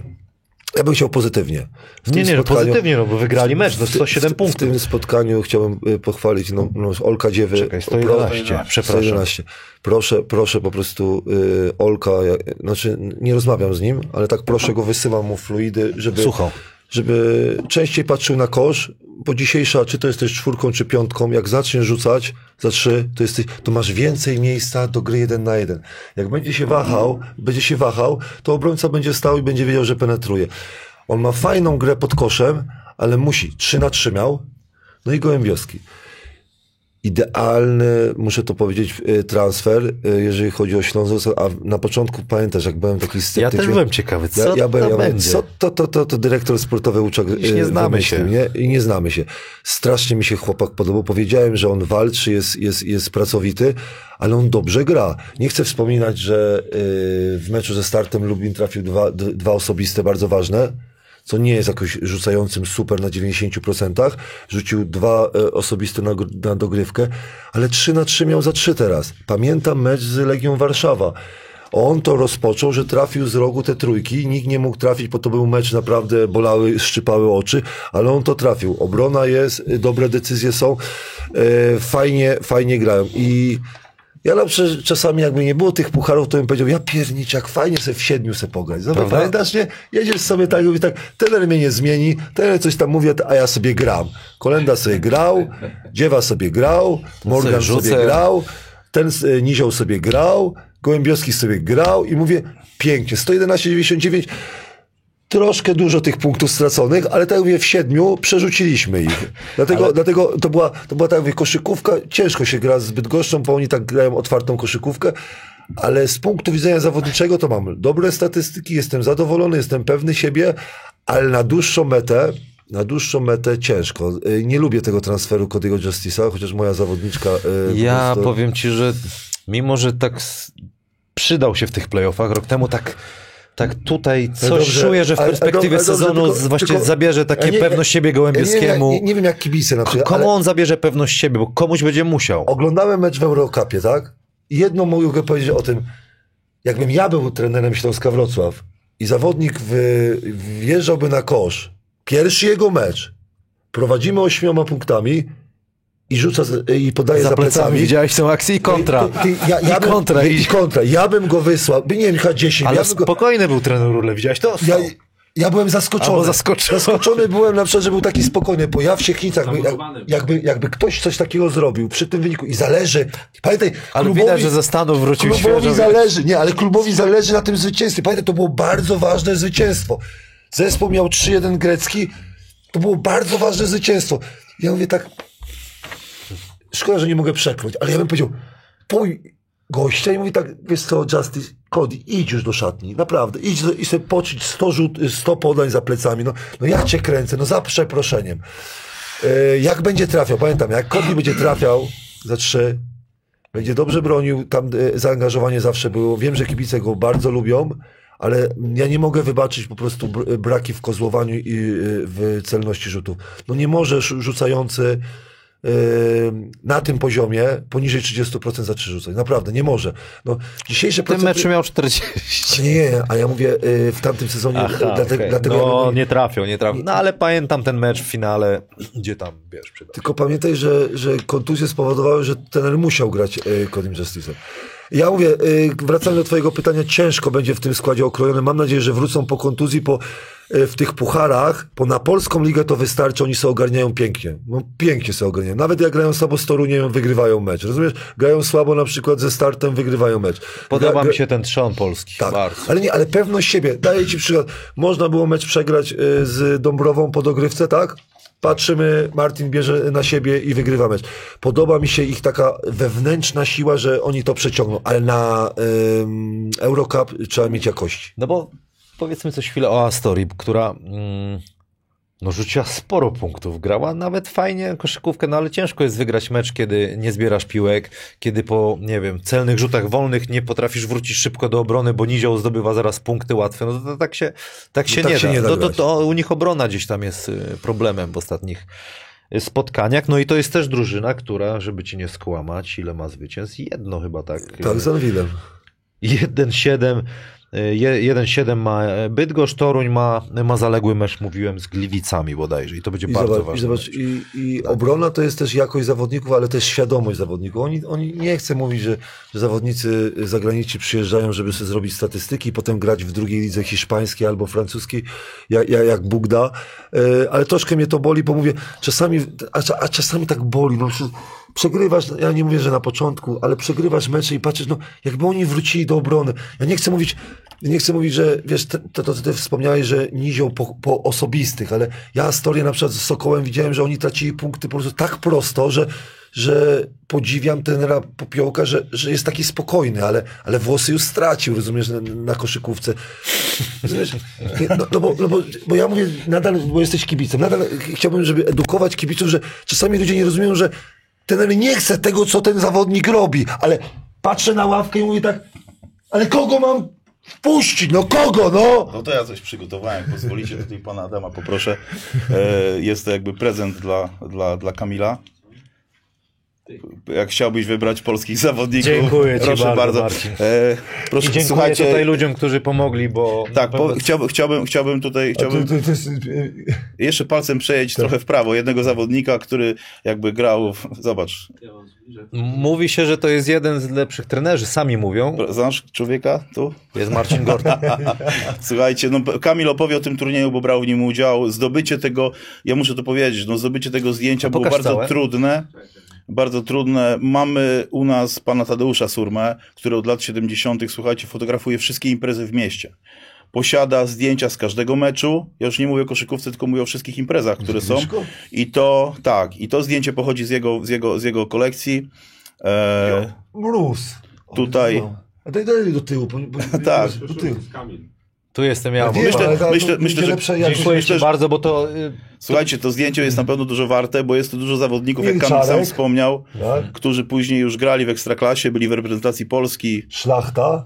Ja bym chciał pozytywnie. W Nie, nie, no pozytywnie, no bo wygrali mecz, no w ty- 107 w, ty- punktów. W tym spotkaniu chciałbym y, pochwalić no, no, Olka Dziewy. Czekaj, 111, przepraszam. 111. Proszę, proszę po prostu y, Olka, ja, znaczy nie rozmawiam z nim, ale tak proszę go, wysyłam mu fluidy, żeby, Słuchał. Żeby częściej patrzył na kosz, bo dzisiejsza, czy to jesteś czwórką, czy piątką, jak zaczniesz rzucać za trzy, to, jesteś, to masz więcej miejsca do gry jeden na jeden. Jak będzie się wahał, będzie się wahał, to obrońca będzie stał i będzie wiedział, że penetruje. On ma fajną grę pod koszem, ale musi. 3 na 3 miał, no i gołębioski. Idealny, muszę to powiedzieć, y, transfer, y, jeżeli chodzi o Śląsk, a na początku pamiętasz, jak byłem taki Ja sceptyk. też byłem ciekawy, co Ja, ja, byłem, to ja byłem, będzie. co to, to, to, to dyrektor sportowy uczak Już nie znamy się. Nie? I nie znamy się. Strasznie mi się chłopak podobał. Powiedziałem, że on walczy, jest, jest, jest pracowity, ale on dobrze gra. Nie chcę wspominać, że y, w meczu ze startem Lublin trafił dwa, dwa osobiste bardzo ważne, co nie jest jakoś rzucającym super na 90%. Rzucił dwa e, osobiste na, na dogrywkę, ale 3 na 3 miał za 3 teraz. Pamiętam mecz z Legią Warszawa. On to rozpoczął, że trafił z rogu te trójki. Nikt nie mógł trafić, bo to był mecz naprawdę bolały, szczypały oczy, ale on to trafił. Obrona jest, y, dobre decyzje są, e, fajnie, fajnie grają. I ja na przykład czasami jakby nie było tych pucharów, to bym powiedział, ja pierniczę, jak fajnie sobie w siedmiu sobie pograć. Zobacz, Prawda? pamiętasz, nie? Jedziesz sobie tak, mówi tak, trener mnie nie zmieni, trener coś tam mówi, a ja sobie gram. Kolenda sobie grał, Dziewa sobie grał, Morgan sobie grał, ten y, Nizioł sobie grał, Gołębiowski sobie grał i mówię, pięknie, 111,99, troszkę dużo tych punktów straconych, ale tak jak mówię, w siedmiu przerzuciliśmy ich. Dlatego, dlatego to, była, to była tak jak mówię, koszykówka, ciężko się gra z Bydgoszczą, bo oni tak grają otwartą koszykówkę, ale z punktu widzenia zawodniczego to mam dobre statystyki, jestem zadowolony, jestem pewny siebie, ale na dłuższą metę na dłuższą metę ciężko. Y, Nie lubię tego transferu Cody'ego Justice'a, chociaż moja zawodniczka... y, Ja powiem ci, że mimo, że tak przydał się w tych playoffach, rok temu tak, tak tutaj coś dobrze, czuję, że w perspektywie sezonu tylko- właśnie tylko- zabierze takie nie- pewność siebie nie, Gołębieskiemu. jak- nie, nie wiem jak kibice na przykład, Komu on zabierze pewność siebie, bo komuś będzie musiał. oglądałem mecz w Eurocupie, tak? I jedno mogę powiedzieć o tym, jakbym ja był trenerem Śląska Wrocław i zawodnik wy, wjeżdżałby na kosz, pierwszy jego mecz, prowadzimy ośmioma punktami i rzuca z, i podaje Za za, plecami widziałeś tę akcję i kontra. Ty, ty, ja, ja I bym, kontra. I, I... kontra. Ja bym go wysłał, by nie wiem, chyba 10. Ale ja go, spokojny był trener Rule, widziałeś to? ja, ja byłem zaskoczony. Albo zaskoczony. Zaskoczony byłem na przykład, że był taki spokojny, bo ja w Siechnicach, jakby, jakby ktoś coś takiego zrobił przy tym wyniku i zależy, pamiętaj, Ale klubowi, widać, że ze Stanów wrócił klubowi świeżo. zależy, nie, ale klubowi zależy na tym zwycięstwie. Pamiętaj, to było bardzo ważne zwycięstwo. Zespół miał 3-1 grecki, to było bardzo ważne zwycięstwo. Ja mówię tak, szkoda, że nie mogę przekląć, ale ja bym powiedział, pój gościa i mówi tak, wiesz co, Justice, Cody, idź już do szatni, naprawdę, idź do, i sobie poczuć 100, rzut, 100 podań za plecami, no, no ja cię kręcę, no za przeproszeniem. E, jak będzie trafiał, pamiętam, jak Cody będzie trafiał za trzy, będzie dobrze bronił, tam e, zaangażowanie zawsze było, wiem, że kibice go bardzo lubią, ale ja nie mogę wybaczyć po prostu br- braki w kozłowaniu i e, w celności rzutów. No nie możesz rzucający na tym poziomie poniżej 30% za trzy rzucać. Naprawdę, nie może. No, dzisiejsze W tym procenty... meczu miał 40. Nie, nie, a ja mówię e, w tamtym sezonie, Aha, dlatego, okej. dlatego ja no mówię, nie trafią, nie trafią. No ale pamiętam ten mecz w finale, gdzie tam, wiesz, przyda. Tylko pamiętaj, że, że kontuzje spowodowały, że trener musiał grać Codym Justice'em. Ja mówię, e, wracając do twojego pytania, ciężko będzie w tym składzie okrojonym. Mam nadzieję, że wrócą po kontuzji, po, e, w tych pucharach, bo na polską ligę to wystarczy, oni sobie ogarniają pięknie. No pięknie sobie ogarniają. Nawet jak grają słabo z Toruniem, wygrywają mecz. Rozumiesz? Grają słabo na przykład ze startem, wygrywają mecz. Podoba Gra- mi się ten trzon polski. tak, Bardzo. ale nie, ale pewność siebie. Daję ci przykład. Można było mecz przegrać y, z Dąbrową po dogrywce, tak? Patrzymy, Martin bierze na siebie i wygrywa mecz. Podoba mi się ich taka wewnętrzna siła, że oni to przeciągną, ale na Eurocup trzeba mieć jakości. No bo powiedzmy coś chwilę o Astorii, która mm, no, rzuciła sporo punktów, grała nawet fajnie koszykówkę, no ale ciężko jest wygrać mecz, kiedy nie zbierasz piłek, kiedy po, nie wiem, celnych rzutach wolnych nie potrafisz wrócić szybko do obrony, bo Nizioł zdobywa zaraz punkty łatwe, no to, to tak się, tak się, tak nie, się da. nie da No to, grać. to u nich obrona gdzieś tam jest y, problemem w ostatnich y, spotkaniach, no i to jest też drużyna, która, żeby ci nie skłamać, ile ma zwycięstw? Jedno chyba tak. y, Tak, z Anwilem. 1-7 je- 1-7 ma Bydgoszcz, Toruń ma, ma zaległy mecz, mówiłem, z Gliwicami bodajże i to będzie I bardzo zobacz, i, ważne. zobacz i, i obrona to jest też jakość zawodników, ale też świadomość zawodników. Oni, oni nie chcę mówić, że, że zawodnicy zagraniczni przyjeżdżają, żeby sobie zrobić statystyki i potem grać w drugiej lidze hiszpańskiej albo francuskiej, jak, jak, jak Bóg da. E, ale troszkę mnie to boli, bo mówię, czasami, a, a czasami tak boli. No, przegrywasz, ja nie mówię, że na początku, ale przegrywasz mecze i patrzysz, no jakby oni wrócili do obrony. Ja nie chcę mówić, nie chcę mówić, że wiesz, to, to co ty wspomniałeś, że nizią po, po osobistych, ale ja historię na przykład z Sokołem widziałem, że oni tracili punkty po prostu tak prosto, że, że podziwiam trenera Popiołka, że, że jest taki spokojny, ale, ale włosy już stracił, rozumiesz, na, na koszykówce. No, no, bo, no bo, bo ja mówię nadal, bo jesteś kibicem, nadal chciałbym, żeby edukować kibiców, że czasami ludzie nie rozumieją, że trener nie chce tego, co ten zawodnik robi, ale patrzę na ławkę i mówię tak, ale kogo mam wpuścić, no kogo, no? No to ja coś przygotowałem, pozwolicie tutaj pana Adama poproszę. E, jest to jakby prezent dla, dla, dla Kamila. Jak chciałbyś wybrać polskich zawodników, Dziękuję ci proszę bardzo, bardzo. Marcin. E, proszę, I dziękuję słuchajcie, tutaj ludziom, którzy pomogli, bo... tak, po, chciałbym, chciałbym, chciałbym tutaj, to, chciałbym to, to jest, jeszcze palcem przejeść Tak. trochę w prawo. Jednego zawodnika, który jakby grał, zobacz, Mówi się, że to jest jeden z lepszych trenerzy, sami mówią. znasz człowieka tu? Jest Marcin Gorta. <laughs> Słuchajcie, no Kamil opowie o tym turnieju, bo brał w nim udział. Zdobycie tego, ja muszę to powiedzieć, no zdobycie tego zdjęcia było bardzo całe. trudne. Bardzo trudne. Mamy u nas pana Tadeusza Surmę, który od lat 70., słuchajcie, fotografuje wszystkie imprezy w mieście. Posiada zdjęcia z każdego meczu. Ja już nie mówię o koszykówce, tylko mówię o wszystkich imprezach, które są. I to, tak, i to zdjęcie pochodzi z jego, z jego, z jego kolekcji. E, mróz. Tutaj. A daj, daj do tyłu. Bo, bo, <laughs> Tak. Do tyłu. Tu jestem ja. Myślę- myślę- myślę, że-. Dziękuję ci bardzo, bo to... y, Słuchajcie, to zdjęcie jest na pewno dużo warte, bo jest tu dużo zawodników, jak Kamil sam wspomniał, Tak? którzy później już grali w Ekstraklasie, byli w reprezentacji Polski. Szlachta.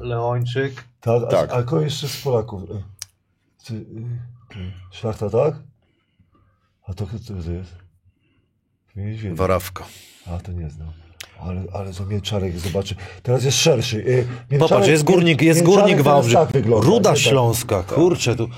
Leończyk. Tak, a, Tak. a kogo jeszcze z Polaków? E, Ty, y, szlachta, tak? A to kto to jest? Niedźwiedź. Warawka. A to nie znam. Ale, ale za Mieczarek zobaczy. Teraz jest szerszy. Y, Mieczarek- Popatrz, jest górnik, jest górnik Wałbrzych. Tak wygląda, Ruda nie tak. Śląska, kurczę tu.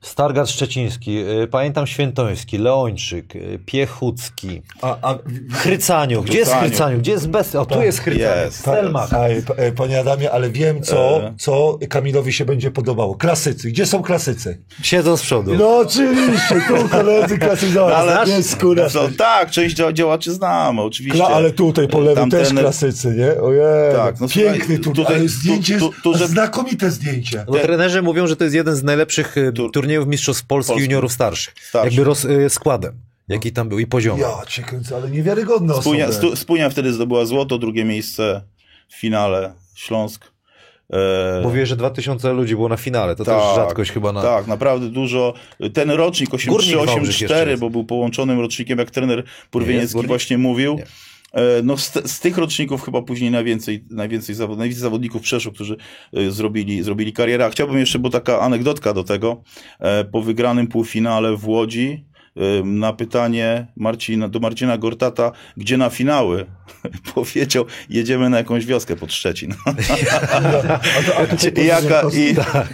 Stargard Szczeciński, y, pamiętam Świętoński, Leończyk, y, Piechucki, A, a, Chrycaniu. Gdzie jest Chrycaniu. Gdzie jest Bestia? O, tu jest Chrycaniu. Jest. Stelmach. e, panie Adamie, ale wiem, co, E. co Kamilowi się będzie podobało. Klasycy. Gdzie są klasycy? Siedzą z przodu. No oczywiście, tu koledzy klasycy. Ale- jest skóra. No, tak, część dzia- działaczy znamy, oczywiście. Kla, ale tutaj po lewej Tam też klasycy, nie? Ojej, Tak, no piękny słuchaj, tu, tutaj- ale zdjęcie tu- tu- że- znakomite zdjęcie. Bo trenerzy mówią, że to jest jeden z najlepszych y, Tur- turniejów mistrzostw Polski Polski. juniorów starszych. Starszych. Jakby roz, y, składem, jaki tam był i poziomem. Ja cię kręcę, ale niewiarygodne Spójnia, osoby. stu, Spójnia wtedy zdobyła złoto, drugie miejsce w finale Śląsk. E, Mówię, że 2000 ludzi było na finale, to tak, też rzadkość chyba na... Tak, naprawdę dużo. Ten rocznik Górnik 8384, Wałbrzych jeszcze jest. bo był połączonym rocznikiem, jak trener Purwieniecki właśnie mówił. Nie. E, No z, z tych roczników chyba później najwięcej, najwięcej, zawod, najwięcej zawodników przeszło, którzy e, zrobili, zrobili karierę. A chciałbym jeszcze, bo taka anegdotka do tego, e, po wygranym półfinale w Łodzi, na pytanie Marcina, do Marcina Gortata, gdzie na finały, <laughs> powiedział, jedziemy na jakąś wioskę pod Szczecin. <laughs> I, jaka,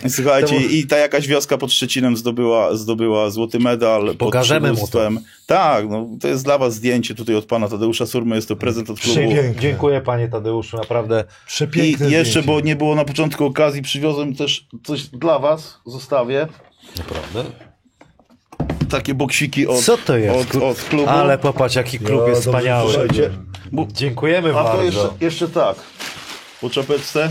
i, słuchajcie, i ta jakaś wioska pod Szczecinem zdobyła, zdobyła złoty medal. pod Pokażemy mu to. przywództwem. Tak, no, to jest dla was zdjęcie tutaj od pana Tadeusza Surmy, jest to prezent od klubu. Przepiękne. Dziękuję panie Tadeuszu, naprawdę. I Przepiękne jeszcze, zdjęcie. bo nie było na początku okazji, przywiozłem też coś dla was, zostawię. Naprawdę? Takie boksiki od, Co to jest? od, od klubu. Ale popatrz, jaki klub Ja, jest wspaniały. słuchajcie. Bo- Dziękujemy A to bardzo. jeszcze, jeszcze tak, po czapeczce.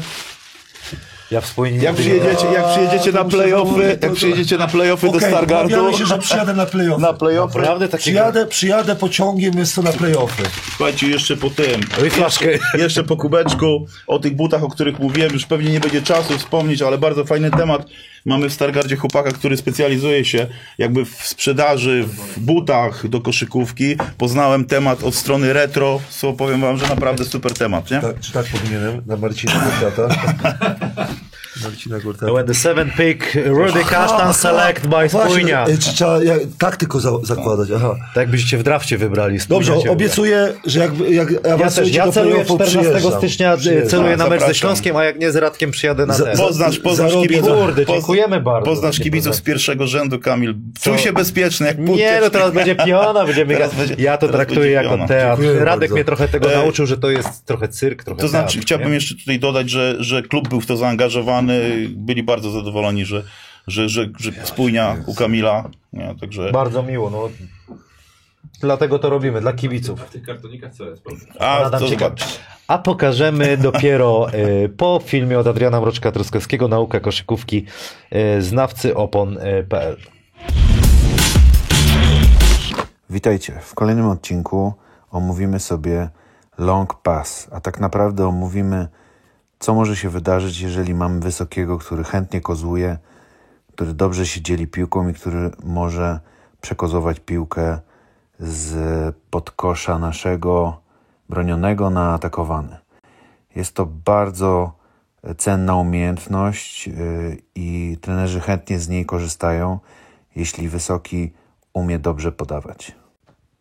Ja wspólnie Jak przyjedziecie, jak przyjedziecie na to playoffy, to- jak to- przyjedziecie na playoffy do Okej, Stargardu, się, że przyjadę na playoffy. na playoffy, Naprawdę takiego... Przyjadę, przyjadę pociągiem, jest to na playoffy. słuchajcie, jeszcze po tym, Oj, flaszkę. Jeszcze po kubeczku o tych butach, o których mówiłem, już pewnie nie będzie czasu wspomnieć, ale bardzo fajny temat. Mamy w Stargardzie chłopaka, który specjalizuje się jakby w sprzedaży w butach do koszykówki. Poznałem temat od strony retro, co powiem wam, że naprawdę super temat, nie? Tak, czy tak powinienem? Na Marcina Gortata. <laughs> Marcina Gortata. When the seventh pick, Rudy Kasztan select by Spójnia. Właśnie, y, czy trzeba jak, taktyko za, zakładać? Aha. Tak jakbyście się w drafcie wybrali. Dobrze, obiecuję, że jak, jak. Ja też, ja do celuję playoffów, 14 przyjeżdżam. stycznia, Przyjeżdżam. celuję na mecz ze. Śląskiem, a jak nie z Radkiem przyjadę na ten. Poznasz, poznasz kibiców. Kurde, dziękujemy bardzo. Poznasz kibiców z pierwszego rzędu, Kamil. Czuj się bezpieczny, jak Nie, no teraz będzie piona, będziemy Teraz grać. będzie- Ja to traktuję jako piona. teatr. Dziękuję Radek bardzo. mnie trochę tego E, nauczył, że to jest trochę cyrk, trochę To znaczy, teatr, chciałbym nie? jeszcze tutaj dodać, że, że klub był w to zaangażowany, byli bardzo zadowoleni, że, że, że, że spójnia u Kamila. Nie, także Bardzo miło, no. Dlatego to robimy, dla kibiców. A w tych kartonikach co jest? A, to zobacz. A pokażemy <laughs> dopiero y, po filmie od Adriana Mroczka-Truskowskiego Nauka koszykówki y, znawcy opon.pl. Witajcie. W kolejnym odcinku omówimy sobie long pass, a tak naprawdę omówimy, co może się wydarzyć, jeżeli mamy wysokiego, który chętnie kozuje, który dobrze się dzieli piłką i który może przekozować piłkę z podkosza naszego bronionego na atakowany. Jest to bardzo cenna umiejętność yy, i trenerzy chętnie z niej korzystają, jeśli wysoki umie dobrze podawać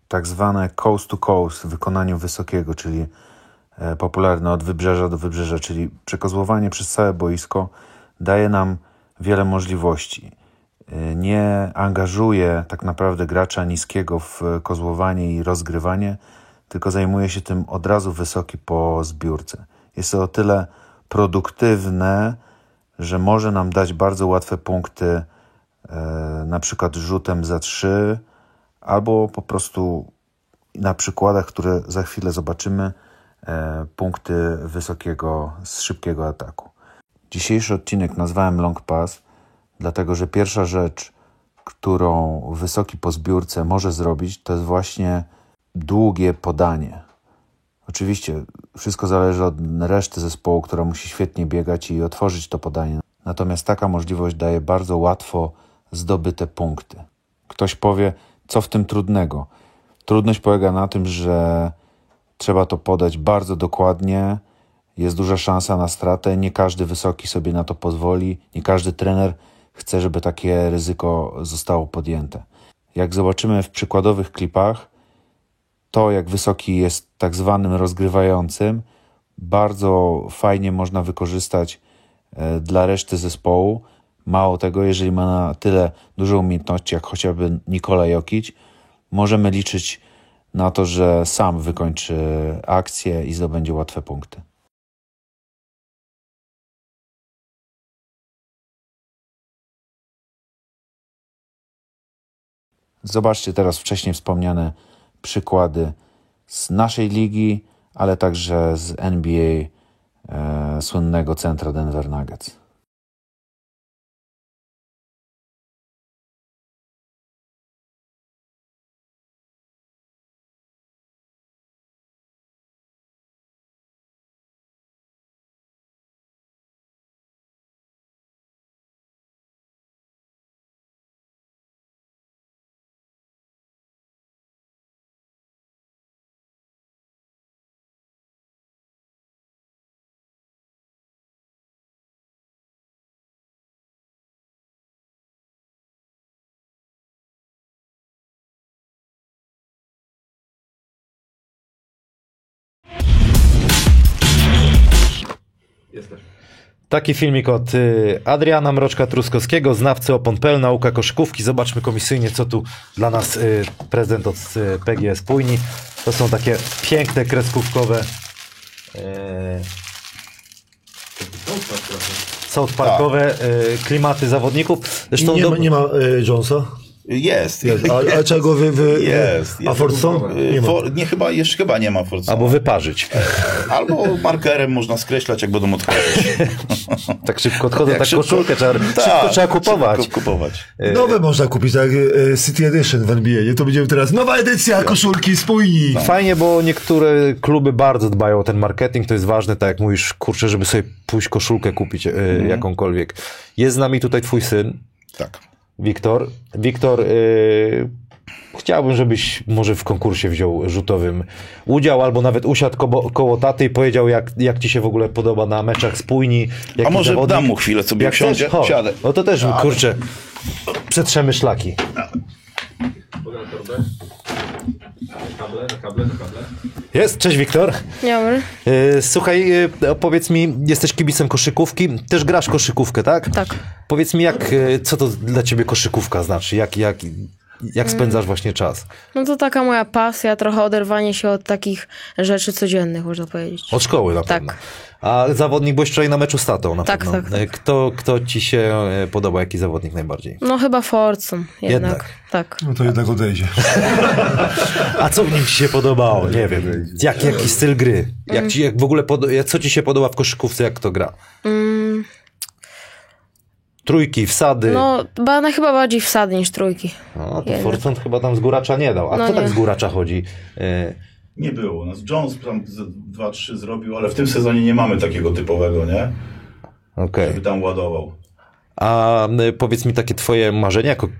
tak zwane coast to coast w wykonaniu wysokiego, czyli popularne od wybrzeża do wybrzeża, czyli przekozłowanie przez całe boisko daje nam wiele możliwości. E, Nie angażuje tak naprawdę gracza niskiego w e, kozłowanie i rozgrywanie, tylko zajmuje się tym od razu wysoki po zbiórce. Jest to o tyle produktywne, że może nam dać bardzo łatwe punkty, e, na przykład rzutem za trzy, albo po prostu na przykładach, które za chwilę zobaczymy, e, punkty wysokiego, z szybkiego ataku. Dzisiejszy odcinek nazwałem Long Pass, dlatego że pierwsza rzecz, którą wysoki po zbiórce może zrobić, to jest właśnie długie podanie. Oczywiście wszystko zależy od reszty zespołu, która musi świetnie biegać i otworzyć to podanie. Natomiast taka możliwość daje bardzo łatwo zdobyte punkty. Ktoś powie, co w tym trudnego? Trudność polega na tym, że trzeba to podać bardzo dokładnie, jest duża szansa na stratę, nie każdy wysoki sobie na to pozwoli, nie każdy trener chce, żeby takie ryzyko zostało podjęte. Jak zobaczymy w przykładowych klipach, to jak wysoki jest tak zwanym rozgrywającym, bardzo fajnie można wykorzystać e, dla reszty zespołu. Mało tego, jeżeli ma na tyle dużo umiejętności, jak chociażby Nikola Jokic, możemy liczyć na to, że sam wykończy akcję i zdobędzie łatwe punkty. Zobaczcie teraz wcześniej wspomniane przykłady z naszej ligi, ale także z NBA e, słynnego centra Denver Nuggets. Jesteś. Taki filmik od y, Adriana Mroczka-Truskowskiego, znawcy opon.pl, nauka koszykówki. Zobaczmy komisyjnie, co tu dla nas y, prezent od y, PGS Pójni. To są takie piękne, kreskówkowe y, South Parkowe y, klimaty zawodników. Zresztą nie, do... ma, nie ma e, Jonesa? Jest. Jest. A, a czego wy... wy <laughs> Jest, A? Y, Nie. For, nie, chyba, jeszcze chyba nie ma Forza. Albo wyparzyć. Albo markerem można skreślać, jak będą odchodzić. <laughs> Tak szybko odchodzą, tak szybko- koszulkę trzeba, szybko Tak, trzeba kupować. Szybko kupować. Nowe można kupić, tak e, City Edition w NBA, nie? To będziemy teraz nowa edycja koszulki spójni. Fajnie, bo niektóre kluby bardzo dbają o ten marketing, to jest ważne, tak jak mówisz, kurczę, żeby sobie pójść koszulkę kupić y, jakąkolwiek. Jest z nami tutaj twój syn, Tak. Wiktor. Wiktor, y, chciałbym, żebyś może w konkursie wziął rzutowym udział, albo nawet usiadł koło, koło taty i powiedział, jak, jak ci się w ogóle podoba na meczach spójni. A może zawodnik- dam mu chwilę, sobie Jak wsiądzie? chcesz? Siadę. No to też, kurczę, przetrzemy szlaki. Podam torbę. Kable, na kable, na kable. Jest, cześć Wiktor. Dobry. Y, Słuchaj, y, opowiedz mi, jesteś kibicem koszykówki, też grasz koszykówkę, tak? Tak. Powiedz mi, jak, y, co to dla ciebie koszykówka znaczy? Jak, jak, Jak spędzasz właśnie czas? No to taka moja pasja, trochę oderwanie się od takich rzeczy codziennych, można powiedzieć. Od szkoły na Tak. pewno. A zawodnik byłeś wczoraj na meczu z tatą na Tak, pewno. tak, tak. Kto, kto ci się e, podoba, jaki zawodnik najbardziej? No chyba Forcą jednak. Jednak. Tak. No to jednak odejdzie. <laughs> A co w nim ci się podobało? Nie wiem. Jak, jaki styl gry? Jak ci, jak w ogóle, co ci się podoba w koszykówce, jak to gra? Trójki, wsady. No, ba, no chyba bardziej wsady niż trójki. No, to jednak. Chyba tam z Góracza nie dał. A No kto tak nie. z Góracza chodzi? E, Nie było. Nas Jones tam 2-3 zrobił, ale w tym sezonie nie mamy takiego typowego, nie? Okej. Żeby tam ładował. A y, powiedz mi takie twoje marzenia jako, y,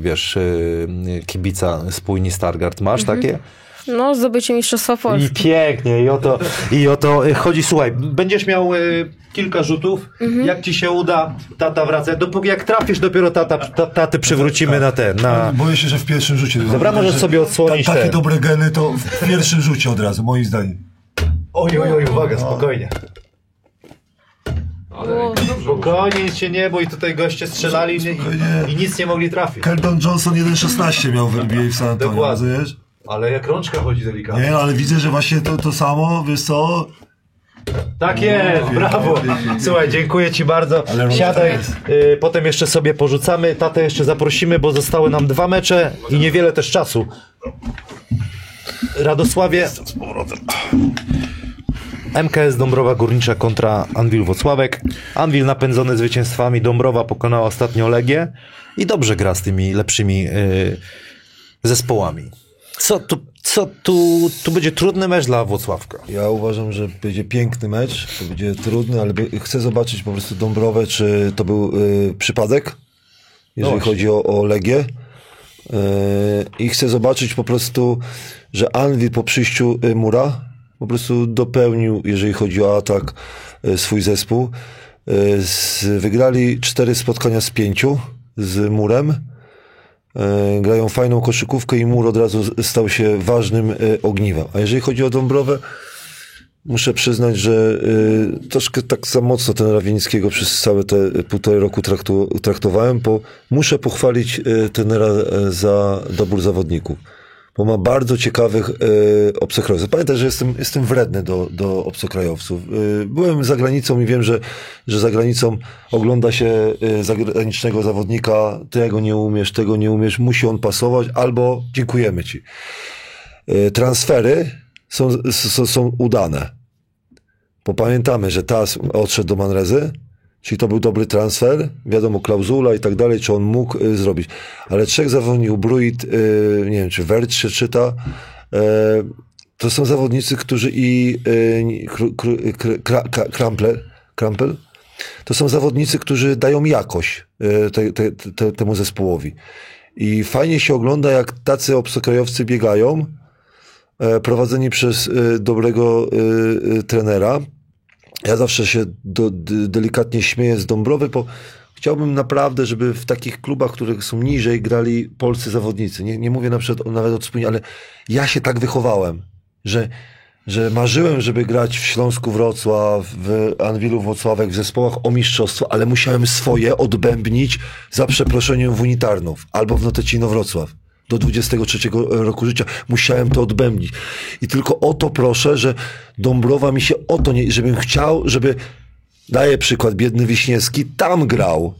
wiesz, y, kibica spójni Stargard. Masz Mhm. takie? No, zdobycie Mistrzostwa I Polski. pięknie, i o to, i o to y, chodzi. Słuchaj, będziesz miał y, kilka rzutów. Mhm. Jak ci się uda, tata wraca. Dopóki jak trafisz, dopiero tata, ta, taty przywrócimy na ten, na... Boję się, że w pierwszym rzucie. Dobra, możesz sobie odsłonić Ta, takie ten. dobre geny to w pierwszym rzucie od razu, moim zdaniem. Oj, oj, oj, uwaga, spokojnie. Ale dobrze. Spokojnie, nic się nie bój, tutaj goście strzelali i, Spokojnie. i nic nie mogli trafić. Keldon Johnson 1.16 miał w NBA w San Antonio, Dokładnie. rozumiesz? Ale jak rączka chodzi delikatnie. Nie, ale widzę, że właśnie to, to samo, wiesz co, Tak jest, brawo. Słuchaj, dziękuję Ci bardzo. Ale Siadaj, y, potem jeszcze sobie porzucamy. Tatę jeszcze zaprosimy, bo zostały nam dwa mecze i niewiele też czasu. Radosławie. MKS Dąbrowa Górnicza kontra Anwil Wocławek. Anwil napędzony zwycięstwami. Dąbrowa pokonała ostatnio Legię i dobrze gra z tymi lepszymi y, zespołami. Co tu, co tu, tu będzie trudny mecz dla Włocławka. Ja uważam, że będzie piękny mecz, to będzie trudny, ale chcę zobaczyć po prostu Dąbrowę, czy to był y, przypadek, jeżeli właśnie. chodzi o, o Legię. Y, I chcę zobaczyć po prostu, że Anvil po przyjściu y, Mura po prostu dopełnił, jeżeli chodzi o atak, y, swój zespół. Z, wygrali cztery spotkania z pięciu z Murem. E, grają fajną koszykówkę i mur od razu stał się ważnym e, ogniwem. A jeżeli chodzi o Dąbrowę, muszę przyznać, że e, troszkę tak za mocno ten Rawińskiego przez całe te półtorej roku traktu, traktowałem, bo muszę pochwalić tenera za dobór zawodników. Bo ma bardzo ciekawych e, obcokrajowców. Pamiętaj, że jestem, jestem wredny do, do obcokrajowców. E, byłem za granicą i wiem, że, że za granicą ogląda się e, zagranicznego zawodnika, tego nie umiesz, tego nie umiesz, musi on pasować, albo dziękujemy ci. Transfery są, są, są udane. Bo pamiętamy, że Tas odszedł do Manrezy, czyli to był dobry transfer, wiadomo, klauzula i tak dalej, czy on mógł y, zrobić. Ale trzech zawodników, Bruit, y, nie wiem, czy Wert się czyta, y, to są zawodnicy, którzy i y, kr, kr, kr, kra, kra, Krampler, Krampel, to są zawodnicy, którzy dają jakość y, te, te, te, temu zespołowi. I fajnie się ogląda, jak tacy obcokrajowcy biegają, prowadzeni przez dobrego trenera. Ja zawsze się do, delikatnie śmieję z Dąbrowy, bo chciałbym naprawdę, żeby w takich klubach, które są niżej, grali polscy zawodnicy. Nie, nie mówię na przykład nawet o wspólnie, ale ja się tak wychowałem, że, że marzyłem, żeby grać w Śląsku Wrocław, w Anwilu Wrocławek, w zespołach o mistrzostwo, ale musiałem swoje odbębnić za przeproszeniem w Unitarnów albo w Notecino Wrocław do 23 roku życia. Musiałem to odbębnić. I tylko o to proszę, że Dąbrowa mi się o to nie, żebym chciał, żeby, daję przykład, biedny Wiśniewski tam grał.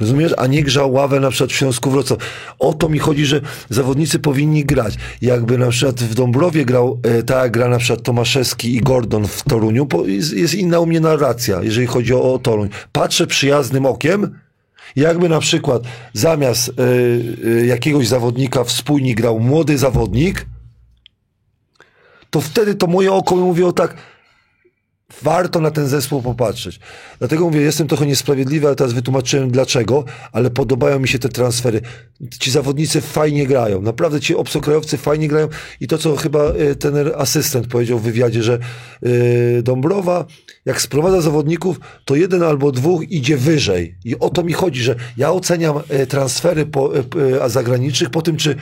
Rozumiesz? A nie grzał ławę na przykład w Śląsku Wrocław. O to mi chodzi, że zawodnicy powinni grać. Jakby na przykład w Dąbrowie grał, e, tak gra na przykład Tomaszewski i Gordon w Toruniu, jest, jest inna u mnie narracja, jeżeli chodzi o, o Toruń. Patrzę przyjaznym okiem, jakby na przykład zamiast y, y, jakiegoś zawodnika w spójni grał młody zawodnik, to wtedy to moje oko mi mówiło tak, warto na ten zespół popatrzeć. Dlatego mówię, jestem trochę niesprawiedliwy, ale teraz wytłumaczyłem dlaczego, ale podobają mi się te transfery. Ci zawodnicy fajnie grają, naprawdę ci obcokrajowcy fajnie grają i to, co chyba y, ten asystent powiedział w wywiadzie, że y, Dąbrowa, jak sprowadza zawodników, to jeden albo dwóch idzie wyżej. I o to mi chodzi, że ja oceniam y, transfery po, zagranicznych po tym, czy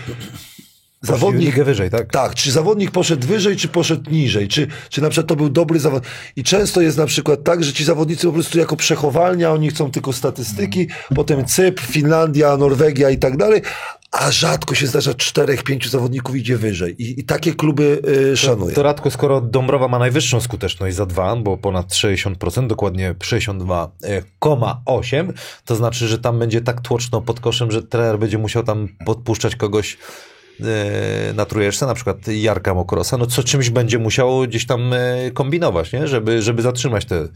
zawodnik wyżej, tak? Tak, czy zawodnik poszedł wyżej, czy poszedł niżej, czy, czy na przykład to był dobry zawodnik. I często jest na przykład tak, że ci zawodnicy po prostu jako przechowalnia, oni chcą tylko statystyki, potem Cypr, Finlandia, Norwegia i tak dalej, a rzadko się zdarza czterech, pięciu zawodników idzie wyżej. I, i takie kluby y, szanuję. To Radko, skoro Dąbrowa ma najwyższą skuteczność za dwa, bo ponad 60%, dokładnie 62,8%, to znaczy, że tam będzie tak tłoczno pod koszem, że trener będzie musiał tam podpuszczać kogoś e, na trójeczce, na przykład Jarka Mokrosa, no co czymś będzie musiał gdzieś tam e, kombinować, nie? Żeby, żeby zatrzymać te,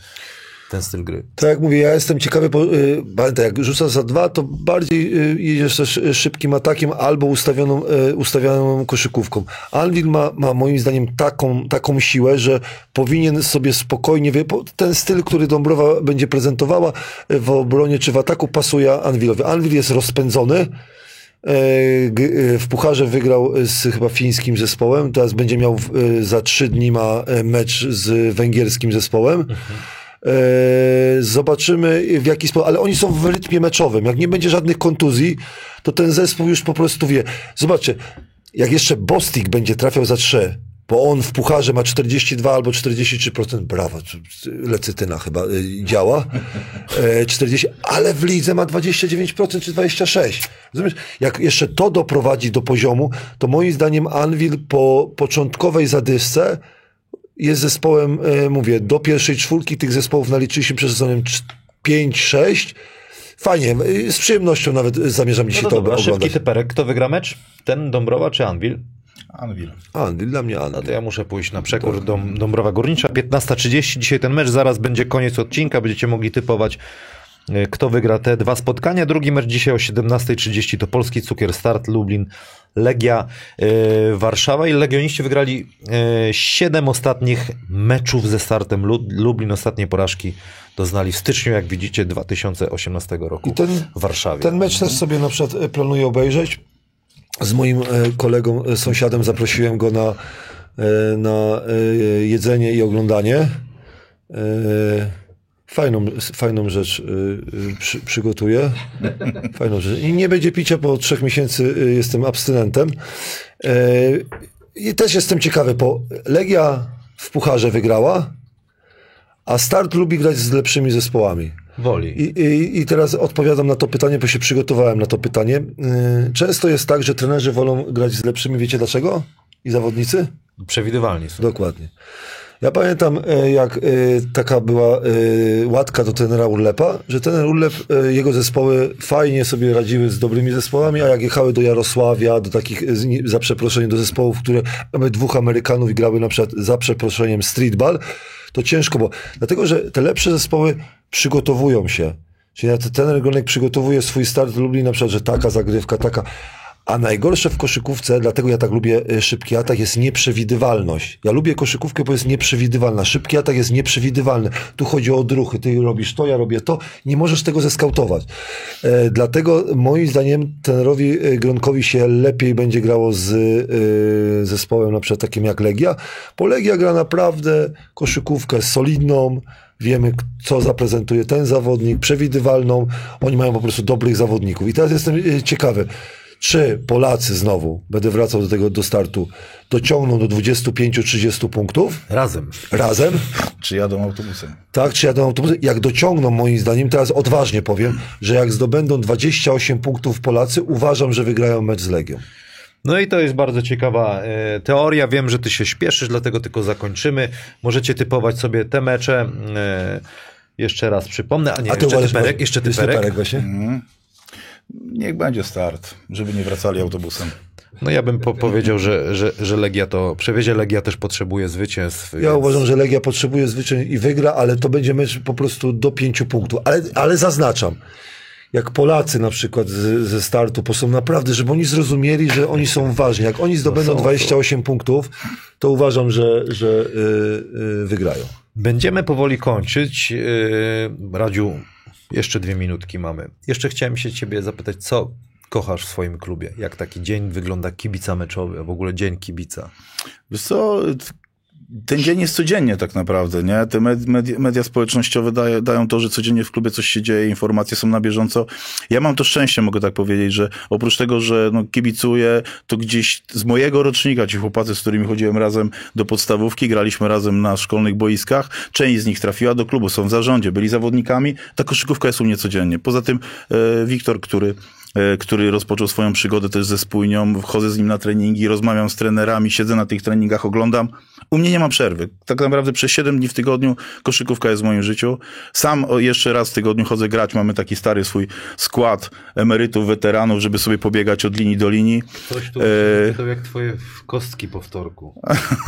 ten styl gry. Tak jak mówię, ja jestem ciekawy, bo pamiętaj, jak rzucasz za dwa, to bardziej y, jedziesz też szybkim atakiem albo ustawioną, ustawioną koszykówką. Anvil ma, ma moim zdaniem taką, taką siłę, że powinien sobie spokojnie, wie, ten styl, który Dąbrowa będzie prezentowała w obronie czy w ataku pasuje Anvilowi. Anvil jest rozpędzony, E, e, W Pucharze wygrał z chyba fińskim zespołem, teraz będzie miał e, za trzy dni ma e, mecz z węgierskim zespołem. E, Zobaczymy w jaki sposób, ale oni są w rytmie meczowym. Jak nie będzie żadnych kontuzji, to ten zespół już po prostu wie. Zobaczcie, jak jeszcze Bostik będzie trafiał za trzy, bo on w pucharze ma 42 albo 43%, brawo, lecytyna chyba y, działa, e, 40, ale w lidze ma 29% czy 26%. Rozumiesz? Jak jeszcze to doprowadzi do poziomu, to moim zdaniem Anvil po początkowej zadyszce jest zespołem, e, mówię, do pierwszej czwórki tych zespołów naliczyliśmy przez sezonem 5-6. Fajnie, z przyjemnością nawet zamierzam dzisiaj No to dobra, oglądać. szybki typerek. Kto wygra mecz? Ten Dąbrowa czy Anvil? Anvil. Anvil, dla mnie Anvil. No to ja muszę pójść na przekór Dom, Dąbrowa Górnicza. 15.30 dzisiaj ten mecz, zaraz będzie koniec odcinka, będziecie mogli typować e, kto wygra te dwa spotkania. Drugi mecz dzisiaj o 17.30 to Polski Cukier Start, Lublin, Legia, e, Warszawa i Legioniści wygrali 7 ostatnich meczów ze startem. Lu, Lublin ostatnie porażki doznali w styczniu, jak widzicie, 2018 roku I ten- w Warszawie. Ten mecz też sobie na przykład planuję obejrzeć. Z moim e, kolegą, e, sąsiadem zaprosiłem go na, e, na jedzenie i oglądanie. Fajną, fajną rzecz przy, przygotuję. Fajną rzecz. I nie będzie picia, po trzech miesięcy jestem abstynentem. I też jestem ciekawy, bo Legia w Pucharze wygrała, a Start lubi grać z lepszymi zespołami. Woli. I, i, I teraz odpowiadam na to pytanie, bo się przygotowałem na to pytanie. Yy, Często jest tak, że trenerzy wolą grać z lepszymi, wiecie dlaczego? I zawodnicy? Przewidywalni są. Dokładnie. Ja pamiętam, e, jak e, taka była e, łatka do trenera Urlepa, że trener Urlep, jego zespoły fajnie sobie radziły z dobrymi zespołami, a jak jechały do Jarosławia, do takich, za przeproszeniem, do zespołów, które mamy dwóch Amerykanów i grały na przykład za przeproszeniem streetball, to ciężko, bo dlatego, że te lepsze zespoły przygotowują się. Czyli ten trener przygotowuje swój start, lubi na przykład, że taka zagrywka, taka. A najgorsze w koszykówce, dlatego ja tak lubię y, szybki atak, jest nieprzewidywalność. Ja lubię koszykówkę, bo jest nieprzewidywalna. Szybki atak jest nieprzewidywalny. Tu chodzi o odruchy. Ty robisz to, ja robię to. Nie możesz tego zeskautować. E, dlatego moim zdaniem trenerowi y, Gronkowi się lepiej będzie grało z y, zespołem na przykład takim jak Legia, bo Legia gra naprawdę koszykówkę solidną, Wiemy, co zaprezentuje ten zawodnik, przewidywalną. Oni mają po prostu dobrych zawodników. I teraz jestem y, ciekawy, czy Polacy znowu, będę wracał do tego do startu, dociągną do 25-30 punktów Razem. razem, Czy jadą autobusem? tak, czy jadą autobusy. Jak dociągną, moim zdaniem, teraz odważnie powiem, że jak zdobędą 28 punktów Polacy, uważam, że wygrają mecz z Legią. No i to jest bardzo ciekawa e, teoria. Wiem, że ty się śpieszysz, dlatego tylko zakończymy. Możecie typować sobie te mecze. E, jeszcze raz przypomnę, a nie, A ty jeszcze uważasz, typerek, jeszcze jest typerek. właśnie? Niech będzie start, żeby nie wracali autobusem. No ja bym po powiedział, że, że, że Legia to, przewiezie Legia też potrzebuje zwycięstw. Ja więc- uważam, że Legia potrzebuje zwyczaj i wygra, ale to będzie mecz po prostu do pięciu punktów. Ale, ale zaznaczam, jak Polacy na przykład z, ze startu, bo są naprawdę, żeby oni zrozumieli, że oni są ważni. Jak oni zdobędą są, są. 28 punktów, to uważam, że, że y, y, wygrają. Będziemy powoli kończyć. Yy, Radziu, jeszcze dwie minutki mamy. Jeszcze chciałem się ciebie zapytać, co kochasz w swoim klubie? Jak taki dzień wygląda kibica meczowy, a w ogóle dzień kibica? Wiesz co, ten dzień jest codziennie tak naprawdę, nie? Te med- media, media społecznościowe daje, dają to, że codziennie w klubie coś się dzieje, informacje są na bieżąco. Ja mam to szczęście, mogę tak powiedzieć, że oprócz tego, że no, kibicuję, to gdzieś z mojego rocznika, ci chłopacy, z którymi chodziłem razem do podstawówki, graliśmy razem na szkolnych boiskach, część z nich trafiła do klubu, są w zarządzie, byli zawodnikami, ta koszykówka jest u mnie codziennie. Poza tym e, Wiktor, który który rozpoczął swoją przygodę też ze spójnią, wchodzę z nim na treningi, rozmawiam z trenerami, siedzę na tych treningach, oglądam. U mnie nie ma przerwy. Tak naprawdę przez 7 dni w tygodniu koszykówka jest w moim życiu. Sam jeszcze raz w tygodniu chodzę grać, mamy taki stary swój skład emerytów, weteranów, żeby sobie pobiegać od linii do linii. Coś tu E, to jak twoje kostki po wtorku.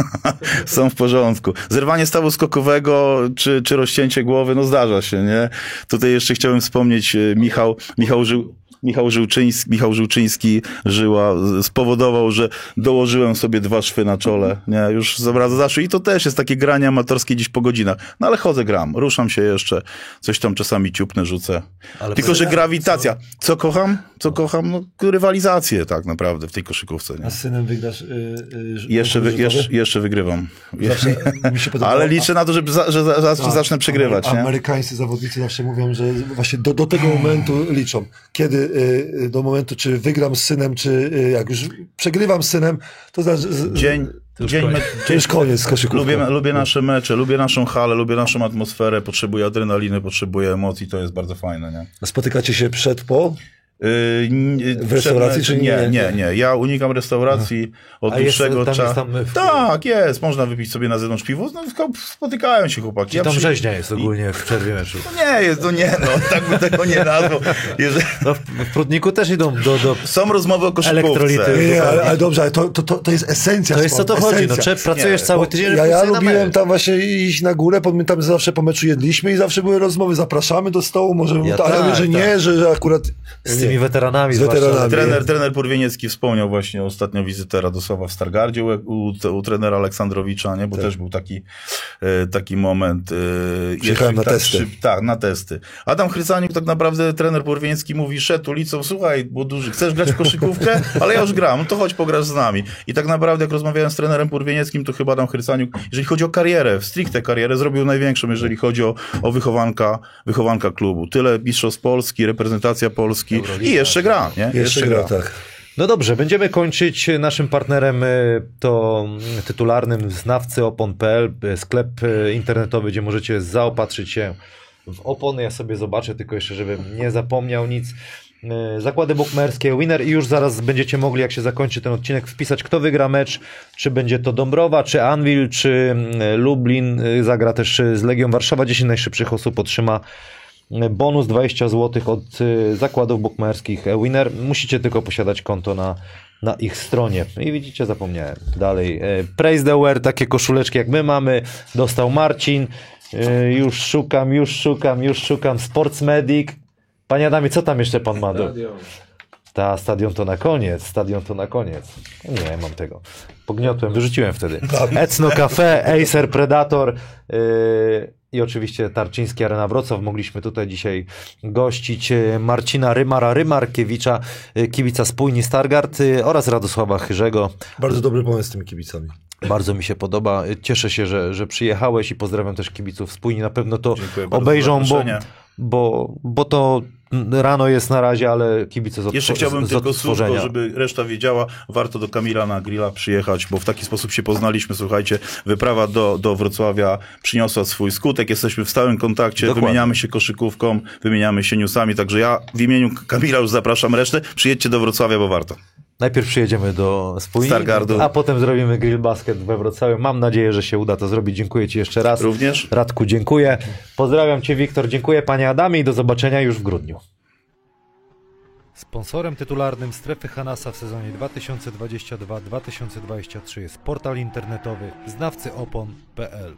<laughs> są w porządku. Zerwanie stawu skokowego czy, czy rozcięcie głowy, no zdarza się, nie? Tutaj jeszcze chciałem wspomnieć e, Michał, Michał Żył. Michał Żyłczyński, Michał Żyłczyński żyła, spowodował, że dołożyłem sobie dwa szwy na czole, nie, już z obrazu zaszły i to też jest takie granie amatorskie dziś po godzinach, no ale chodzę, gram, ruszam się jeszcze, coś tam czasami ciupnę, rzucę, Ale tylko, że grawitacja, co kocham? Co kocham? No, rywalizację tak naprawdę w tej koszykówce, nie? A z synem wygrasz... Yy, yy, Jeszcze, wy, jeszcze, jeszcze wygrywam. Zawsze. <laughs> Ale liczę na to, że, za, że za, A- zacznę przegrywać? Amerykańscy zawodnicy zawsze mówią, że właśnie do, do tego momentu liczą. Kiedy do momentu, czy wygram z synem, czy y, jak już przegrywam z synem, to znaczy... Dzień, już dzień, koniec. me, To już koniec lubię, lubię nasze mecze, lubię naszą halę, lubię naszą atmosferę, potrzebuję adrenaliny, potrzebuję emocji, to jest bardzo fajne, nie? Spotykacie się przed, po? Yy, n- W restauracji, czy nie? nie? Nie, nie. Ja unikam restauracji od A dłuższego czasu. tam w- Tak, jest. Można wypić sobie na zewnątrz piwo. No, tylko spotykają się chłopaki. Czy tam przy- rzeźnia jest ogólnie w przerwie meczu? Nie, jest, to nie, no, <laughs> tak bym tego nie nazwał. Jeżeli... No, w, Prudniku też idą do... do... Są rozmowy o koszykówce. Elektrolity. Nie, nie, ale, ale dobrze, ale to, to, to, to jest esencja To jest co to chodzi, no czy pracujesz Nie, cały tydzień, Ja, ja lubiłem tam właśnie iść na górę, bo my tam zawsze po meczu jedliśmy i zawsze były rozmowy, zapraszamy do stołu, może, Ja ale tak, że nie, tak. że, że akurat... Z nie. Tymi weteranami. Z weteranami. Trener, trener Purwieniecki wspomniał właśnie ostatnio wizytę Radosława w Stargardzie u, u, u trenera Aleksandrowicza, nie? bo też był taki, e, taki moment. E, Przyjechałem na tak testy. tak, na testy. Adam Chrycaniuk tak naprawdę, trener Purwieniecki mówi, szedł ulicą, słuchaj, bo duży, chcesz grać w koszykówkę? <laughs> Ale ja już gram, no to chodź pograsz z nami. I tak naprawdę jak rozmawiałem z trenerem Purwienieckim, to chyba Adam Chrycaniuk, jeżeli chodzi o karierę, stricte karierę, zrobił największą, jeżeli chodzi o, o wychowanka, wychowanka klubu. Tyle mistrzostw Polski, reprezentacja Polski Euroliga. I jeszcze gra, nie? Jeszcze gra, tak. No dobrze, będziemy kończyć. Naszym partnerem y, to mm, tytularnym znawcy opon.pl, y, sklep y, internetowy, gdzie możecie zaopatrzyć się w opony. Ja sobie zobaczę, tylko jeszcze, żebym nie zapomniał nic. Zakłady bukmerskie, winner i już zaraz będziecie mogli, jak się zakończy ten odcinek, wpisać, kto wygra mecz, czy będzie to Dąbrowa, czy Anvil, czy y, Lublin, zagra też z Legią Warszawa. 10 najszybszych osób otrzyma bonus 20 zł od y, zakładów bukmacherskich Winner. Musicie tylko posiadać konto na, na ich stronie. I widzicie, zapomniałem. Dalej. e, Praise the wear, takie koszuleczki jak my mamy. Dostał Marcin. E, Już szukam, już szukam, już szukam. Sports Medic. Panie Adamie, co tam jeszcze pan ma? Do... Stadion. Ta, stadion to na koniec, stadion to na koniec. Nie, mam tego. Pogniotłem, wyrzuciłem wtedy. Ecno Cafe, Acer Predator yy, i oczywiście Tarczyński Arena Wrocław. Mogliśmy tutaj dzisiaj gościć yy, Marcina Rymara Rymarkiewicza, yy, kibica Spójni Stargard yy, oraz Radosława Chyrzego. Bardzo dobry pomysł z tymi kibicami. Bardzo mi się podoba. Cieszę się, że, że przyjechałeś i pozdrawiam też kibiców Spójni. Na pewno to Dziękuję obejrzą, bo, bo, bo to rano jest na razie, ale kibice z, Jeszcze chciałbym z, z tylko słówko, żeby reszta wiedziała, warto do Kamila na grilla przyjechać, bo w taki sposób się poznaliśmy, słuchajcie, wyprawa do, do Wrocławia przyniosła swój skutek, jesteśmy w stałym kontakcie, Dokładnie. wymieniamy się koszykówką, wymieniamy się newsami, także ja w imieniu Kamila już zapraszam resztę, przyjedźcie do Wrocławia, bo warto. Najpierw przyjedziemy do Spójni, Stargardu. a potem zrobimy grill basket we Wrocławiu. Mam nadzieję, że się uda to zrobić. Dziękuję Ci jeszcze raz. Również. Radku, dziękuję. Pozdrawiam Cię, Wiktor. Dziękuję Panie Adamie i do zobaczenia już w grudniu. Sponsorem tytularnym Strefy Hanasa w sezonie 2022-2023 jest portal internetowy znawcyopon.pl.